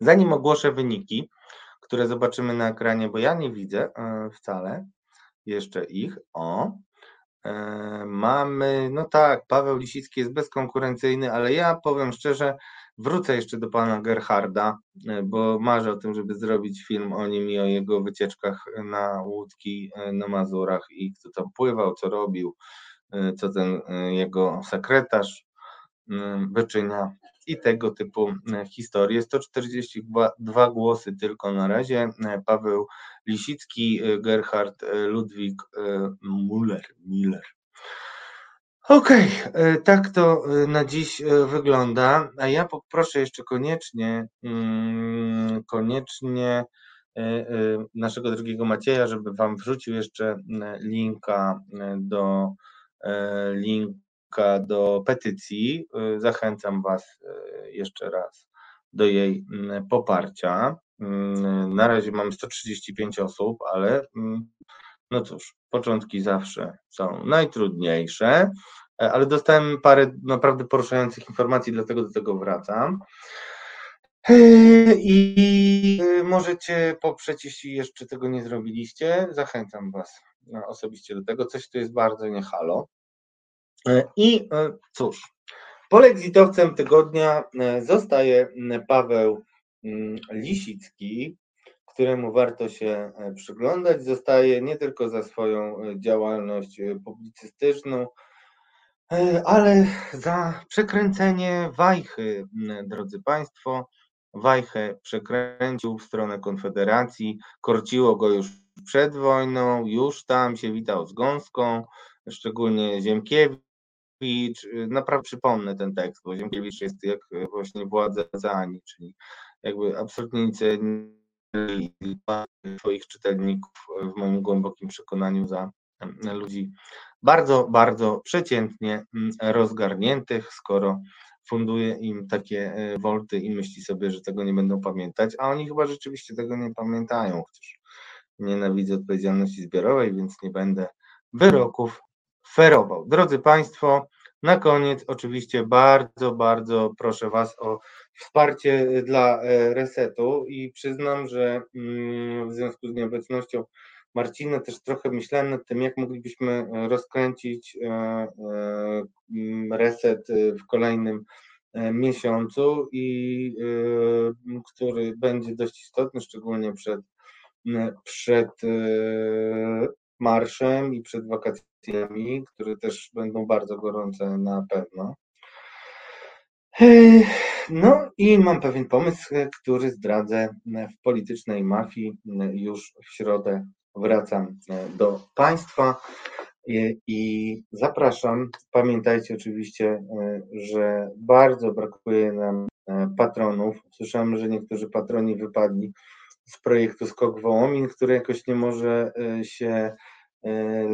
zanim ogłoszę wyniki, które zobaczymy na ekranie, bo ja nie widzę e, wcale jeszcze ich. O, mamy, no tak, Paweł Lisicki jest bezkonkurencyjny, ale ja powiem szczerze, wrócę jeszcze do pana Gerharda, e, bo marzę o tym, żeby zrobić film o nim i o jego wycieczkach na łódki e, na Mazurach i kto tam pływał, co robił, co ten jego sekretarz wyczynia i tego typu historie. 142 głosy tylko na razie. Paweł Lisicki, Gerhard Ludwik Müller. Miller. Okej, okay, tak to na dziś wygląda. A ja poproszę jeszcze koniecznie, mm, koniecznie naszego drugiego Macieja, żeby Wam wrzucił jeszcze linka do link do petycji. Y, zachęcam Was y, jeszcze raz do jej mm, poparcia. Mm, na razie mamy 135 osób, ale mm, no cóż, początki zawsze są najtrudniejsze, e, ale dostałem parę naprawdę poruszających informacji, dlatego do tego wracam. E, I możecie poprzeć, jeśli jeszcze tego nie zrobiliście. Zachęcam Was no, osobiście do tego. Coś tu jest bardzo niehalo. E, I e, cóż, polexitowcem tygodnia e, zostaje Paweł Lisicki, któremu warto się przyglądać. Zostaje nie tylko za swoją działalność publicystyczną, ale za przekręcenie wajchy, drodzy Państwo. Wajchę przekręcił w stronę Konfederacji, korciło go już przed wojną, już tam się witał z Gąską, szczególnie Ziemkiewicz, Ziemkiewicz, y, naprawdę przypomnę ten tekst, bo Ziemkiewicz jest jak y, właśnie władza za Ani, czyli jakby absolutnie nic swoich czytelników w moim głębokim przekonaniu za ludzi bardzo, bardzo przeciętnie rozgarniętych, skoro funduje im takie wolty i myśli sobie, że tego nie będą pamiętać, a oni chyba rzeczywiście tego nie pamiętają, chociaż nienawidzę odpowiedzialności zbiorowej, więc nie będę wyroków ferował. Drodzy Państwo, na koniec oczywiście bardzo, bardzo proszę Was o wsparcie dla e, resetu i przyznam, że mm, w związku z nieobecnością Marcina też trochę myślałem nad tym, jak moglibyśmy e, rozkręcić e, mm, reset w kolejnym miesiącu i który będzie dość istotny, szczególnie przed, przed marszem i przed wakacjami, które też będą bardzo gorące na pewno. No i mam pewien pomysł, który zdradzę w politycznej mafii. Już w środę wracam do Państwa i zapraszam. Pamiętajcie oczywiście, że bardzo brakuje nam patronów. Słyszałem, że niektórzy patroni wypadli z projektu Skok Wołomin, który jakoś nie może e, się e,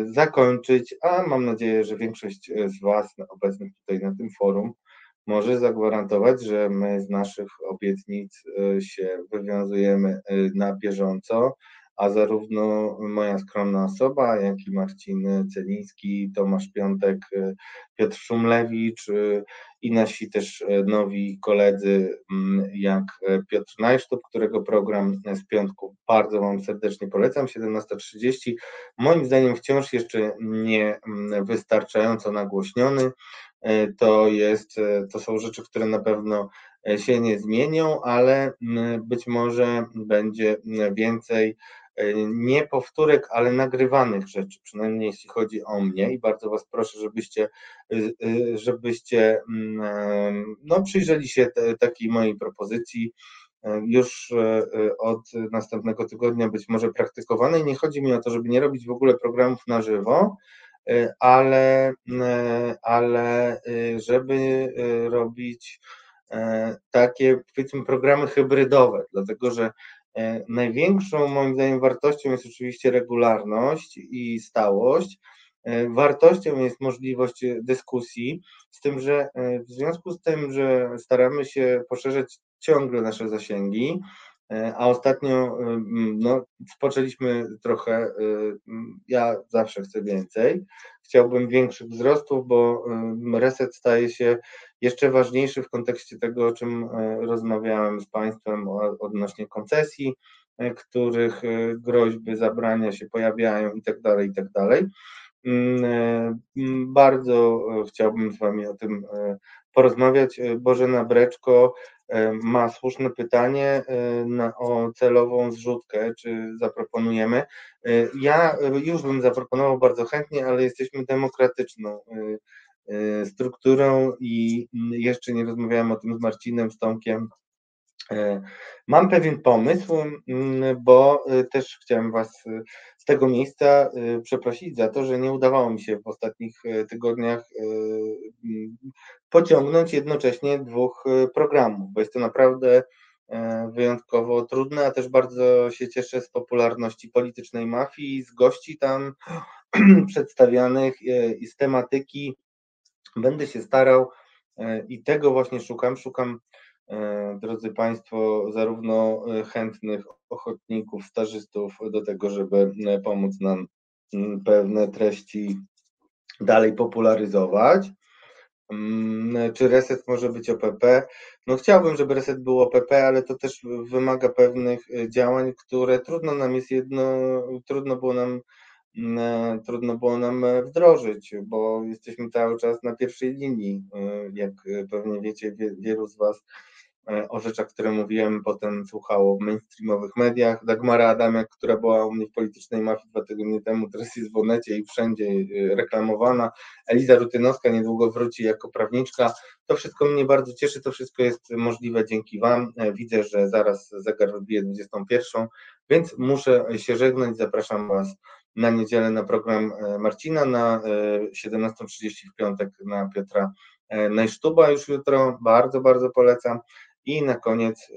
zakończyć, a mam nadzieję, że większość e, z Was obecnych tutaj na tym forum może zagwarantować, że my z naszych obietnic się wywiązujemy na bieżąco, a zarówno moja skromna osoba, jak i Marcin Celiński, Tomasz Piątek, Piotr Szumlewicz i nasi też nowi koledzy, mm, jak Piotr Najsztub, którego program z piątku bardzo Wam serdecznie polecam, 17.30. Moim zdaniem wciąż jeszcze nie mm, wystarczająco nagłośniony. To, jest, to są rzeczy, które na pewno się nie zmienią, ale być może będzie więcej nie powtórek, ale nagrywanych rzeczy, przynajmniej jeśli chodzi o mnie i bardzo Was proszę, żebyście, y, y, żebyście mm, no, przyjrzeli się te, takiej mojej propozycji już y, od następnego tygodnia być może praktykowanej. Nie chodzi mi o to, żeby nie robić w ogóle programów na żywo, ale, ale żeby robić takie powiedzmy programy hybrydowe, dlatego że E, największą moim zdaniem wartością jest oczywiście regularność i stałość. E, wartością jest możliwość dyskusji, z tym, że e, w związku z tym, że staramy się poszerzać ciągle nasze zasięgi, a ostatnio no, spoczęliśmy trochę, ja zawsze chcę więcej, chciałbym większych wzrostów, bo reset staje się jeszcze ważniejszy w kontekście tego, o czym e, rozmawiałem z Państwem odnośnie koncesji, e, których e, groźby zabrania się pojawiają i tak dalej, i tak. Mm, bardzo chciałbym z Wami o tym porozmawiać. Bożena Breczko ma słuszne pytanie na, o celową zrzutkę, czy zaproponujemy. Ja już bym zaproponował bardzo chętnie, ale jesteśmy demokratyczną E, strukturą i jeszcze nie rozmawiałem o tym z Marcinem, z Tomkiem. E, mam pewien pomysł, bo e, też chciałem Was z tego miejsca przeprosić za to, że nie udawało mi się w ostatnich tygodniach pociągnąć jednocześnie dwóch programów, bo jest to naprawdę wyjątkowo trudne, a też bardzo się cieszę z popularności politycznej mafii, z gości tam (clears throat) przedstawianych i z tematyki Będę się starał e, i tego właśnie szukam. Szukam, e, drodzy Państwo, zarówno e, chętnych ochotników, stażystów do tego, żeby pomóc nam pewne treści dalej popularyzować. Mm, czy reset może być OPP? No chciałbym, żeby reset był OPP, ale to też wymaga pewnych działań, które trudno nam jest jedno, trudno było nam E, trudno było nam e, wdrożyć, bo jesteśmy cały czas na pierwszej linii. E, jak pewnie wiecie, wielu z Was o rzeczach, które mówiłem, potem słuchało w mainstreamowych mediach. Dagmara Adamiak, która była u mnie w politycznej mafii dwa tygodnie temu, teraz jest w Onecie i wszędzie reklamowana. Eliza Rutynowska niedługo wróci jako prawniczka. To wszystko mnie bardzo cieszy, to wszystko jest możliwe dzięki Wam. Widzę, że zaraz zegar wybije 21, więc muszę się żegnać. Zapraszam Was na niedzielę na program e, Marcina, na 17.30 e, w piątek na Piotra e, Najsztuba już jutro. Bardzo, bardzo polecam. I na koniec,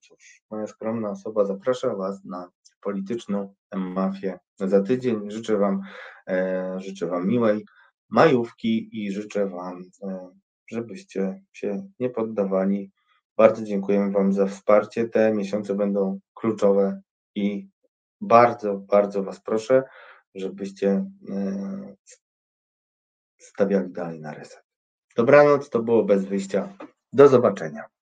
cóż, moja skromna osoba zaprasza Was na polityczną mafię za tydzień. Życzę Wam, e, życzę Wam miłej majówki i życzę Wam, e, żebyście się nie poddawali. Bardzo dziękujemy Wam za wsparcie. Te miesiące będą kluczowe i bardzo, bardzo Was proszę, żebyście e, stawiali dalej na reset. Dobranoc, to było bez wyjścia. Do zobaczenia.